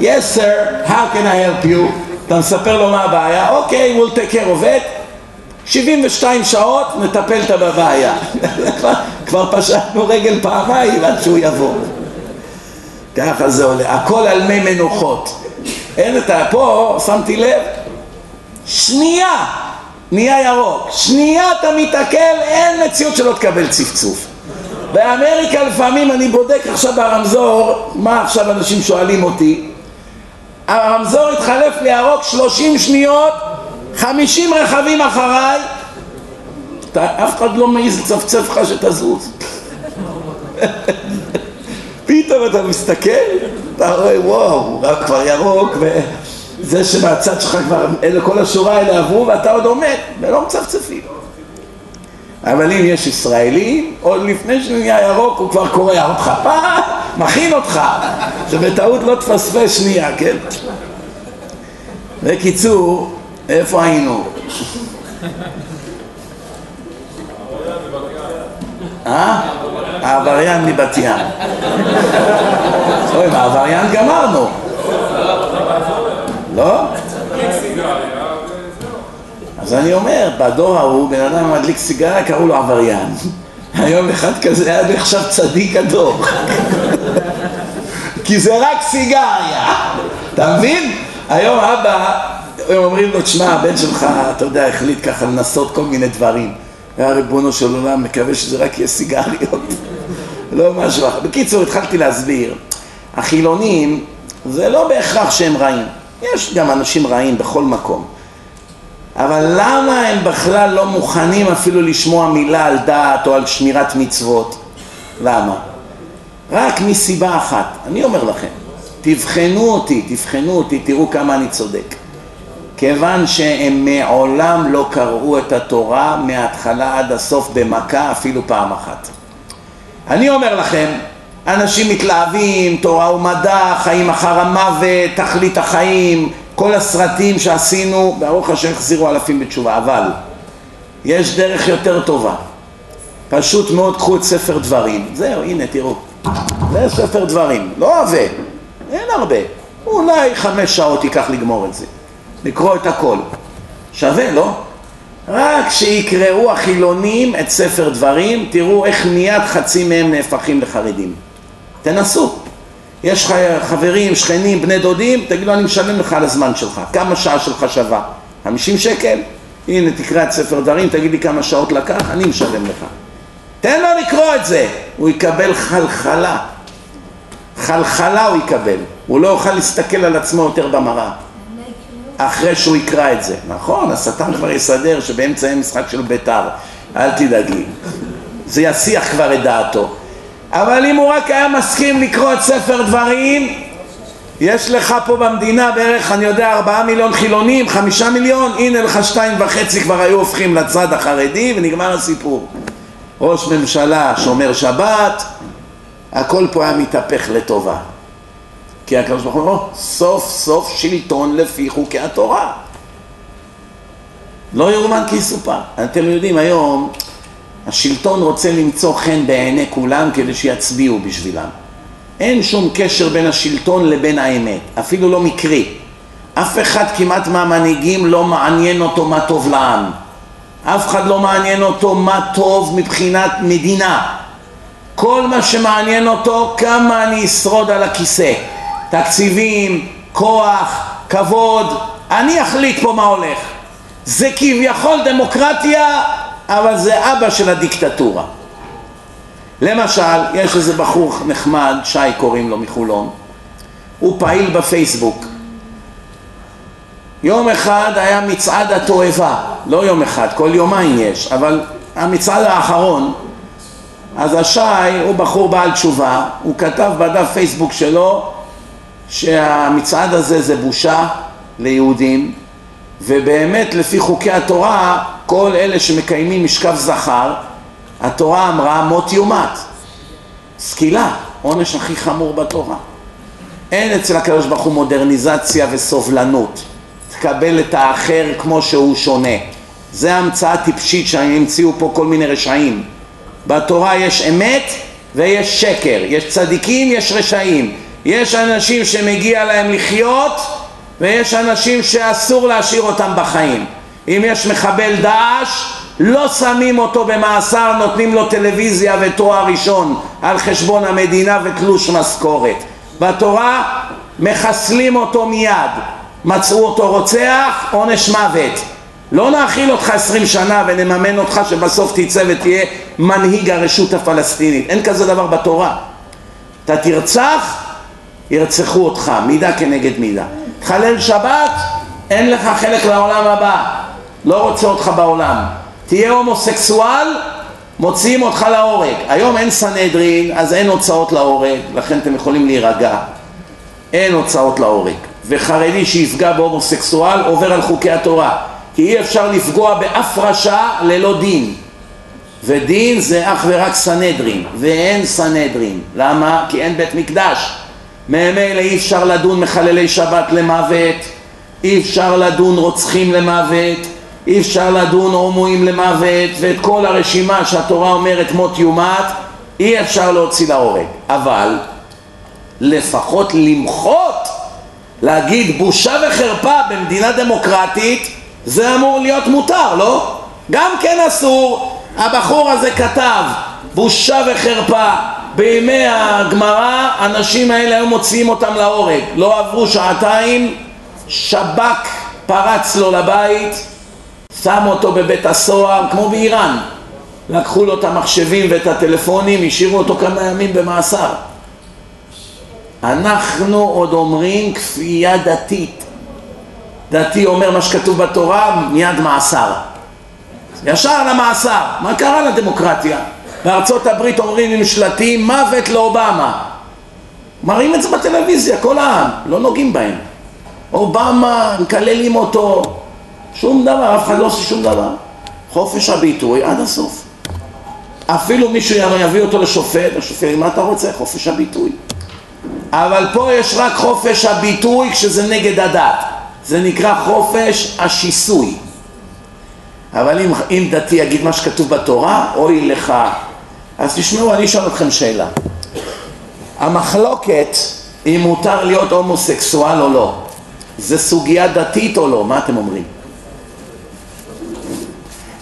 [SPEAKER 1] yes sir, how can I help you? אתה מספר לו מה הבעיה, אוקיי, okay, we'll take care of it. 72 שעות מטפלת בבעיה. כבר, כבר פשטנו רגל פעמיים עד שהוא יבוא. ככה זה עולה, הכל על מי מנוחות. אין את ה... פה, שמתי לב, שנייה נהיה ירוק, שנייה אתה מתעכל, אין מציאות שלא תקבל צפצוף. באמריקה לפעמים אני בודק עכשיו ברמזור, מה עכשיו אנשים שואלים אותי, הרמזור התחלף לירוק שלושים שניות חמישים רכבים אחריי, אתה, אף אחד לא מעז לצפצף לך שתזוז. פתאום אתה מסתכל, אתה רואה וואו, רק כבר ירוק, וזה שמהצד שלך כבר, אלה כל השורה האלה עברו ואתה עוד עומד, ולא מצפצפים. אבל אם יש ישראלי, עוד לפני שהוא נהיה ירוק הוא כבר קורע אותך, פעם, מכין אותך, שבטעות לא תפספס שנייה, כן? בקיצור, איפה היינו? אה? העבריין מבת ים. אוי, העבריין גמרנו. לא? אז אני אומר, בדור ההוא בן אדם מדליק סיגריה קראו לו עבריין. היום אחד כזה היה נחשב צדיק הדור. כי זה רק סיגריה. אתה מבין? היום אבא, הם אומרים לו, תשמע, הבן שלך, אתה יודע, החליט ככה לנסות כל מיני דברים. היה ריבונו של עולם, מקווה שזה רק יהיה סיגריות. לא משהו אחר. בקיצור, התחלתי להסביר. החילונים, זה לא בהכרח שהם רעים. יש גם אנשים רעים בכל מקום. אבל למה הם בכלל לא מוכנים אפילו לשמוע מילה על דעת או על שמירת מצוות? למה? רק מסיבה אחת, אני אומר לכם, תבחנו אותי, תבחנו אותי, תראו כמה אני צודק. כיוון שהם מעולם לא קראו את התורה מההתחלה עד הסוף במכה אפילו פעם אחת. אני אומר לכם, אנשים מתלהבים, תורה ומדע, חיים אחר המוות, תכלית החיים, כל הסרטים שעשינו, ברוך השם החזירו אלפים בתשובה, אבל יש דרך יותר טובה. פשוט מאוד קחו את ספר דברים, זהו, הנה תראו, זה ספר דברים, לא עבה, אין הרבה, אולי חמש שעות ייקח לגמור את זה, לקרוא את הכל, שווה, לא? רק שיקראו החילונים את ספר דברים, תראו איך מיד חצי מהם נהפכים לחרדים. תנסו. יש לך חברים, שכנים, בני דודים, תגידו אני משלם לך על הזמן שלך, כמה שעה שלך שווה? 50 שקל? הנה תקרא את ספר דברים, תגיד לי כמה שעות לקח, אני משלם לך. תן לו לקרוא את זה, הוא יקבל חלחלה. חלחלה הוא יקבל, הוא לא יוכל להסתכל על עצמו יותר במראה. אחרי שהוא יקרא את זה. נכון, השטן כבר יסדר שבאמצע אין משחק של בית"ר, אל תדאגי. זה יסיח כבר את דעתו. אבל אם הוא רק היה מסכים לקרוא את ספר דברים, יש לך פה במדינה בערך, אני יודע, ארבעה מיליון חילונים, חמישה מיליון, הנה לך שתיים וחצי כבר היו הופכים לצד החרדי ונגמר הסיפור. ראש ממשלה שומר שבת, הכל פה היה מתהפך לטובה. כי הקדוש ברוך הוא אומר, סוף סוף שלטון לפי חוקי התורה. לא יאומן כי יסופר. אתם יודעים, היום השלטון רוצה למצוא חן בעיני כולם כדי שיצביעו בשבילם. אין שום קשר בין השלטון לבין האמת, אפילו לא מקרי. אף אחד כמעט מהמנהיגים לא מעניין אותו מה טוב לעם. אף אחד לא מעניין אותו מה טוב מבחינת מדינה. כל מה שמעניין אותו כמה אני אשרוד על הכיסא. תקציבים, כוח, כבוד, אני אחליט פה מה הולך. זה כביכול דמוקרטיה, אבל זה אבא של הדיקטטורה. למשל, יש איזה בחור נחמד, שי קוראים לו מחולון, הוא פעיל בפייסבוק. יום אחד היה מצעד התועבה, לא יום אחד, כל יומיים יש, אבל המצעד האחרון, אז השי הוא בחור בעל תשובה, הוא כתב בדף פייסבוק שלו שהמצעד הזה זה בושה ליהודים ובאמת לפי חוקי התורה כל אלה שמקיימים משכב זכר התורה אמרה מות יומת סקילה, עונש הכי חמור בתורה. אין אצל הקדוש ברוך הוא מודרניזציה וסובלנות. תקבל את האחר כמו שהוא שונה. זה המצאה טיפשית שהמציאו פה כל מיני רשעים. בתורה יש אמת ויש שקר, יש צדיקים, יש רשעים יש אנשים שמגיע להם לחיות ויש אנשים שאסור להשאיר אותם בחיים. אם יש מחבל דאעש, לא שמים אותו במאסר, נותנים לו טלוויזיה ותואר ראשון על חשבון המדינה ותלוש משכורת. בתורה מחסלים אותו מיד. מצאו אותו רוצח, עונש מוות. לא נאכיל אותך עשרים שנה ונממן אותך שבסוף תצא ותהיה מנהיג הרשות הפלסטינית. אין כזה דבר בתורה. אתה תרצח, ירצחו אותך, מידה כנגד מידה. תחלל שבת, אין לך חלק לעולם הבא, לא רוצה אותך בעולם. תהיה הומוסקסואל, מוציאים אותך להורג. היום אין סנהדרין, אז אין הוצאות להורג, לכן אתם יכולים להירגע. אין הוצאות להורג. וחרדי שיפגע בהומוסקסואל עובר על חוקי התורה. כי אי אפשר לפגוע באף רשע ללא דין. ודין זה אך ורק סנהדרין, ואין סנהדרין. למה? כי אין בית מקדש. ממילא אי אפשר לדון מחללי שבת למוות, אי אפשר לדון רוצחים למוות, אי אפשר לדון הומואים למוות, ואת כל הרשימה שהתורה אומרת מות יומת, אי אפשר להוציא להורג. אבל לפחות למחות, להגיד בושה וחרפה במדינה דמוקרטית, זה אמור להיות מותר, לא? גם כן אסור. הבחור הזה כתב, בושה וחרפה. בימי הגמרא, האנשים האלה היו מוציאים אותם להורג. לא עברו שעתיים, שב"כ פרץ לו לבית, שם אותו בבית הסוהר, כמו באיראן. לקחו לו את המחשבים ואת הטלפונים, השאירו אותו כמה ימים במאסר. אנחנו עוד אומרים כפייה דתית. דתי אומר מה שכתוב בתורה, מיד מאסר. ישר למאסר. מה קרה לדמוקרטיה? בארצות הברית אומרים עם שלטים מוות לאובמה. מראים את זה בטלוויזיה, כל העם, לא נוגעים בהם. אובמה, מקללים אותו, שום דבר, אף אחד לא עושה שום דבר. חופש הביטוי עד הסוף. אפילו מישהו יביא אותו לשופט, השופט, מה אתה רוצה? חופש הביטוי. אבל פה יש רק חופש הביטוי כשזה נגד הדת. זה נקרא חופש השיסוי. אבל אם, אם דתי יגיד מה שכתוב בתורה, אוי לך. אז תשמעו, אני אשאל אתכם שאלה. המחלוקת אם מותר להיות הומוסקסואל או לא, זה סוגיה דתית או לא? מה אתם אומרים?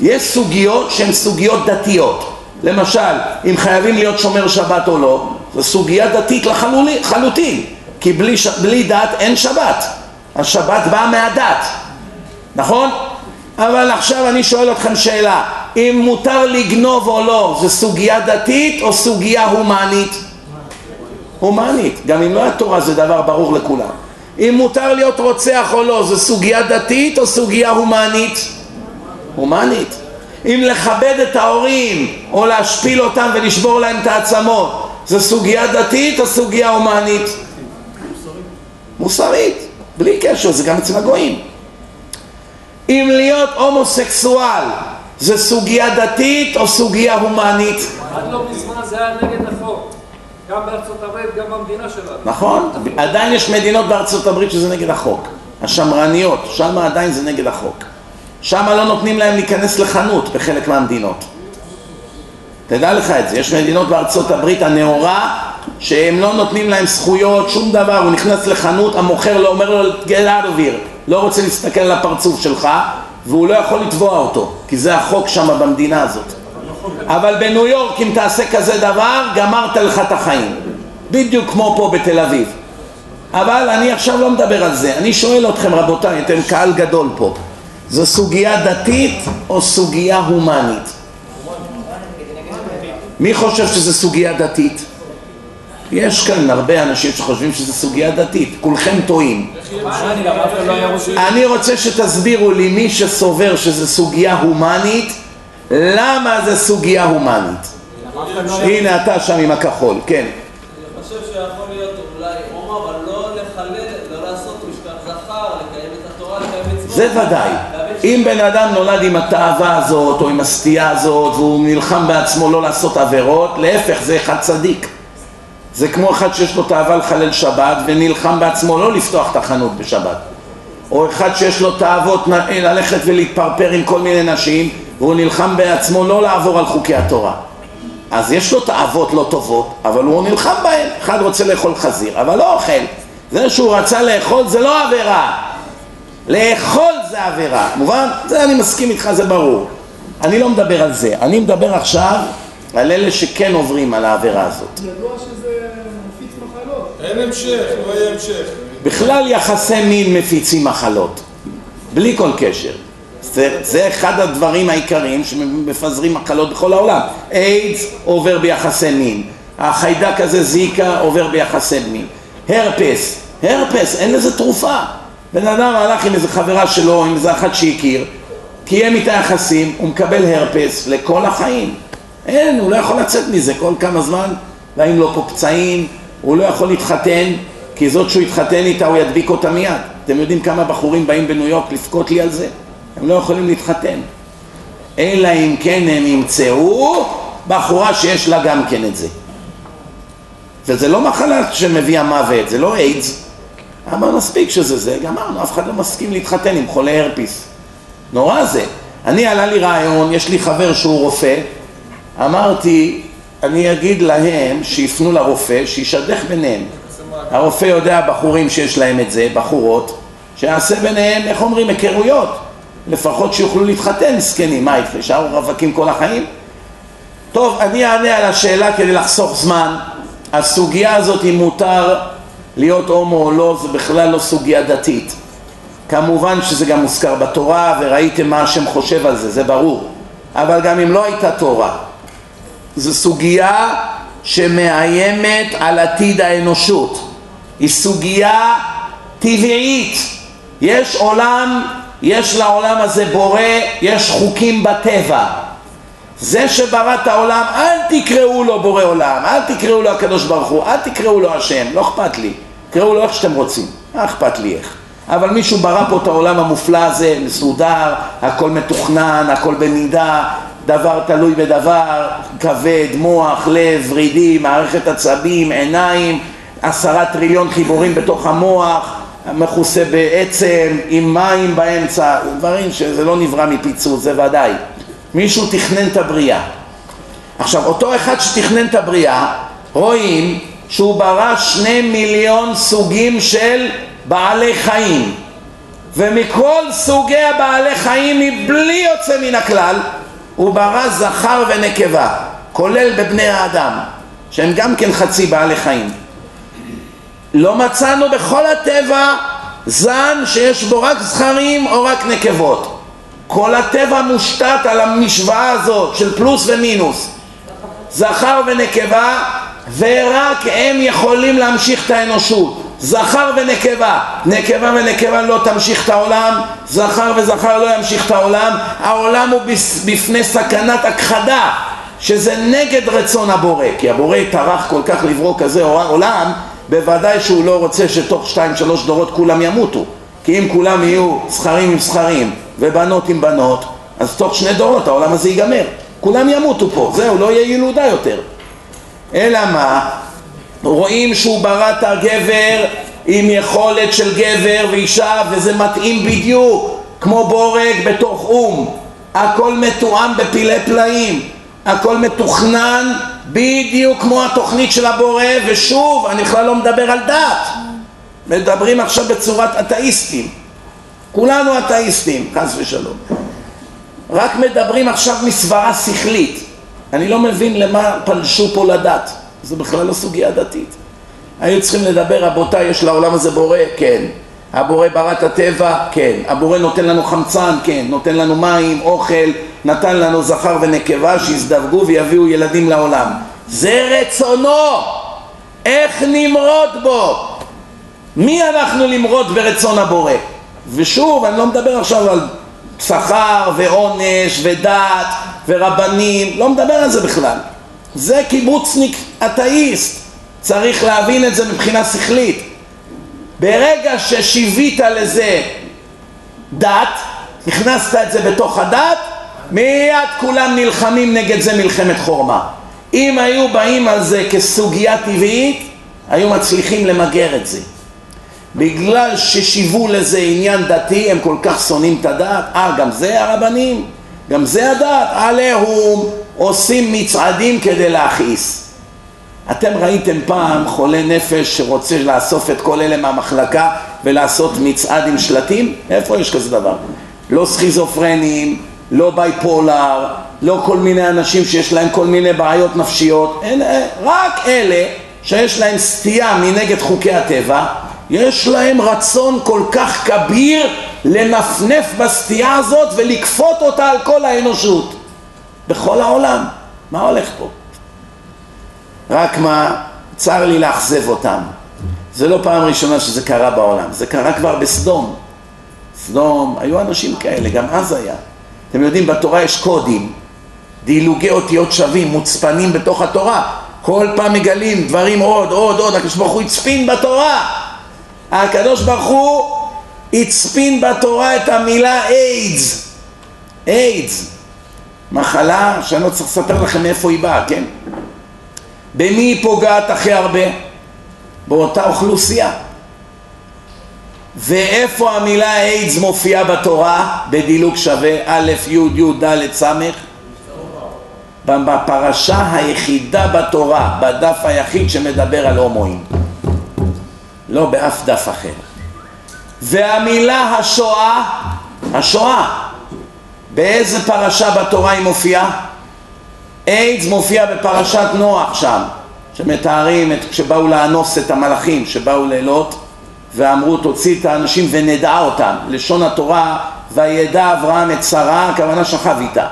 [SPEAKER 1] יש סוגיות שהן סוגיות דתיות. למשל, אם חייבים להיות שומר שבת או לא, זו סוגיה דתית לחלוטין, כי בלי, ש... בלי דת אין שבת. השבת באה מהדת, נכון? אבל עכשיו אני שואל אתכם שאלה, אם מותר לגנוב או לא, זו סוגיה דתית או סוגיה הומנית? הומנית, גם אם לא התורה זה דבר ברור לכולם. אם מותר להיות רוצח או לא, זו סוגיה דתית או סוגיה הומנית? הומנית. אם לכבד את ההורים או להשפיל אותם ולשבור להם את העצמות, זו סוגיה דתית או סוגיה הומנית? מוסרית, בלי קשר, זה גם אצל הגויים. אם להיות הומוסקסואל זה סוגיה דתית או סוגיה הומנית?
[SPEAKER 2] עד לא מזמן זה היה נגד החוק. גם בארצות הברית, גם במדינה שלנו.
[SPEAKER 1] נכון, עדיין יש מדינות בארצות הברית שזה נגד החוק. השמרניות, שם עדיין זה נגד החוק. שם לא נותנים להם להיכנס לחנות בחלק מהמדינות. תדע לך את זה, יש מדינות בארצות הברית הנאורה שהם לא נותנים להם זכויות, שום דבר, הוא נכנס לחנות, המוכר לא אומר לו get out of here, לא רוצה להסתכל על הפרצוף שלך והוא לא יכול לתבוע אותו, כי זה החוק שם במדינה הזאת. אבל בניו יורק אם תעשה כזה דבר, גמרת לך את החיים. בדיוק כמו פה בתל אביב. אבל אני עכשיו לא מדבר על זה, אני שואל אתכם רבותיי, אתם קהל גדול פה, זו סוגיה דתית או סוגיה הומנית? מי חושב שזו סוגיה דתית? יש כאן הרבה אנשים שחושבים שזו סוגיה דתית, כולכם טועים. אני רוצה שתסבירו לי מי שסובר שזו סוגיה הומנית, למה זו סוגיה הומנית? הנה אתה שם עם הכחול, כן.
[SPEAKER 3] אני חושב שיכול להיות אולי הומו, אבל לא לחלל, לא לעשות משכח זכר, לקיים את התורה, לקיים מצוות.
[SPEAKER 1] זה ודאי. אם בן אדם נולד עם התאווה הזאת או עם הסטייה הזאת והוא נלחם בעצמו לא לעשות עבירות, להפך זה אחד צדיק. זה כמו אחד שיש לו תאווה לחלל שבת ונלחם בעצמו לא לפתוח את החנות בשבת. או אחד שיש לו תאוות ללכת ולהתפרפר עם כל מיני נשים והוא נלחם בעצמו לא לעבור על חוקי התורה. אז יש לו תאוות לא טובות, אבל הוא נלחם בהן. אחד רוצה לאכול חזיר, אבל לא אוכל. זה שהוא רצה לאכול זה לא עבירה. לאכול זה עבירה. מובן? זה אני מסכים איתך, זה ברור. אני לא מדבר על זה. אני מדבר עכשיו על אלה שכן עוברים על העבירה הזאת.
[SPEAKER 4] ידוע שזה מפיץ מחלות.
[SPEAKER 2] אין המשך, לא יהיה המשך.
[SPEAKER 1] בכלל יחסי מין מפיצים מחלות, בלי כל קשר. זה, זה אחד הדברים העיקריים שמפזרים מחלות בכל העולם. איידס עובר ביחסי מין, החיידק הזה זיקה עובר ביחסי מין. הרפס, הרפס, אין לזה תרופה. בן אדם הלך עם איזה חברה שלו, עם איזה אחת שהכיר, קיים איתה יחסים, הוא מקבל הרפס לכל החיים. אין, הוא לא יכול לצאת מזה כל כמה זמן, והאם לו פה פצעים, הוא לא יכול להתחתן, כי זאת שהוא יתחתן איתה הוא ידביק אותה מיד. אתם יודעים כמה בחורים באים בניו יורק לבכות לי על זה? הם לא יכולים להתחתן. אלא אם כן הם ימצאו בחורה שיש לה גם כן את זה. וזה לא מחלה שמביאה מוות, זה לא איידס. אמר מספיק שזה זה, גמרנו, אף אחד לא מסכים להתחתן עם חולה הרפיס. נורא זה. אני עלה לי רעיון, יש לי חבר שהוא רופא, אמרתי, אני אגיד להם שיפנו לרופא, שישדך ביניהם. הרופא יודע בחורים שיש להם את זה, בחורות, שיעשה ביניהם, איך אומרים, היכרויות. לפחות שיוכלו להתחתן, זקנים, מה יקרה, שערו רווקים כל החיים? טוב, אני אענה על השאלה כדי לחסוך זמן. הסוגיה הזאת אם מותר להיות הומו או לא, זה בכלל לא סוגיה דתית. כמובן שזה גם מוזכר בתורה וראיתם מה השם חושב על זה, זה ברור. אבל גם אם לא הייתה תורה, זו סוגיה שמאיימת על עתיד האנושות. היא סוגיה טבעית. יש עולם, יש לעולם הזה בורא, יש חוקים בטבע. זה שברא את העולם, אל תקראו לו בורא עולם, אל תקראו לו הקדוש ברוך הוא, אל תקראו לו השם, לא אכפת לי. תקראו לו איך שאתם רוצים, מה אכפת לי איך. אבל מישהו ברא פה את העולם המופלא הזה, מסודר, הכל מתוכנן, הכל במידה, דבר תלוי בדבר, כבד, מוח, לב, ורידים, מערכת עצבים, עיניים, עשרה טריליון חיבורים בתוך המוח, מכוסה בעצם, עם מים באמצע, דברים שזה לא נברא מפיצוץ, זה ודאי. מישהו תכנן את הבריאה. עכשיו, אותו אחד שתכנן את הבריאה, רואים שהוא ברא שני מיליון סוגים של בעלי חיים. ומכל סוגי הבעלי חיים מבלי יוצא מן הכלל הוא ברא זכר ונקבה כולל בבני האדם שהם גם כן חצי בעלי חיים. לא מצאנו בכל הטבע זן שיש בו רק זכרים או רק נקבות. כל הטבע מושתת על המשוואה הזאת של פלוס ומינוס. זכר ונקבה ורק הם יכולים להמשיך את האנושות זכר ונקבה, נקבה ונקבה לא תמשיך את העולם, זכר וזכר לא ימשיך את העולם, העולם הוא בפני סכנת הכחדה, שזה נגד רצון הבורא, כי הבורא טרח כל כך לברוא כזה עולם, בוודאי שהוא לא רוצה שתוך שתיים שלוש דורות כולם ימותו, כי אם כולם יהיו זכרים עם זכרים ובנות עם בנות, אז תוך שני דורות העולם הזה ייגמר, כולם ימותו פה, זהו, לא יהיה ילודה יותר. אלא מה? רואים שהוא ברא את הגבר עם יכולת של גבר ואישה וזה מתאים בדיוק כמו בורג בתוך אום. הכל מתואם בפילי פלאים. הכל מתוכנן בדיוק כמו התוכנית של הבורא ושוב אני בכלל לא מדבר על דת. מדברים עכשיו בצורת אתאיסטים. כולנו אתאיסטים חס ושלום. רק מדברים עכשיו מסברה שכלית. אני לא מבין למה פלשו פה לדת זה בכלל לא סוגיה דתית. היו צריכים לדבר, רבותיי, יש לעולם הזה בורא? כן. הבורא ברא את הטבע? כן. הבורא נותן לנו חמצן? כן. נותן לנו מים, אוכל, נתן לנו זכר ונקבה שיזדווגו ויביאו ילדים לעולם. זה רצונו! איך נמרוד בו? מי אנחנו למרוד ברצון הבורא? ושוב, אני לא מדבר עכשיו על שכר ועונש ודת ורבנים, לא מדבר על זה בכלל. זה קיבוצניק אתאיסט, צריך להבין את זה מבחינה שכלית. ברגע ששיווית לזה דת, הכנסת את זה בתוך הדת, מיד כולם נלחמים נגד זה מלחמת חורמה. אם היו באים על זה כסוגיה טבעית, היו מצליחים למגר את זה. בגלל ששיוו לזה עניין דתי, הם כל כך שונאים את הדת, אה, גם זה הרבנים? גם זה הדת? עליהום עושים מצעדים כדי להכעיס. אתם ראיתם פעם חולה נפש שרוצה לאסוף את כל אלה מהמחלקה ולעשות מצעד עם שלטים? איפה יש כזה דבר? לא סכיזופרנים, לא בייפולר, לא כל מיני אנשים שיש להם כל מיני בעיות נפשיות, אין, רק אלה שיש להם סטייה מנגד חוקי הטבע, יש להם רצון כל כך כביר לנפנף בסטייה הזאת ולכפות אותה על כל האנושות. בכל העולם. מה הולך פה? רק מה, צר לי לאכזב אותם. זה לא פעם ראשונה שזה קרה בעולם, זה קרה כבר בסדום. סדום, היו אנשים כאלה, גם אז היה. אתם יודעים, בתורה יש קודים, דילוגי אותיות שווים, מוצפנים בתוך התורה. כל פעם מגלים דברים עוד, עוד, עוד, הקדוש ברוך הוא הצפין בתורה. הקדוש ברוך הוא הצפין בתורה את המילה איידס. איידס. מחלה שאני לא צריך לספר לכם מאיפה היא באה, כן? במי היא פוגעת הכי הרבה? באותה אוכלוסייה. ואיפה המילה איידס מופיעה בתורה בדילוג שווה א', י', י', ד', ס'? בפרשה היחידה בתורה, בדף היחיד שמדבר על הומואים. לא באף דף אחר. והמילה השואה, השואה, באיזה פרשה בתורה היא מופיעה? איידס מופיע בפרשת נוח שם, שמתארים את כשבאו לאנוס את המלאכים, שבאו לילות ואמרו תוציא את האנשים ונדע אותם. לשון התורה, וידע אברהם את שרה, הכוונה שכב איתה.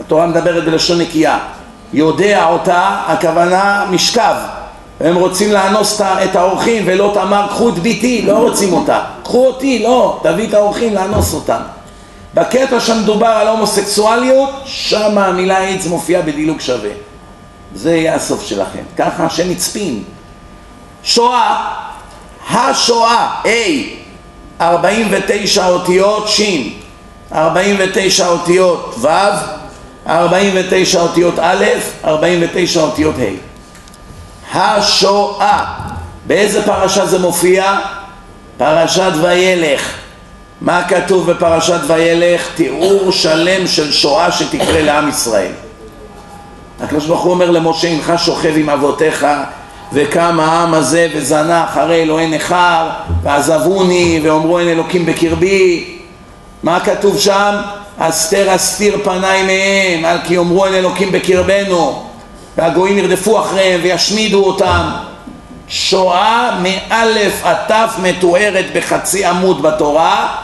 [SPEAKER 1] התורה מדברת בלשון נקייה. יודע אותה, הכוונה משכב. הם רוצים לאנוס את האורחים ולא תאמר קחו את ביתי, לא רוצים אותה. קחו אותי, לא, תביא את האורחים לאנוס אותם. בקטע שמדובר על הומוסקסואליות, שם המילה איידס מופיעה בדילוג שווה. זה יהיה הסוף שלכם. ככה השם הצפין. שואה, השואה, A, 49 אותיות ש', 49 אותיות ו', 49 אותיות א', 49 אותיות ה'. השואה, באיזה פרשה זה מופיע? פרשת וילך. מה כתוב בפרשת וילך? תיאור שלם של שואה שתקרה לעם ישראל. הקדוש ברוך הוא אומר למשה הנך שוכב עם אבותיך וקם העם הזה וזנח אחרי אלוהי נכר ועזבוני ואומרו אין אלוקים בקרבי מה כתוב שם? אסתר אסתיר פניי מהם על כי יאמרו אין אלוקים בקרבנו והגויים ירדפו אחריהם וישמידו אותם שואה מאלף עד תף מתוארת בחצי עמוד בתורה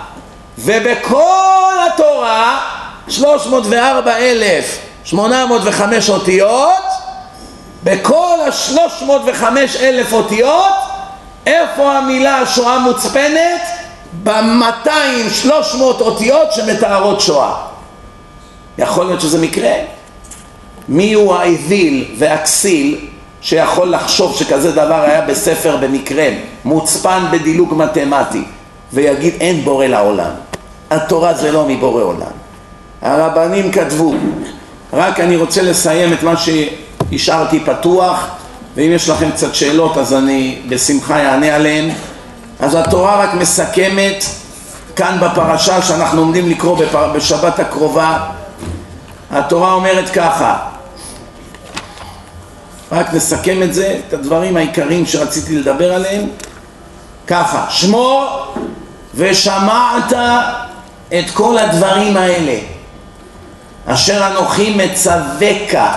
[SPEAKER 1] ובכל התורה 304,805 אותיות בכל ה-305 אלף אותיות איפה המילה השואה מוצפנת? ב-200-300 אותיות שמתארות שואה יכול להיות שזה מקרה מי הוא האוויל והכסיל שיכול לחשוב שכזה דבר היה בספר במקרה מוצפן בדילוג מתמטי ויגיד אין בורא לעולם. התורה זה לא מבורא עולם. הרבנים כתבו, רק אני רוצה לסיים את מה שהשארתי פתוח ואם יש לכם קצת שאלות אז אני בשמחה אענה עליהן. אז התורה רק מסכמת כאן בפרשה שאנחנו עומדים לקרוא בפר... בשבת הקרובה התורה אומרת ככה רק נסכם את זה, את הדברים העיקריים שרציתי לדבר עליהם ככה, שמור ושמעת את כל הדברים האלה אשר אנוכי מצווקה,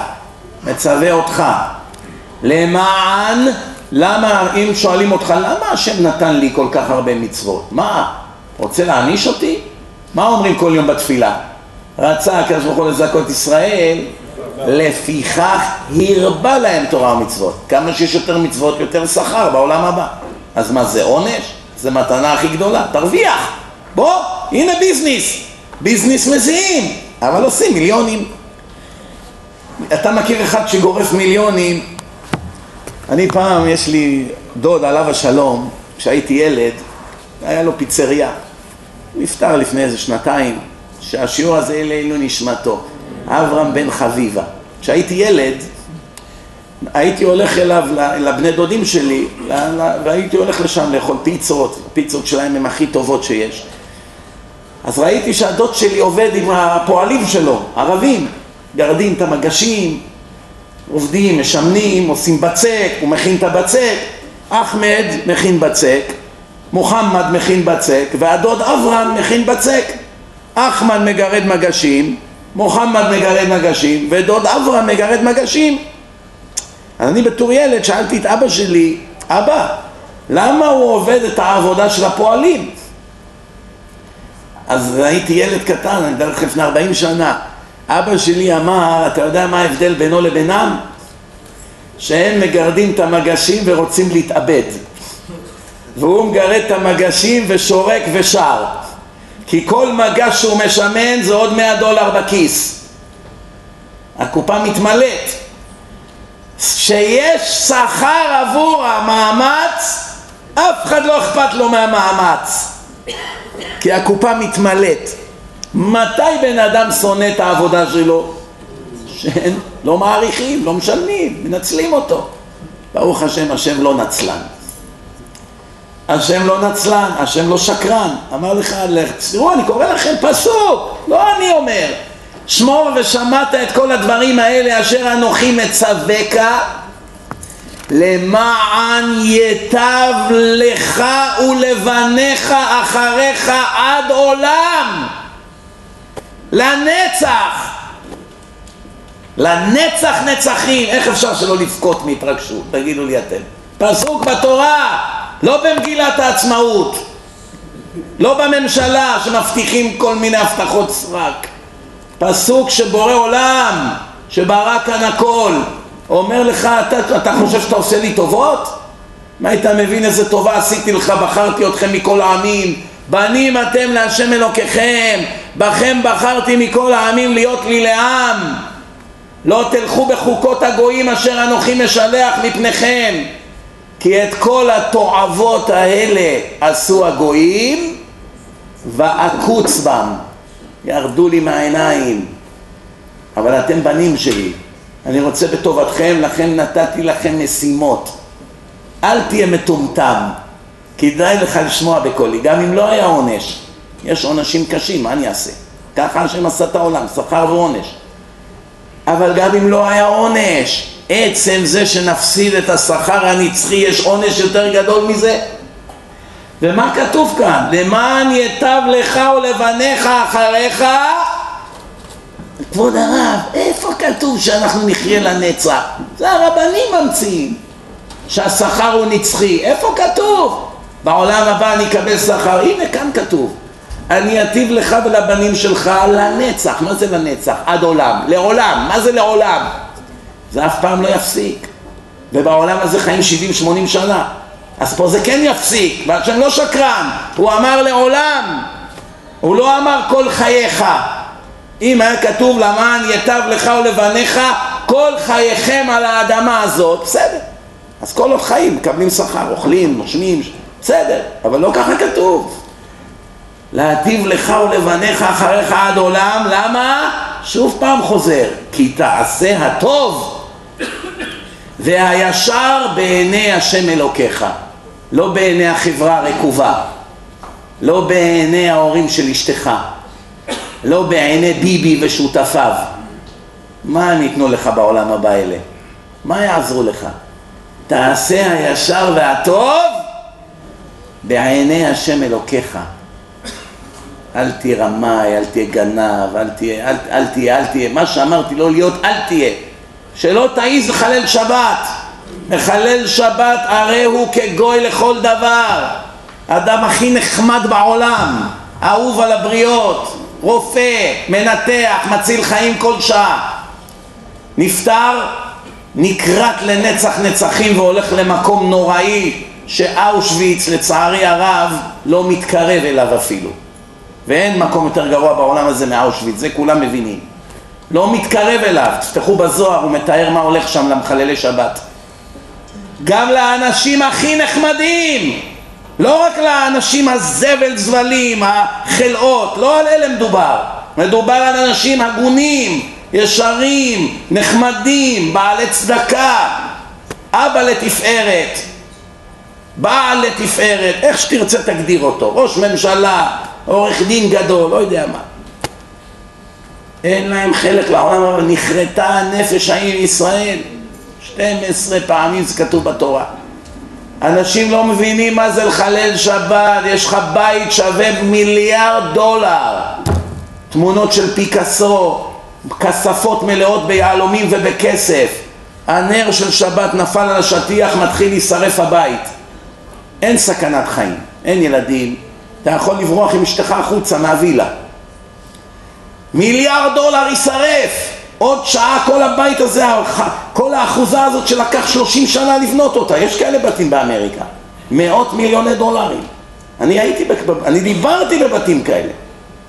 [SPEAKER 1] מצווה אותך למען, למה, אם שואלים אותך למה השם נתן לי כל כך הרבה מצוות? מה, רוצה להעניש אותי? מה אומרים כל יום בתפילה? רצה הקדוש ברוך הוא לזכות ישראל לפיכך הרבה להם תורה ומצוות כמה שיש יותר מצוות יותר שכר בעולם הבא אז מה זה עונש? זה מתנה הכי גדולה, תרוויח. בוא, הנה ביזנס. ביזנס מזיעים, אבל עושים מיליונים. אתה מכיר אחד שגורף מיליונים? אני פעם, יש לי דוד עליו השלום, כשהייתי ילד, היה לו פיצריה. הוא נפטר לפני איזה שנתיים, שהשיעור הזה אלינו נשמתו. אברהם בן חביבה. כשהייתי ילד, הייתי הולך אליו, לבני דודים שלי, והייתי הולך לשם לאכול פיצות, פיצות שלהם הן הכי טובות שיש. אז ראיתי שהדוד שלי עובד עם הפועלים שלו, ערבים, גרדים את המגשים, עובדים, משמנים, עושים בצק, הוא מכין את הבצק, אחמד מכין בצק, מוחמד מכין בצק, והדוד אברהם מכין בצק. אחמד מגרד מגשים, מוחמד מגרד מגשים, ודוד אברהם מגרד מגשים. אז אני בתור ילד שאלתי את אבא שלי, אבא, למה הוא עובד את העבודה של הפועלים? אז הייתי ילד קטן, אני מדבר לפני 40 שנה. אבא שלי אמר, אתה יודע מה ההבדל בינו לבינם? שהם מגרדים את המגשים ורוצים להתאבד. והוא מגרד את המגשים ושורק ושר. כי כל מגש שהוא משמן זה עוד 100 דולר בכיס. הקופה מתמלאת. שיש שכר עבור המאמץ, אף אחד לא אכפת לו מהמאמץ, כי הקופה מתמלאת. מתי בן אדם שונא את העבודה שלו? שהם לא מעריכים, לא משלמים, מנצלים אותו. ברוך השם, השם לא נצלן. השם לא נצלן, השם לא שקרן. אמר לך, תראו, אני קורא לכם פסוק, לא אני אומר. שמור ושמעת את כל הדברים האלה אשר אנוכי מצווך למען יטב לך ולבניך אחריך עד עולם. לנצח. לנצח נצחים. איך אפשר שלא לבכות מהתרגשות? תגידו לי אתם. פסוק בתורה לא במגילת העצמאות לא בממשלה שמבטיחים כל מיני הבטחות סרק. פסוק שבורא עולם שברא כאן הכל אומר לך, אתה, אתה חושב שאתה עושה לי טובות? מה היית מבין איזה טובה עשיתי לך, בחרתי אתכם מכל העמים. בנים אתם להשם אלוקיכם. בכם בחרתי מכל העמים להיות לי לעם. לא תלכו בחוקות הגויים אשר אנוכי משלח מפניכם. כי את כל התועבות האלה עשו הגויים ועקוץ בם. ירדו לי מהעיניים. אבל אתם בנים שלי אני רוצה בטובתכם, לכן נתתי לכם משימות. אל תהיה מטומטם, כדאי לך לשמוע בקולי, גם אם לא היה עונש. יש עונשים קשים, מה אני אעשה? ככה השם עשה את העולם, שכר ועונש. אבל גם אם לא היה עונש, עצם זה שנפסיד את השכר הנצחי, יש עונש יותר גדול מזה? ומה כתוב כאן? למען יטב לך ולבניך אחריך כבוד הרב, איפה כתוב שאנחנו נחיה לנצח? זה הרבנים ממציאים. שהשכר הוא נצחי, איפה כתוב? בעולם הבא אני אקבל שכר, הנה כאן כתוב. אני אטיב לך ולבנים שלך לנצח, מה זה לנצח? עד עולם, לעולם, מה זה לעולם? זה אף פעם לא יפסיק. ובעולם הזה חיים 70-80 שנה. אז פה זה כן יפסיק, והשם לא שקרן, הוא אמר לעולם, הוא לא אמר כל חייך אם היה כתוב למען יטב לך ולבניך כל חייכם על האדמה הזאת, בסדר. אז כל עוד חיים מקבלים שכר, אוכלים, נושמים, בסדר, אבל לא ככה כתוב. להטיב לך ולבניך אחריך עד עולם, למה? שוב פעם חוזר, כי תעשה הטוב והישר בעיני השם אלוקיך, לא בעיני החברה הרקובה, לא בעיני ההורים של אשתך, לא בעיני ביבי ושותפיו. מה הם ייתנו לך בעולם הבא אלה? מה יעזרו לך? תעשה הישר והטוב בעיני השם אלוקיך. אל תהיה רמאי, אל תהיה גנב, אל תהיה, אל, אל תהיה, אל תהיה, מה שאמרתי לא להיות, אל תהיה. שלא תעיז לחלל שבת. מחלל שבת הרי הוא כגוי לכל דבר. האדם הכי נחמד בעולם, אהוב על הבריות, רופא, מנתח, מציל חיים כל שעה. נפטר, נקרט לנצח נצחים והולך למקום נוראי שאושוויץ לצערי הרב לא מתקרב אליו אפילו. ואין מקום יותר גרוע בעולם הזה מאושוויץ, זה כולם מבינים. לא מתקרב אליו, תפתחו בזוהר, הוא מתאר מה הולך שם למחללי שבת. גם לאנשים הכי נחמדים, לא רק לאנשים הזבל זבלים, החלאות, לא על אלה מדובר. מדובר על אנשים הגונים, ישרים, נחמדים, בעלי צדקה, אבא לתפארת, בעל לתפארת, איך שתרצה תגדיר אותו, ראש ממשלה, עורך דין גדול, לא יודע מה. אין להם חלק לעולם, אבל נכרתה הנפש ההיא ישראל. 12 פעמים זה כתוב בתורה. אנשים לא מבינים מה זה לחלל שבת, יש לך בית שווה מיליארד דולר, תמונות של פיקאסו, כספות מלאות ביהלומים ובכסף, הנר של שבת נפל על השטיח, מתחיל להישרף הבית. אין סכנת חיים, אין ילדים, אתה יכול לברוח עם אשתך החוצה מהווילה. מיליארד דולר יישרף, עוד שעה כל הבית הזה, כל האחוזה הזאת שלקח שלושים שנה לבנות אותה, יש כאלה בתים באמריקה, מאות מיליוני דולרים. אני הייתי, אני דיברתי בבתים כאלה.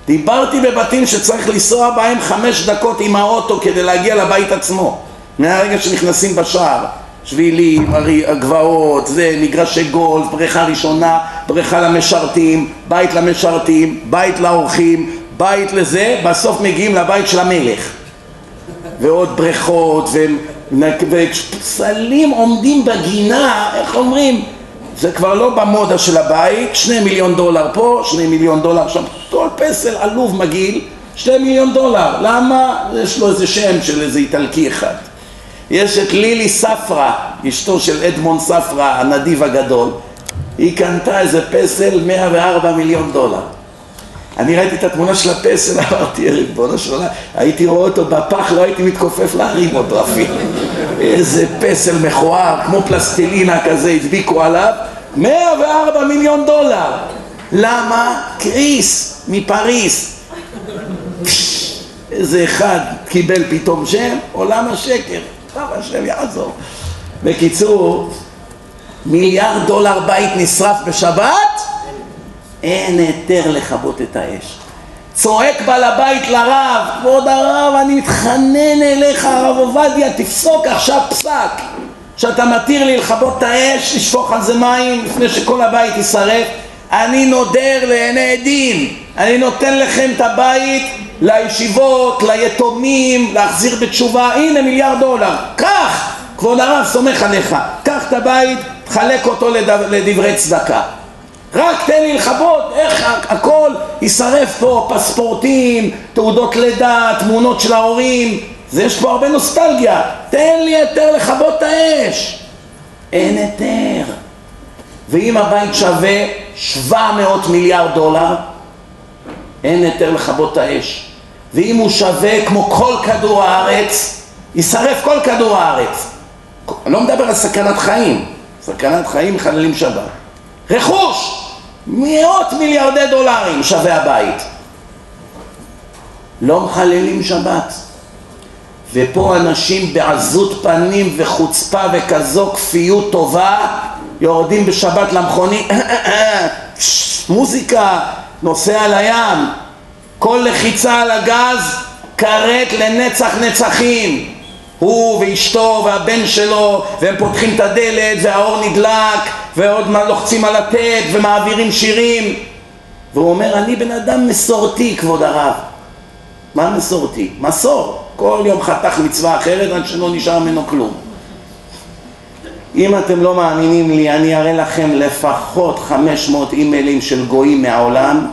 [SPEAKER 1] דיברתי בבתים שצריך לנסוע בהם חמש דקות עם האוטו כדי להגיע לבית עצמו. מהרגע שנכנסים בשער, שבילים, הגבעות, זה, מגרשי גולף, בריכה ראשונה, בריכה למשרתים, בית למשרתים, בית לאורחים, בית לזה, בסוף מגיעים לבית של המלך. ועוד בריכות, ופסלים עומדים בגינה, איך אומרים? זה כבר לא במודה של הבית, שני מיליון דולר פה, שני מיליון דולר שם, כל פסל עלוב מגעיל, שני מיליון דולר, למה? יש לו איזה שם של איזה איטלקי אחד. יש את לילי ספרה, אשתו של אדמון ספרה, הנדיב הגדול, היא קנתה איזה פסל 104 מיליון דולר. אני ראיתי את התמונה של הפסל, אמרתי, ריבונו של עולם, הייתי רואה אותו בפח, לא הייתי מתכופף להרים אותו אפילו. איזה פסל מכוער, כמו פלסטלינה כזה, הדביקו עליו, 104 מיליון דולר. למה? קריס מפריס. איזה אחד קיבל פתאום שם, עולם השקר. טוב, השם יעזור. בקיצור, מיליארד דולר בית נשרף בשבת, אין היתר לכבות את האש. צועק בעל הבית לרב, כבוד הרב, אני מתחנן אליך, הרב עובדיה, תפסוק עכשיו פסק, שאתה מתיר לי לכבות את האש, לשפוך על זה מים לפני שכל הבית יישרף. אני נודר לעיני עדים, אני נותן לכם את הבית לישיבות, ליתומים, להחזיר בתשובה, הנה מיליארד דולר, קח, כבוד הרב, סומך עליך, קח את הבית, תחלק אותו לדברי צדקה. רק תן לי לכבות, איך הכל יישרף פה, פספורטים, תעודות לידה, תמונות של ההורים, זה יש פה הרבה נוסטלגיה, תן לי היתר לכבות את האש. אין היתר. ואם הבית שווה 700 מיליארד דולר, אין היתר לכבות את האש. ואם הוא שווה כמו כל כדור הארץ, יישרף כל כדור הארץ. אני לא מדבר על סכנת חיים, סכנת חיים מחללים שבת. רכוש, מאות מיליארדי דולרים שווה הבית. לא מחללים שבת. ופה אנשים בעזות פנים וחוצפה וכזו כפיות טובה יורדים בשבת למכונית, מוזיקה, נוסע לים, כל לחיצה על הגז כרת לנצח נצחים הוא ואשתו והבן שלו והם פותחים את הדלת והאור נדלק ועוד לוחצים על הטט ומעבירים שירים. והוא אומר אני בן אדם מסורתי כבוד הרב. מה מסורתי? מסור. כל יום חתך מצווה אחרת עד שלא נשאר ממנו כלום. אם אתם לא מאמינים לי אני אראה לכם לפחות 500 אימיילים של גויים מהעולם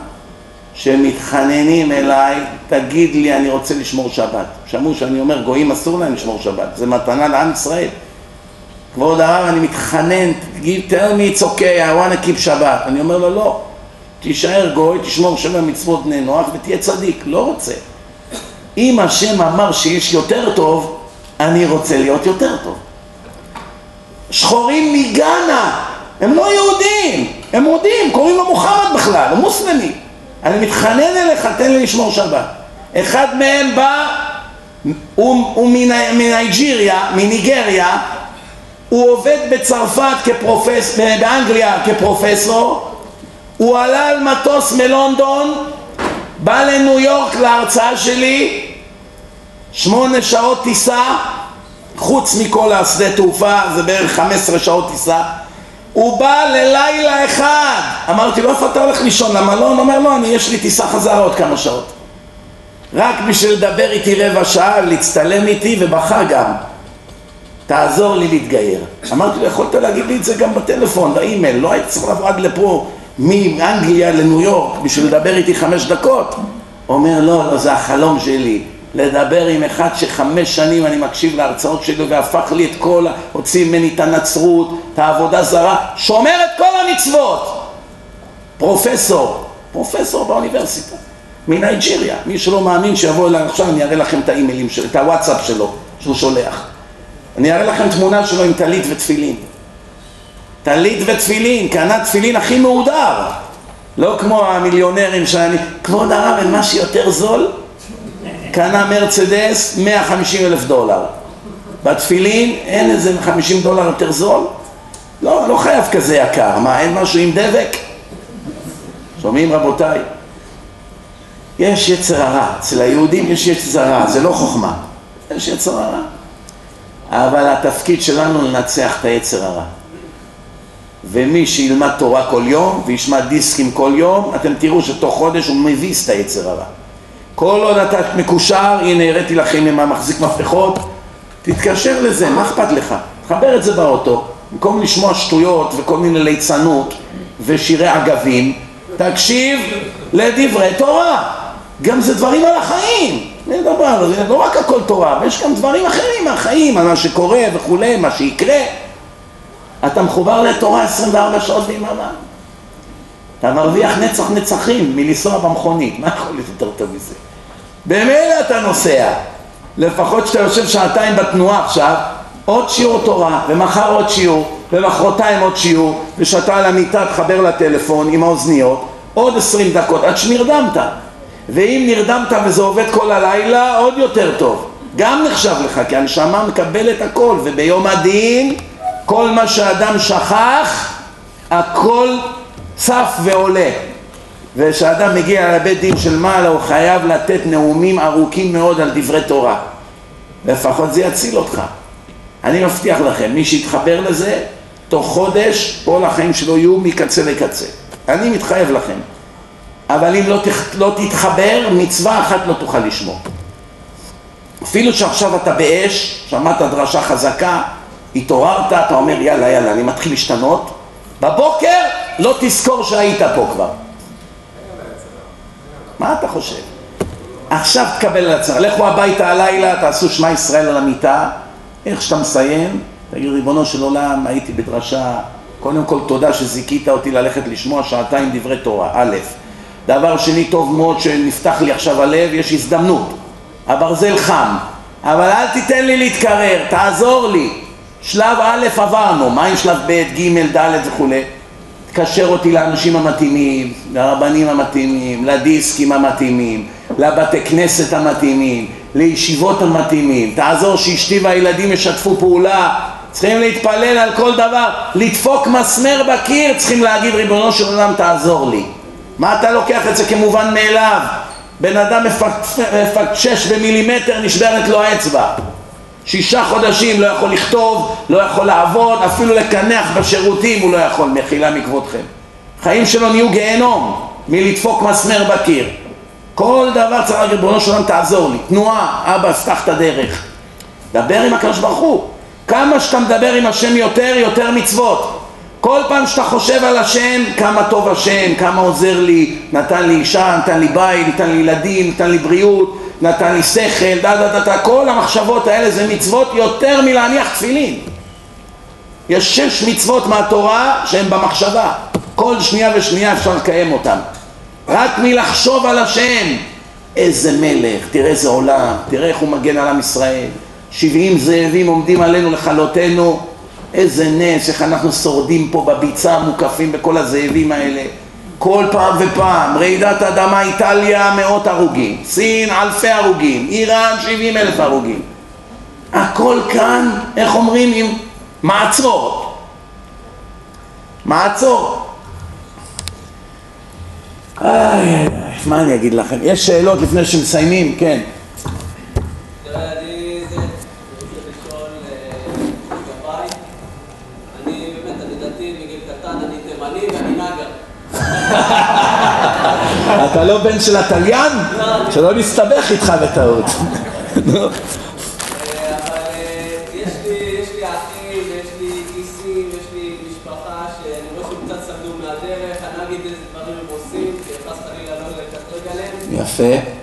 [SPEAKER 1] שמתחננים אליי, תגיד לי, אני רוצה לשמור שבת. שמעו שאני אומר, גויים אסור להם לשמור שבת, זה מתנה לעם ישראל. כבוד הרב, אני מתחנן, tell me it's okay, I want to keep שבת. אני אומר לו, לא, תישאר גוי, תשמור שבע מצוות בני נוח ותהיה צדיק. לא רוצה. אם השם אמר שיש יותר טוב, אני רוצה להיות יותר טוב. שחורים מגאנה, הם לא יהודים, הם מודים, קוראים לו מוחמד בכלל, הוא מוסלמי. אני מתחנן אליך, תן לי לשמור שבת. אחד מהם בא, הוא, הוא מנייג'יריה, מניגריה, הוא עובד בצרפת כפרופס... באנגליה כפרופסור, הוא עלה על מטוס מלונדון, בא לניו יורק להרצאה שלי, שמונה שעות טיסה, חוץ מכל השדה תעופה, זה בערך חמש עשרה שעות טיסה, הוא בא ללילה אחד. אמרתי לו, איפה אתה הולך לישון? למלון? אומר, לא, אני, יש לי טיסה חזרה עוד כמה שעות. רק בשביל לדבר איתי רבע שעה, להצטלם איתי, ובכה גם. תעזור לי להתגייר. אמרתי לו, יכולת להגיד לי את זה גם בטלפון, באימייל, לא היית צריך לבוא עד לפה, מאנגליה לניו יורק, בשביל לדבר איתי חמש דקות. אומר, לא, לא, זה החלום שלי. לדבר עם אחד שחמש שנים אני מקשיב להרצאות שלו והפך לי את כל, הוציא ממני את הנצרות, את העבודה זרה, שומר את כל המצוות. פרופסור, פרופסור באוניברסיטה, מנייג'יריה. מי שלא מאמין שיבוא אליי עכשיו, אני אראה לכם את האימיילים שלו, את הוואטסאפ שלו, שהוא שולח. אני אראה לכם תמונה שלו עם טלית ותפילין. טלית ותפילין, קנה תפילין הכי מהודר. לא כמו המיליונרים שאני... כבוד הרב, אין מה שיותר זול? קנה מרצדס 150 אלף דולר. בתפילין אין איזה 50 דולר יותר זול? לא, לא חייב כזה יקר. מה, אין משהו עם דבק? שומעים רבותיי? יש יצר הרע. אצל היהודים יש יצר הרע, זה לא חוכמה. יש יצר הרע. אבל התפקיד שלנו לנצח את היצר הרע. ומי שילמד תורה כל יום וישמע דיסקים כל יום, אתם תראו שתוך חודש הוא מביס את היצר הרע. כל עוד אתה מקושר, הנה הראיתי לכם עם המחזיק מפתחות, תתקשר לזה, מה אכפת לך? תחבר את זה באוטו, במקום לשמוע שטויות וכל מיני ליצנות ושירי אגבים, תקשיב לדברי תורה. גם זה דברים על החיים. זה דבר, זה לא רק הכל תורה, ויש גם דברים אחרים מהחיים, על מה שקורה וכולי, מה שיקרה. אתה מחובר לתורה 24 שעות ביממה. אתה מרוויח נצח נצחים מלנסוע במכונית, מה יכול להיות יותר טוב מזה? במילא אתה נוסע, לפחות כשאתה יושב שעתיים בתנועה עכשיו, עוד שיעור תורה, ומחר עוד שיעור, ומחרתיים עוד שיעור, ושאתה על המיטה תחבר לטלפון עם האוזניות, עוד עשרים דקות עד שנרדמת. ואם נרדמת וזה עובד כל הלילה, עוד יותר טוב. גם נחשב לך, כי הנשמה מקבלת הכל, וביום הדין, כל מה שאדם שכח, הכל צף ועולה. וכשאדם מגיע לבית דין של מעלה, הוא חייב לתת נאומים ארוכים מאוד על דברי תורה. לפחות זה יציל אותך. אני מבטיח לכם, מי שיתחבר לזה, תוך חודש כל החיים שלו יהיו מקצה לקצה. אני מתחייב לכם. אבל אם לא, תח, לא תתחבר, מצווה אחת לא תוכל לשמור. אפילו שעכשיו אתה באש, שמעת דרשה חזקה, התעוררת, אתה אומר יאללה יאללה אני מתחיל להשתנות, בבוקר לא תזכור שהיית פה כבר. מה אתה חושב? עכשיו תקבל על עצמך, לכו הביתה הלילה, תעשו שמע ישראל על המיטה, איך שאתה מסיים, תגיד ריבונו של עולם, הייתי בדרשה, קודם כל תודה שזיכית אותי ללכת לשמוע שעתיים דברי תורה, א', דבר שני טוב מאוד שנפתח לי עכשיו הלב, יש הזדמנות, הברזל חם, אבל אל תיתן לי להתקרר, תעזור לי, שלב א' עברנו, מה עם שלב ב', ג', ד' וכולי? תקשר אותי לאנשים המתאימים, לרבנים המתאימים, לדיסקים המתאימים, לבתי כנסת המתאימים, לישיבות המתאימים, תעזור שאשתי והילדים ישתפו פעולה, צריכים להתפלל על כל דבר, לדפוק מסמר בקיר, צריכים להגיד ריבונו של עולם תעזור לי. מה אתה לוקח את זה כמובן מאליו? בן אדם מפקשש במילימטר נשברת לו האצבע שישה חודשים לא יכול לכתוב, לא יכול לעבוד, אפילו לקנח בשירותים הוא לא יכול, מחילה מכבודכם. חיים שלו נהיו גיהנום מלדפוק מסמר בקיר. כל דבר צריך ריבונו של עולם תעזור לי, תנועה, אבא, פתח את הדרך. דבר עם הקדוש ברוך הוא. כמה שאתה מדבר עם השם יותר, יותר מצוות. כל פעם שאתה חושב על השם, כמה טוב השם, כמה עוזר לי, נתן לי אישה, נתן לי בית, נתן לי ילדים, נתן לי בריאות, נתן לי שכל, דה דה דה דה, כל המחשבות האלה זה מצוות יותר מלהניח תפילין. יש שש מצוות מהתורה שהן במחשבה, כל שנייה ושנייה אפשר לקיים אותן. רק מלחשוב על השם, איזה מלך, תראה איזה עולם, תראה איך הוא מגן על עם ישראל, שבעים זאבים עומדים עלינו לכלותנו, איזה נס, איך אנחנו שורדים פה בביצה, מוקפים בכל הזאבים האלה. כל פעם ופעם, רעידת אדמה איטליה מאות הרוגים, סין אלפי הרוגים, איראן שבעים אלף הרוגים. הכל כאן, איך אומרים, עם מעצור. מעצור. איי, איי, מה אני אגיד לכם? יש שאלות לפני שמסיימים? כן. אתה לא בן של התליין? שלא נסתבך איתך בטעות. נו.
[SPEAKER 3] אה,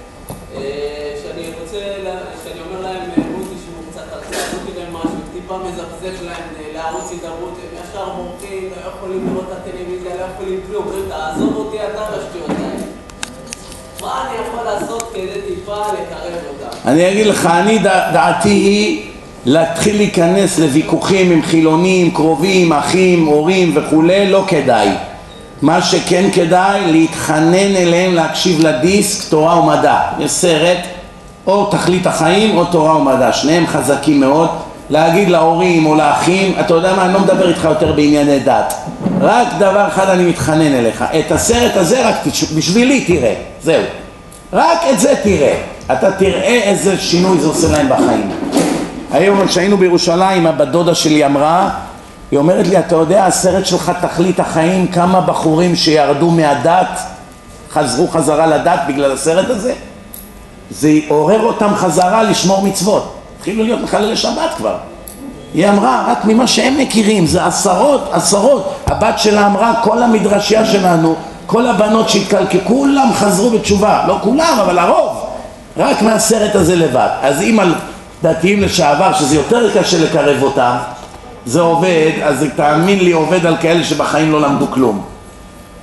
[SPEAKER 3] כלום, אומרים, תעזוב אותי אתה בשטויות האלה. מה אני יכול לעשות כדי טיפה לקרב אותם?
[SPEAKER 1] אני אגיד לך, אני דע- דעתי היא להתחיל להיכנס לוויכוחים עם חילונים, קרובים, אחים, הורים וכולי, לא כדאי. מה שכן כדאי, להתחנן אליהם להקשיב לדיסק תורה ומדע. יש סרט, או תכלית החיים או תורה ומדע, שניהם חזקים מאוד. להגיד להורים או לאחים, אתה יודע מה, אני לא מדבר איתך יותר בענייני דת. רק דבר אחד אני מתחנן אליך, את הסרט הזה רק תש- בשבילי תראה, זהו. רק את זה תראה. אתה תראה איזה שינוי זה עושה להם בחיים. היום כשהיינו בירושלים, הבת דודה שלי אמרה, היא אומרת לי, אתה יודע, הסרט שלך תכלית החיים, כמה בחורים שירדו מהדת, חזרו חזרה לדת בגלל הסרט הזה? זה עורר אותם חזרה לשמור מצוות. התחילו להיות מחללי שבת כבר. היא אמרה, רק ממה שהם מכירים, זה עשרות, עשרות. הבת שלה אמרה, כל המדרשייה שלנו, כל הבנות שהתקלקלו, כולם חזרו בתשובה. לא כולם, אבל הרוב. רק מהסרט הזה לבד. אז אם על דתיים לשעבר, שזה יותר קשה לקרב אותם, זה עובד, אז תאמין לי, עובד על כאלה שבחיים לא למדו כלום.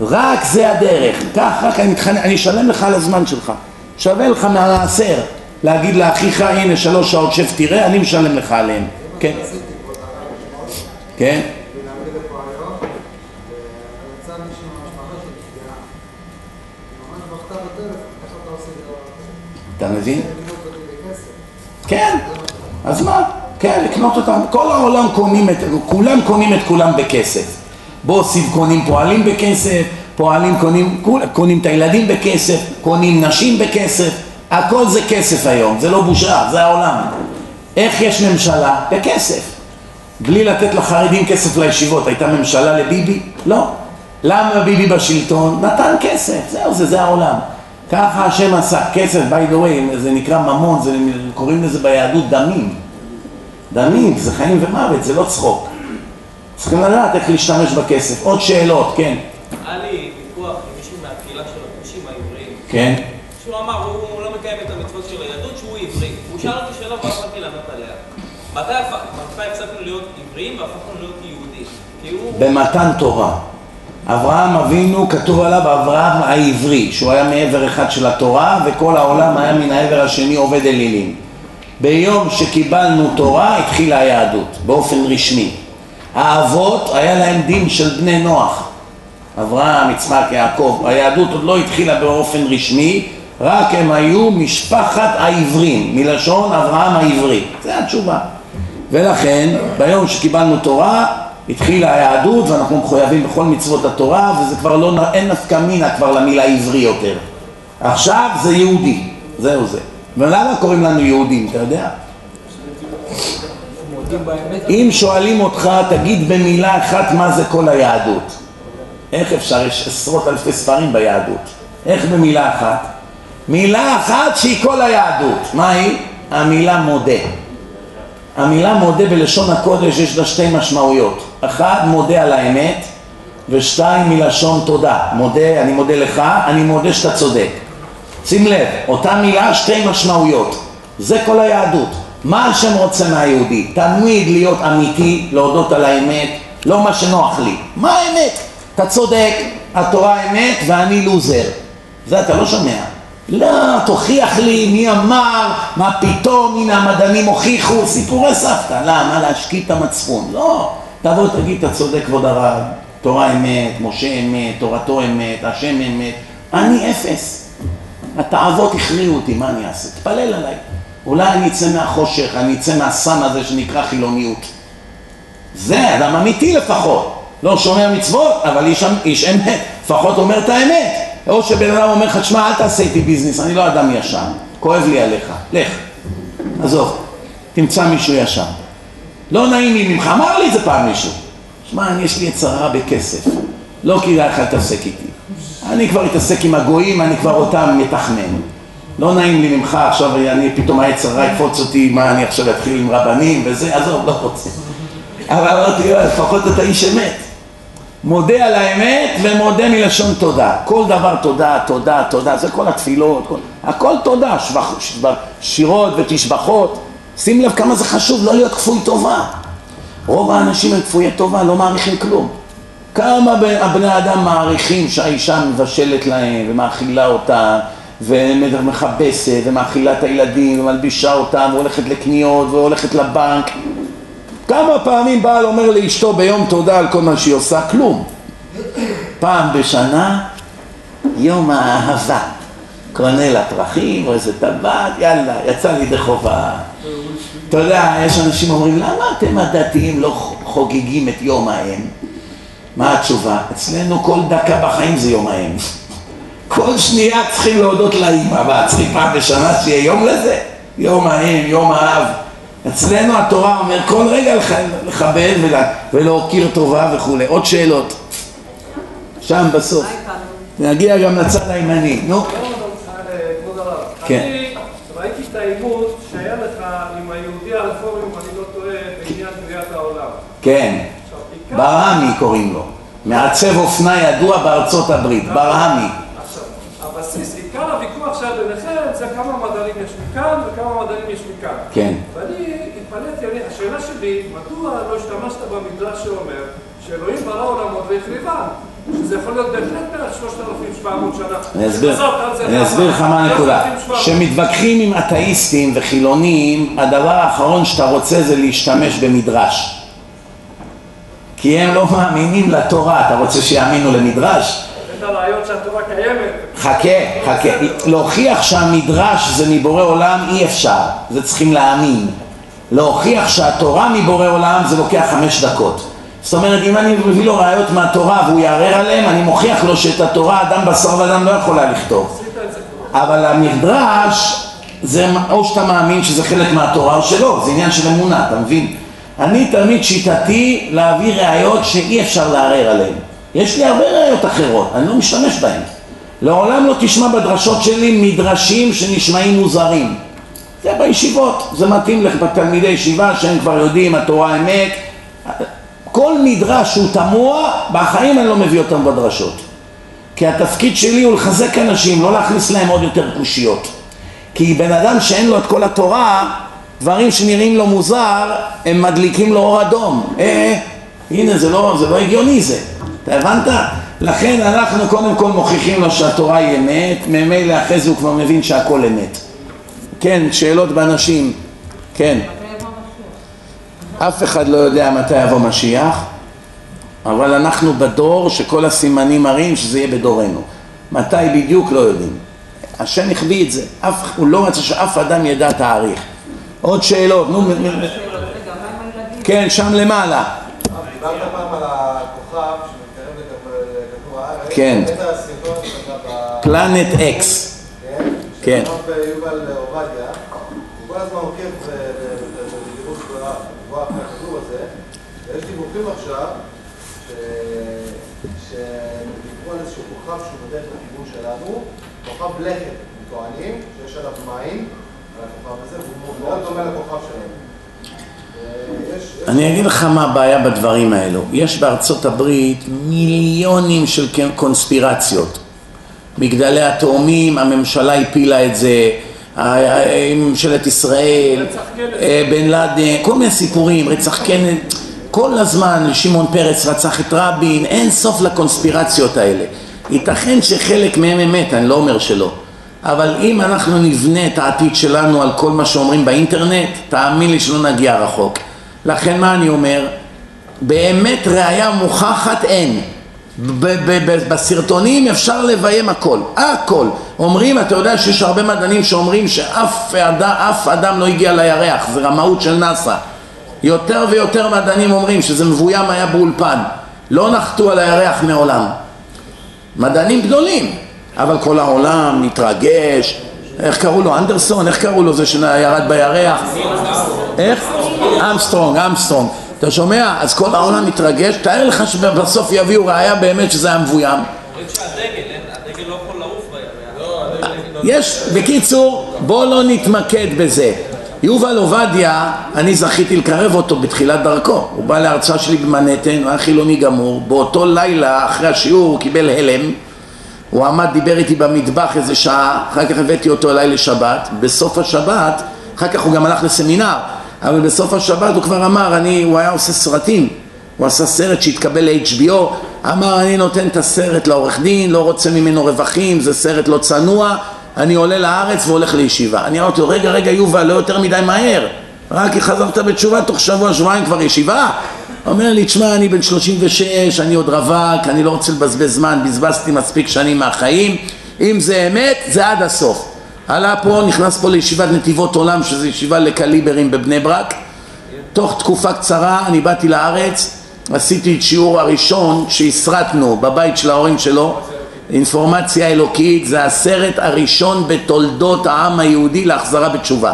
[SPEAKER 1] רק זה הדרך. כך, רק אני מתחנן, אני אשלם לך על הזמן שלך. שווה לך מהמעשר להגיד לאחיך, הנה שלוש שעות שב תראה, אני משלם לך עליהם. כן. כן?
[SPEAKER 4] אתה
[SPEAKER 1] מבין? כן. אז מה? כן, לקנות אותם. כל העולם קונים את, כולם קונים את כולם בכסף. בוסים קונים פועלים בכסף, פועלים קונים, קונים את הילדים בכסף, קונים נשים בכסף, הכל זה כסף היום, זה לא בושה, זה העולם. איך יש ממשלה? בכסף. בלי לתת לחרדים כסף לישיבות, הייתה ממשלה לביבי? לא. למה ביבי בשלטון? נתן כסף, זהו, זה, זה העולם. ככה השם עשה, כסף, by the way, זה נקרא ממון, זה, קוראים לזה ביהדות דמים. דמים, זה חיים ומוות, זה לא צחוק. צריכים לדעת איך להשתמש בכסף. עוד שאלות, כן.
[SPEAKER 5] היה לי ויכוח עם מישהו מהקהילה של הכבישים העבריים,
[SPEAKER 1] כן.
[SPEAKER 5] שהוא אמר, הוא להיות עבריים והפכנו להיות יהודים?
[SPEAKER 1] במתן תורה. אברהם אבינו, כתוב עליו אברהם העברי, שהוא היה מעבר אחד של התורה, וכל העולם היה מן העבר השני עובד אלילים. ביום שקיבלנו תורה התחילה היהדות, באופן רשמי. האבות, היה להם דין של בני נוח. אברהם, יצחק, יעקב. היהדות עוד לא התחילה באופן רשמי, רק הם היו משפחת העברים, מלשון אברהם העברי. זו התשובה. ולכן, ביום שקיבלנו תורה, התחילה היהדות ואנחנו מחויבים בכל מצוות התורה וזה כבר לא, אין נפקא מינה כבר למילה עברי יותר. עכשיו זה יהודי, זהו זה. ולמה קוראים לנו יהודים, אתה יודע? אם שואלים אותך, תגיד במילה אחת מה זה כל היהדות. איך אפשר? יש עשרות אלפי ספרים ביהדות. איך במילה אחת? מילה אחת שהיא כל היהדות. מה היא? המילה מודה. המילה מודה בלשון הקודש יש לה שתי משמעויות. אחד, מודה על האמת, ושתיים, מלשון תודה. מודה, אני מודה לך, אני מודה שאתה צודק. שים לב, אותה מילה, שתי משמעויות. זה כל היהדות. מה השם רוצה מהיהודי? תמיד להיות אמיתי, להודות על האמת, לא מה שנוח לי. מה האמת? אתה צודק, התורה אמת ואני לוזר. זה אתה לא שומע. לא, תוכיח לי מי אמר, מה פתאום, הנה המדענים הוכיחו, סיפורי סבתא. למה? להשקיט את המצפון. לא, תבוא תגיד, אתה צודק כבוד הרב, תורה אמת, משה אמת, תורתו אמת, השם אמת. אני אפס. התאוות הכריעו אותי, מה אני אעשה? תפלל עליי. אולי אני אצא מהחושך, אני אצא מהסם הזה שנקרא חילוניות. זה אדם אמיתי לפחות. לא שומע מצוות, אבל איש, איש אמת, לפחות אומר את האמת. או שבן אדם אומר לך, תשמע, אל תעשה איתי ביזנס, אני לא אדם ישר, כואב לי עליך, לך. עזוב, תמצא מישהו ישר. לא נעים לי ממך, אמר לי את זה פעם מישהו. שמע, יש לי יצרה בכסף, לא כדאי לך להתעסק איתי. אני כבר אתעסק עם הגויים, אני כבר אותם מתכנן. לא נעים לי ממך, עכשיו אני פתאום היצרה יקפוץ אותי, מה אני עכשיו אתחיל עם רבנים וזה, עזוב, לא רוצה. אבל אמרתי, לפחות אתה איש אמת. מודה על האמת ומודה מלשון תודה. כל דבר תודה, תודה, תודה, זה כל התפילות, כל... הכל תודה, שבח, שבח, שירות ותשבחות. שים לב כמה זה חשוב לא להיות כפוי טובה. רוב האנשים הם כפויי טובה, לא מעריכים כלום. כמה הבני אדם מעריכים שהאישה מבשלת להם ומאכילה אותם ומכבסת ומאכילה את הילדים ומלבישה אותם והולכת לקניות והולכת לבנק כמה פעמים בעל אומר לאשתו ביום תודה על כל מה שהיא עושה? כלום. פעם בשנה, יום האהבה. קונה לה פרחים או איזה טבעת, יאללה, יצא לי ידי חובה. אתה יודע, יש אנשים אומרים, למה אתם הדתיים לא חוגגים את יום האם? מה התשובה? אצלנו כל דקה בחיים זה יום האם. כל שנייה צריכים להודות לאמא, מה, צריכים פעם בשנה שיהיה יום לזה? יום האם, יום האב. אצלנו התורה אומר כל רגע לכבד ולהוקיר טובה וכולי. עוד שאלות? שם בסוף. נגיע גם לצד הימני. נו.
[SPEAKER 2] הרב,
[SPEAKER 1] כן.
[SPEAKER 2] אני ראיתי את העימות שהיה לך עם היהודי הרפורמי, אם אני לא טועה, בעניין בריאת העולם.
[SPEAKER 1] כן. ברהמי קוראים לו, מעצב אופנה ידוע בארצות הברית, ברהמי.
[SPEAKER 2] עכשיו, הבסיס, עיקר הוויכוח שהיה ביניכם זה כמה מדענים יש מכאן וכמה מדענים יש מכאן.
[SPEAKER 1] כן.
[SPEAKER 2] ואני השאלה שלי, מדוע לא השתמשת במדרש שאומר שאלוהים ברא עולמות והחריבן? שזה יכול להיות בהחלט בערך 3,700 שנה.
[SPEAKER 1] אני אסביר, אני אסביר לך מה הנקודה.
[SPEAKER 2] 3,700.
[SPEAKER 1] כשמתווכחים עם אתאיסטים וחילונים, הדבר האחרון שאתה רוצה זה להשתמש במדרש. כי הם לא מאמינים לתורה, אתה רוצה שיאמינו למדרש?
[SPEAKER 2] את הרעיון שהתורה קיימת.
[SPEAKER 1] חכה, חכה. להוכיח שהמדרש זה מבורא עולם אי אפשר, זה צריכים להאמין. להוכיח שהתורה מבורא עולם זה לוקח חמש דקות. זאת אומרת, אם אני מביא לו ראיות מהתורה והוא יערער עליהם, אני מוכיח לו שאת התורה אדם בשר ודם לא יכול היה לכתוב. אבל המדרש זה או שאתה מאמין שזה חלק מהתורה או שלא, זה עניין של אמונה, אתה מבין? אני תמיד שיטתי להביא ראיות שאי אפשר לערער עליהן. יש לי הרבה ראיות אחרות, אני לא משתמש בהן. לעולם לא תשמע בדרשות שלי מדרשים שנשמעים מוזרים. זה בישיבות, זה מתאים לך בתלמידי ישיבה שהם כבר יודעים התורה אמת. כל מדרש שהוא תמוה, בחיים אני לא מביא אותם בדרשות. כי התפקיד שלי הוא לחזק אנשים, לא להכניס להם עוד יותר קושיות. כי בן אדם שאין לו את כל התורה, דברים שנראים לו מוזר, הם מדליקים לו אור אדום. אה, הנה זה לא, זה לא הגיוני זה. אתה הבנת? לכן אנחנו קודם כל מוכיחים לו שהתורה היא אמת, ממילא אחרי זה הוא כבר מבין שהכל אמת. כן, שאלות באנשים. כן. אף אחד לא יודע מתי יבוא משיח, אבל אנחנו בדור שכל הסימנים מראים שזה יהיה בדורנו. מתי בדיוק לא יודעים. השם החביא את זה, אף, הוא לא רצה שאף אדם ידע תאריך. עוד שאלות, נו, כן, שם למעלה.
[SPEAKER 4] דיברת פעם על הכוכב שמתקרב לכדור- הארץ.
[SPEAKER 1] כן. פלנט אקס.
[SPEAKER 4] כן? יובל עובדיה, הוא כל הזמן עוקב ב- ב- ב- בתדירות גבוהה אחרי הכדור הזה, ויש דיווחים עכשיו שדיברו על איזשהו כוכב שהוא בדרך לכיוון שלנו, כוכב לכת, טוענים, שיש עליו מים, על הכוכב הזה, והוא מאוד דומה לכוכב שלנו.
[SPEAKER 1] אני אגיד לך מה הבעיה בדברים האלו. יש בארצות הברית מיליונים של קונספירציות. מגדלי התאומים, הממשלה הפילה את זה, ממשלת ישראל. אה, בן לאדן, כל מיני סיפורים, רצח קנד, כל הזמן שמעון פרץ רצח את רבין, אין סוף לקונספירציות האלה. ייתכן שחלק מהם אמת, אני לא אומר שלא. אבל אם אנחנו נבנה את העתיד שלנו על כל מה שאומרים באינטרנט, תאמין לי שלא נגיע רחוק. לכן מה אני אומר? באמת ראייה מוכחת אין. בסרטונים אפשר לביים הכל, הכל. אומרים, אתה יודע שיש הרבה מדענים שאומרים שאף אדם, אף אדם לא הגיע לירח, זה רמאות של נאסא. יותר ויותר מדענים אומרים שזה מבוים היה באולפן, לא נחתו על הירח מעולם. מדענים גדולים, אבל כל העולם מתרגש, איך קראו לו? אנדרסון? איך קראו לו זה שירד בירח? איך? אמסטרונג, אמסטרונג. אתה שומע? אז כל העולם מתרגש, תאר לך שבסוף יביאו ראייה באמת שזה היה מבוים. יש, בקיצור, בוא לא נתמקד בזה. יובל עובדיה, אני זכיתי לקרב אותו בתחילת דרכו. הוא בא להרצאה שלי במנהטן, הוא היה חילוני גמור. באותו לילה, אחרי השיעור, הוא קיבל הלם. הוא עמד, דיבר איתי במטבח איזה שעה, אחר כך הבאתי אותו אליי לשבת. בסוף השבת, אחר כך הוא גם הלך לסמינר, אבל בסוף השבת הוא כבר אמר, אני, הוא היה עושה סרטים. הוא עשה סרט שהתקבל ל-HBO, אמר אני נותן את הסרט לעורך דין, לא רוצה ממנו רווחים, זה סרט לא צנוע, אני עולה לארץ והולך לישיבה. אני אמרתי לו, רגע, רגע יובל, לא יותר מדי מהר, רק חזרת בתשובה תוך שבוע, שבועיים כבר ישיבה? אומר לי, תשמע, אני בן 36, אני עוד רווק, אני לא רוצה לבזבז זמן, בזבזתי מספיק שנים מהחיים, אם זה אמת, זה עד הסוף. עלה פה, נכנס פה לישיבת נתיבות עולם, שזו ישיבה לקליברים בבני ברק, תוך תקופה קצרה אני באתי לארץ, עשיתי את שיעור הראשון שהסרטנו בבית של ההורים שלו, אינפורמציה אלוקית, זה הסרט הראשון בתולדות העם היהודי להחזרה בתשובה.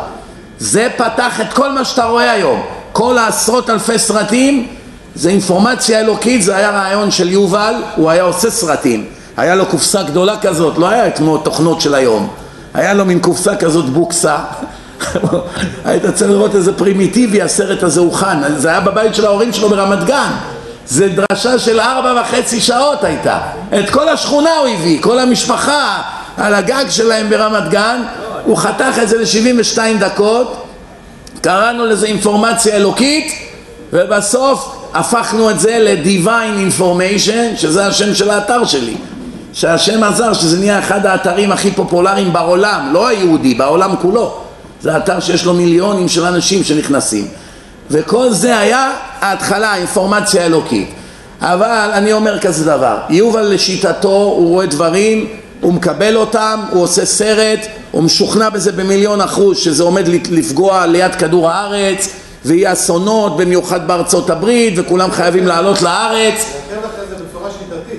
[SPEAKER 1] זה פתח את כל מה שאתה רואה היום, כל העשרות אלפי סרטים זה אינפורמציה אלוקית, זה היה רעיון של יובל, הוא היה עושה סרטים, היה לו קופסה גדולה כזאת, לא היה כמו תוכנות של היום, היה לו מין קופסה כזאת בוקסה. היית צריך לראות איזה פרימיטיבי הסרט הזה הוכן, זה היה בבית של ההורים שלו ברמת גן. זה דרשה של ארבע וחצי שעות הייתה. את כל השכונה הוא הביא, כל המשפחה על הגג שלהם ברמת גן. הוא חתך את זה ל-72 דקות. קראנו לזה אינפורמציה אלוקית ובסוף הפכנו את זה ל-Divine Information שזה השם של האתר שלי שהשם עזר שזה נהיה אחד האתרים הכי פופולריים בעולם לא היהודי, בעולם כולו זה אתר שיש לו מיליונים של אנשים שנכנסים. וכל זה היה ההתחלה, האינפורמציה האלוקית. אבל אני אומר כזה דבר יובל לשיטתו הוא רואה דברים הוא מקבל אותם, הוא עושה סרט, הוא משוכנע בזה במיליון אחוז שזה עומד לפגוע ליד כדור הארץ ויהיה אסונות במיוחד בארצות הברית וכולם חייבים לעלות לארץ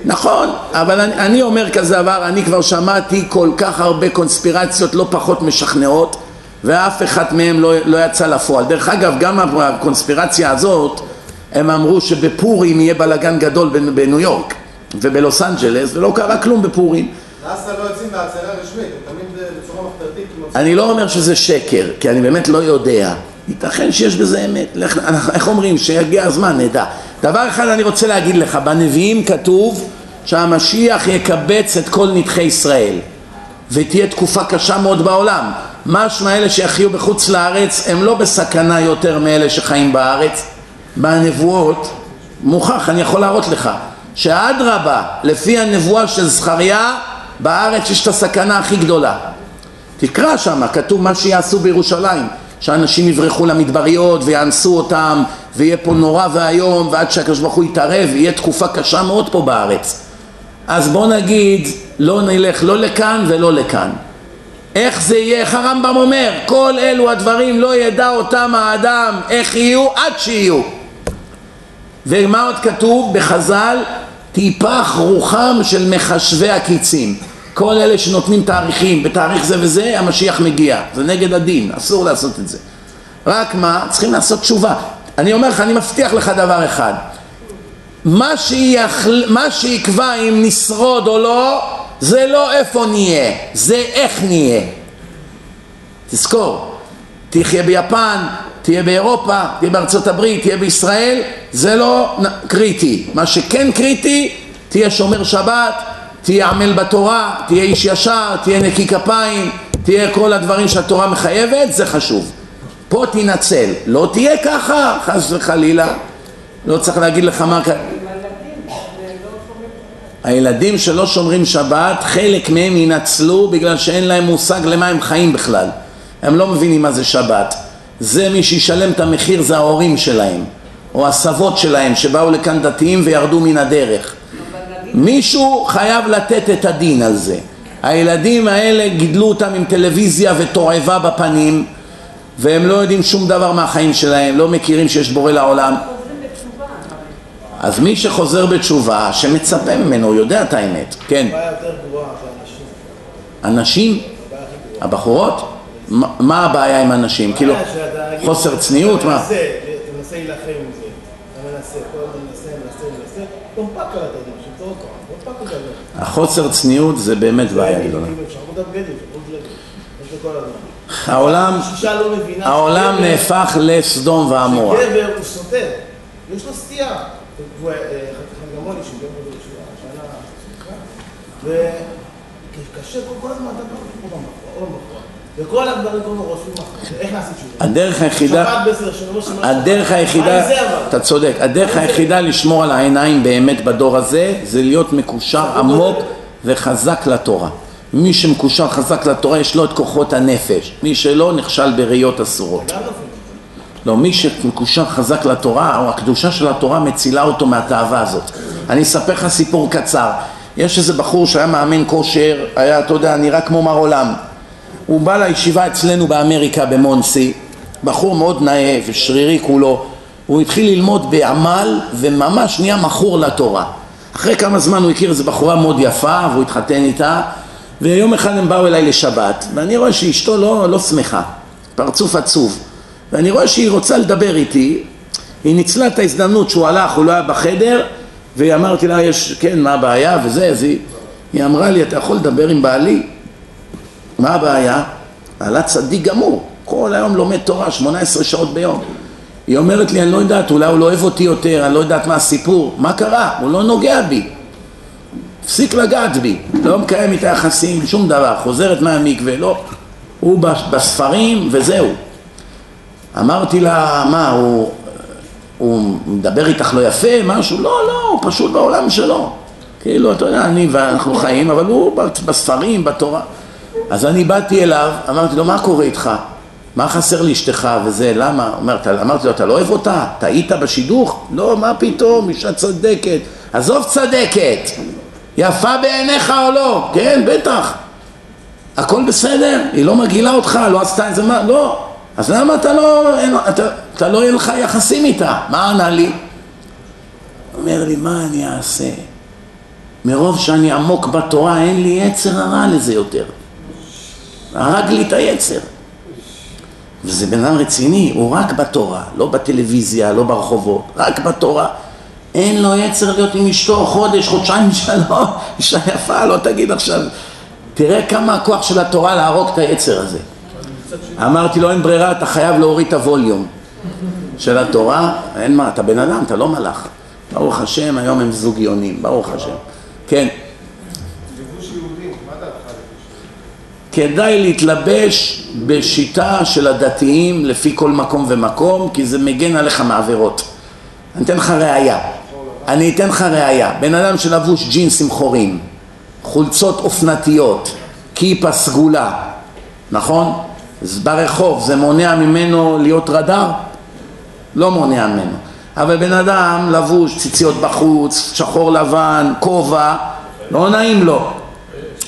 [SPEAKER 1] נכון, אבל אני, אני אומר כזה דבר, אני כבר שמעתי כל כך הרבה קונספירציות לא פחות משכנעות ואף אחד מהם לא, לא יצא לפועל. דרך אגב, גם הקונספירציה הזאת, הם אמרו שבפורים יהיה בלאגן גדול בניו יורק ובלוס אנג'לס ולא קרה כלום בפורים.
[SPEAKER 4] נאס"א לא יוצאים מההצהרה רשמית, הם תמיד בצורה מחתרתית.
[SPEAKER 1] אני לא אומר שזה שקר, כי אני באמת לא יודע. ייתכן שיש בזה אמת. איך אומרים? שיגיע הזמן, נדע. דבר אחד אני רוצה להגיד לך, בנביאים כתוב שהמשיח יקבץ את כל נדחי ישראל ותהיה תקופה קשה מאוד בעולם. משמע אלה שיחיו בחוץ לארץ הם לא בסכנה יותר מאלה שחיים בארץ. בנבואות, מוכח, אני יכול להראות לך, שאדרבה, לפי הנבואה של זכריה, בארץ יש את הסכנה הכי גדולה. תקרא שם, כתוב מה שיעשו בירושלים, שאנשים יברחו למדבריות ויאנסו אותם ויהיה פה נורא ואיום ועד שהקדוש ברוך הוא יתערב יהיה תקופה קשה מאוד פה בארץ אז בוא נגיד לא נלך לא לכאן ולא לכאן. איך זה יהיה? איך הרמב"ם אומר? כל אלו הדברים לא ידע אותם האדם איך יהיו עד שיהיו. ומה עוד כתוב? בחז"ל? טיפח רוחם של מחשבי הקיצים. כל אלה שנותנים תאריכים בתאריך זה וזה המשיח מגיע. זה נגד הדין אסור לעשות את זה. רק מה? צריכים לעשות תשובה. אני אומר לך אני מבטיח לך דבר אחד מה, שיחל... מה שיקבע אם נשרוד או לא זה לא איפה נהיה זה איך נהיה תזכור תחיה ביפן תהיה באירופה, תהיה בארצות הברית, תהיה בישראל, זה לא קריטי. מה שכן קריטי, תהיה שומר שבת, תהיה עמל בתורה, תהיה איש ישר, תהיה נקי כפיים, תהיה כל הדברים שהתורה מחייבת, זה חשוב. פה תנצל, לא תהיה ככה, חס וחלילה, לא צריך להגיד לך מה... הילדים שלא שומרים שבת, חלק מהם ינצלו בגלל שאין להם מושג למה הם חיים בכלל. הם לא מבינים מה זה שבת. זה מי שישלם את המחיר זה ההורים שלהם, או הסבות שלהם שבאו לכאן דתיים וירדו מן הדרך. מישהו חייב לתת את הדין על זה. הילדים האלה גידלו אותם עם טלוויזיה ותועבה בפנים והם לא יודעים שום דבר מהחיים שלהם, לא מכירים שיש בורא לעולם. אז מי שחוזר בתשובה, שמצפה ממנו, הוא יודע את האמת. כן. אנשים? הבחורות? מה הבעיה עם אנשים? כאילו, חוסר צניעות? מה?
[SPEAKER 6] תנסה להילחם עם זה. אתה מנסה, כל הזמן מנסה, מנסה, מנסה,
[SPEAKER 1] החוסר צניעות זה באמת בעיה גדולה. העולם, העולם נהפך לסדום ועמורה.
[SPEAKER 6] גבר הוא סותר, יש לו סטייה. גמוני שגבר שנה, וקשה כל הזמן אתה לא במחור, וכל הדברים קוראים לו רושמים איך נעשה תשובה?
[SPEAKER 1] הדרך היחידה, הדרך היחידה, אתה צודק, הדרך היחידה לשמור על העיניים באמת בדור הזה זה להיות מקושר עמוק וחזק לתורה. מי שמקושר חזק לתורה יש לו את כוחות הנפש, מי שלא נכשל בראיות אסורות. לא, מי שמקושר חזק לתורה, או הקדושה של התורה מצילה אותו מהתאווה הזאת. אני אספר לך סיפור קצר. יש איזה בחור שהיה מאמן כושר, היה, אתה יודע, נראה כמו מר עולם. הוא בא לישיבה אצלנו באמריקה במונסי, בחור מאוד נאה ושרירי כולו, הוא התחיל ללמוד בעמל וממש נהיה מכור לתורה. אחרי כמה זמן הוא הכיר איזו בחורה מאוד יפה והוא התחתן איתה ויום אחד הם באו אליי לשבת ואני רואה שאשתו לא, לא שמחה, פרצוף עצוב ואני רואה שהיא רוצה לדבר איתי היא ניצלה את ההזדמנות שהוא הלך, הוא לא היה בחדר והיא אמרתי לה, יש, כן, מה הבעיה וזה, אז היא, היא אמרה לי, אתה יכול לדבר עם בעלי? מה הבעיה? בעלת צדיק גמור, כל היום לומד תורה, 18 שעות ביום. היא אומרת לי, אני לא יודעת, אולי הוא לא אוהב אותי יותר, אני לא יודעת מה הסיפור. מה קרה? הוא לא נוגע בי. הפסיק לגעת בי, לא מקיים איתה יחסים, שום דבר, חוזרת מהמקווה, לא. הוא בספרים וזהו. אמרתי לה, מה, הוא, הוא מדבר איתך לא יפה, משהו? לא, לא, הוא פשוט בעולם שלו. כאילו, אתה יודע, אני ואנחנו חיים, אבל הוא בספרים, בתורה. אז אני באתי אליו, אמרתי לו, מה קורה איתך? מה חסר לאשתך וזה, למה? אומר, אמרתי לו, אתה לא אוהב אותה? טעית בשידוך? לא, מה פתאום, אישה צדקת. עזוב צדקת, יפה בעיניך או לא? כן, בטח. הכל בסדר, היא לא מגעילה אותך, לא עשתה את זה, מה? לא. אז למה אתה לא, אתה, אתה לא יהיה לך יחסים איתה? מה ענה לי? אומר לי, מה אני אעשה? מרוב שאני עמוק בתורה, אין לי יצר הרע לזה יותר. הרג לי את היצר. וזה בן אדם רציני, הוא רק בתורה, לא בטלוויזיה, לא ברחובות, רק בתורה. אין לו יצר להיות עם אשתו חודש, חודשיים, שלום, אישה יפה, לא תגיד עכשיו. תראה כמה הכוח של התורה להרוג את היצר הזה. אמרתי לו, אין ברירה, אתה חייב להוריד את הווליום של התורה, אין מה, אתה בן אדם, אתה לא מלאך. ברוך השם, היום הם זוגיונים, ברוך השם. כן. כדאי להתלבש בשיטה של הדתיים לפי כל מקום ומקום, כי זה מגן עליך מעבירות. אני אתן לך ראייה. אני אתן לך ראייה. בן אדם שלבוש ג'ינסים חורים, חולצות אופנתיות, כיפה סגולה, נכון? ברחוב זה מונע ממנו להיות רדאר? לא מונע ממנו. אבל בן אדם לבוש ציציות בחוץ, שחור לבן, כובע, לא נעים לו.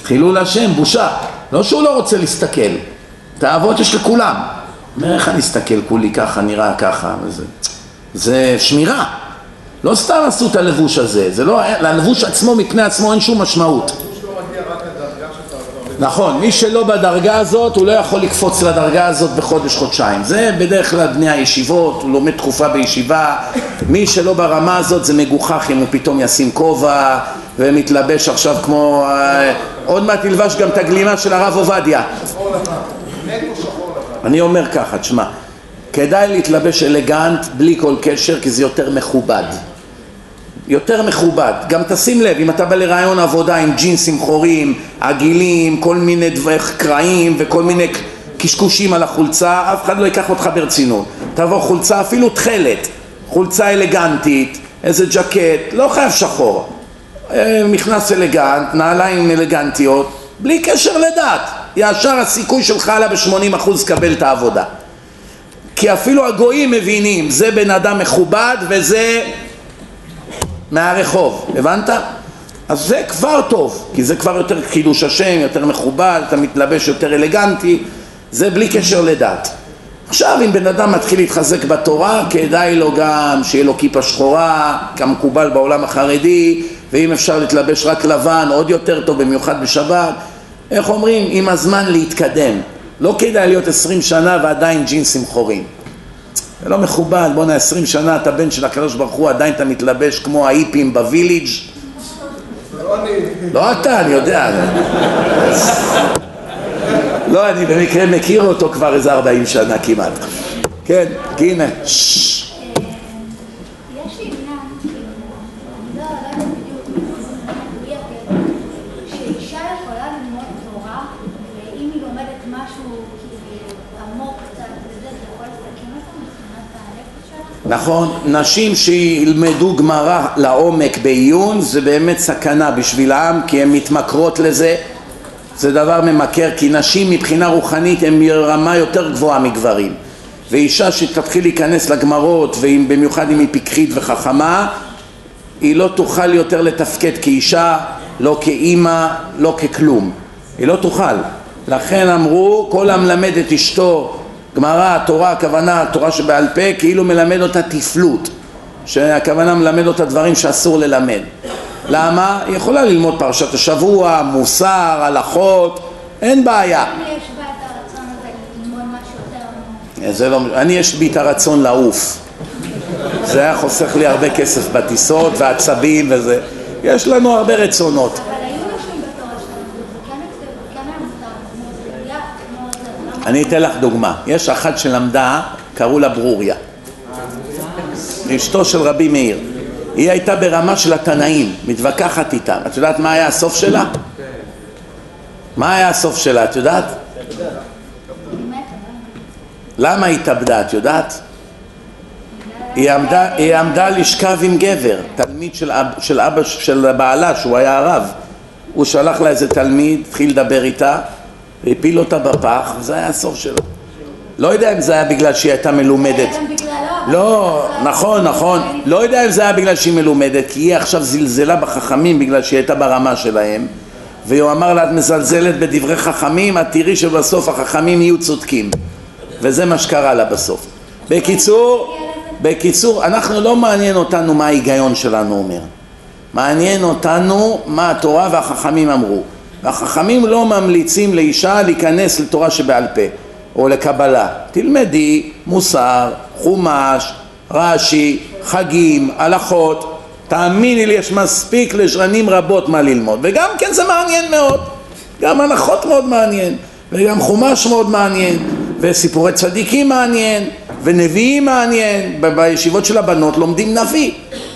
[SPEAKER 1] חילול השם, בושה. לא שהוא לא רוצה להסתכל, תאוות יש לכולם. אומר איך אני אסתכל כולי ככה, נראה ככה, וזה. זה שמירה. לא סתם עשו את הלבוש הזה, זה לא, ללבוש עצמו מפני עצמו אין שום משמעות. נכון, מי שלא בדרגה הזאת הוא לא יכול לקפוץ לדרגה הזאת בחודש חודשיים. זה בדרך כלל בני הישיבות, הוא לומד תקופה בישיבה. מי שלא ברמה הזאת זה מגוחך אם הוא פתאום ישים כובע ומתלבש עכשיו כמו אה, עוד מעט ילבש גם את הגלימה של הרב עובדיה. אני אומר ככה, תשמע כדאי להתלבש אלגנט בלי כל קשר כי זה יותר מכובד יותר מכובד. גם תשים לב, אם אתה בא לרעיון עבודה עם ג'ינסים חורים, עגילים, כל מיני דבר, קרעים וכל מיני קשקושים על החולצה, אף אחד לא ייקח אותך ברצינות. תבוא חולצה אפילו תכלת, חולצה אלגנטית, איזה ג'קט, לא חייב שחור. אה, מכנס אלגנט, נעליים אלגנטיות, בלי קשר לדת. ישר הסיכוי שלך עלה ב-80% לקבל את העבודה. כי אפילו הגויים מבינים, זה בן אדם מכובד וזה מהרחוב, הבנת? אז זה כבר טוב, כי זה כבר יותר קידוש השם, יותר מכובד, אתה מתלבש יותר אלגנטי, זה בלי קשר לדת. עכשיו אם בן אדם מתחיל להתחזק בתורה, כדאי לו גם שיהיה לו כיפה שחורה, כמקובל בעולם החרדי, ואם אפשר להתלבש רק לבן, עוד יותר טוב, במיוחד בשבת. איך אומרים? עם הזמן להתקדם. לא כדאי להיות עשרים שנה ועדיין ג'ינסים חורים. זה לא מכובד, בואנה עשרים שנה אתה בן של הקדוש ברוך הוא, עדיין אתה מתלבש כמו האיפים בוויליג' לא אתה, אני יודע. לא, אני במקרה מכיר אותו כבר איזה ארבעים שנה כמעט. כן, הנה. נכון, נשים שילמדו גמרא לעומק בעיון זה באמת סכנה בשבילם כי הן מתמכרות לזה. זה דבר ממכר כי נשים מבחינה רוחנית הן מרמה יותר גבוהה מגברים. ואישה שתתחיל להיכנס לגמרות ובמיוחד אם היא פיקחית וחכמה היא לא תוכל יותר לתפקד כאישה, לא כאימא, לא ככלום. היא לא תוכל. לכן אמרו כל המלמד את אשתו גמרא, תורה, הכוונה, תורה שבעל פה, כאילו מלמד אותה תפלות, שהכוונה מלמד אותה דברים שאסור ללמד. למה? היא יכולה ללמוד פרשת השבוע, מוסר, הלכות, אין בעיה. זה לא, אני יש בי את הרצון לעוף. זה היה חוסך לי הרבה כסף בטיסות ועצבים וזה. יש לנו הרבה רצונות. אני אתן לך דוגמה. יש אחת שלמדה, קראו לה ברוריה. אשתו של רבי מאיר. היא הייתה ברמה של התנאים, מתווכחת איתם. את יודעת מה היה הסוף שלה? מה היה הסוף שלה, את יודעת? למה היא התאבדה, את יודעת? היא עמדה, היא עמדה לשכב עם גבר, תלמיד של, אב, של אבא, של בעלה, שהוא היה הרב. הוא שלח לה איזה תלמיד, התחיל לדבר איתה, והפיל אותה בפח, וזה היה הסוף שלו. לא יודע אם זה היה בגלל שהיא הייתה מלומדת.
[SPEAKER 7] בגללו.
[SPEAKER 1] לא, נכון, נכון. לא יודע אם זה היה בגלל שהיא מלומדת, כי היא עכשיו זלזלה בחכמים בגלל שהיא הייתה ברמה שלהם, והוא אמר לה, את מזלזלת בדברי חכמים, את תראי שבסוף החכמים יהיו צודקים. וזה מה שקרה לה בסוף. בקיצור, בקיצור, אנחנו לא מעניין אותנו מה ההיגיון שלנו אומר. מעניין אותנו מה התורה והחכמים אמרו. והחכמים לא ממליצים לאישה להיכנס לתורה שבעל פה או לקבלה. תלמדי מוסר, חומש, רש"י, חגים, הלכות. תאמיני לי, יש מספיק לשנים רבות מה ללמוד. וגם כן זה מעניין מאוד. גם הלכות מאוד מעניין, וגם חומש מאוד מעניין, וסיפורי צדיקים מעניין, ונביאים מעניין. ב- בישיבות של הבנות לומדים נביא.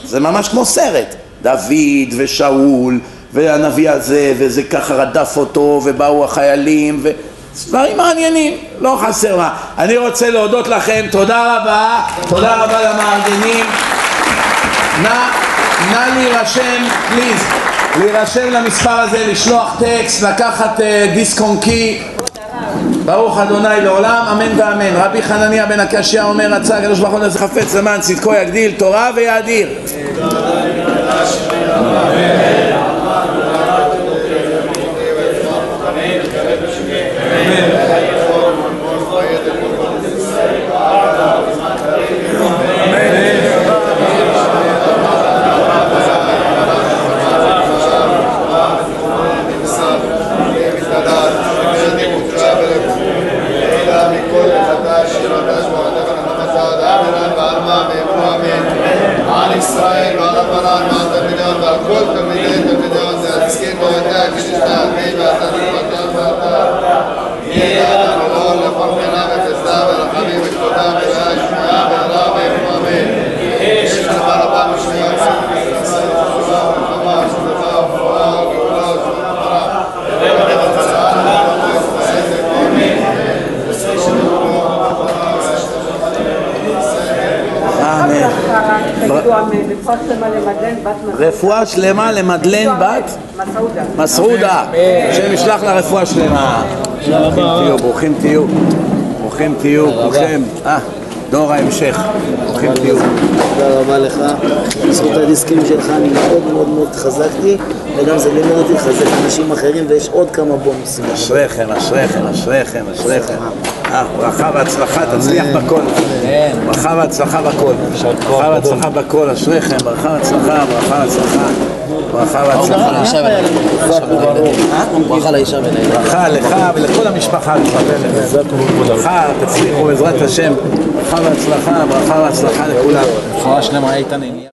[SPEAKER 1] זה ממש כמו סרט. דוד ושאול והנביא הזה וזה ככה רדף אותו ובאו החיילים ו... דברים מעניינים, לא חסר מה. אני רוצה להודות לכם, תודה רבה, תודה רבה למארגנים. נא, נא להירשם, פליז, להירשם למספר הזה, לשלוח טקסט, לקחת אה, דיסק און קי. ברוך אדוני לעולם, אמן ואמן. רבי חנניה בן הקשיא אומר, רצה הקדוש ברוך הוא חפץ למען צדקו יגדיל תורה ויאדיר.
[SPEAKER 4] עם ישראל ועל הפרן ועל תלמידיון ועל כל תלמידי תלמידיון והזקין והידע כשנשתה עתיד ואתה תפתח ואתה יהיה אדם ולא לכל מנה וחסדה ורחמים וכבודה ורעה שמיעה והרע ואיפה אמן יש לך רבה משמיעה ושמחה ושמחה ופורה וגאולה ושמחה
[SPEAKER 1] אמן.
[SPEAKER 8] רפואה שלמה למדלן בת מסעודה.
[SPEAKER 1] השם ישלח לה רפואה שלמה. ברוכים תהיו, ברוכים תהיו, ברוכים. אה, דור ההמשך, ברוכים תהיו.
[SPEAKER 9] תודה רבה לך. בזכות הדיסקים שלך אני מאוד מאוד מאוד התחזקתי, וגם זה לימד אותי לחזק אנשים אחרים, ויש עוד כמה בונוסים.
[SPEAKER 1] אשריכם, אשריכם, אשריכם, אשריכם. ברכה והצלחה, תצליח בכל. ברכה והצלחה בכל. ברכה והצלחה בכל, אשריכם, ברכה והצלחה, ברכה והצלחה. ברכה והצלחה.
[SPEAKER 9] ברכה לאישה ולילדים.
[SPEAKER 1] ברכה לך ולכל המשפחה. ברכה, תצליחו בעזרת השם. ברכה והצלחה, ברכה והצלחה לכולם.
[SPEAKER 10] רפואה שלמה איתן.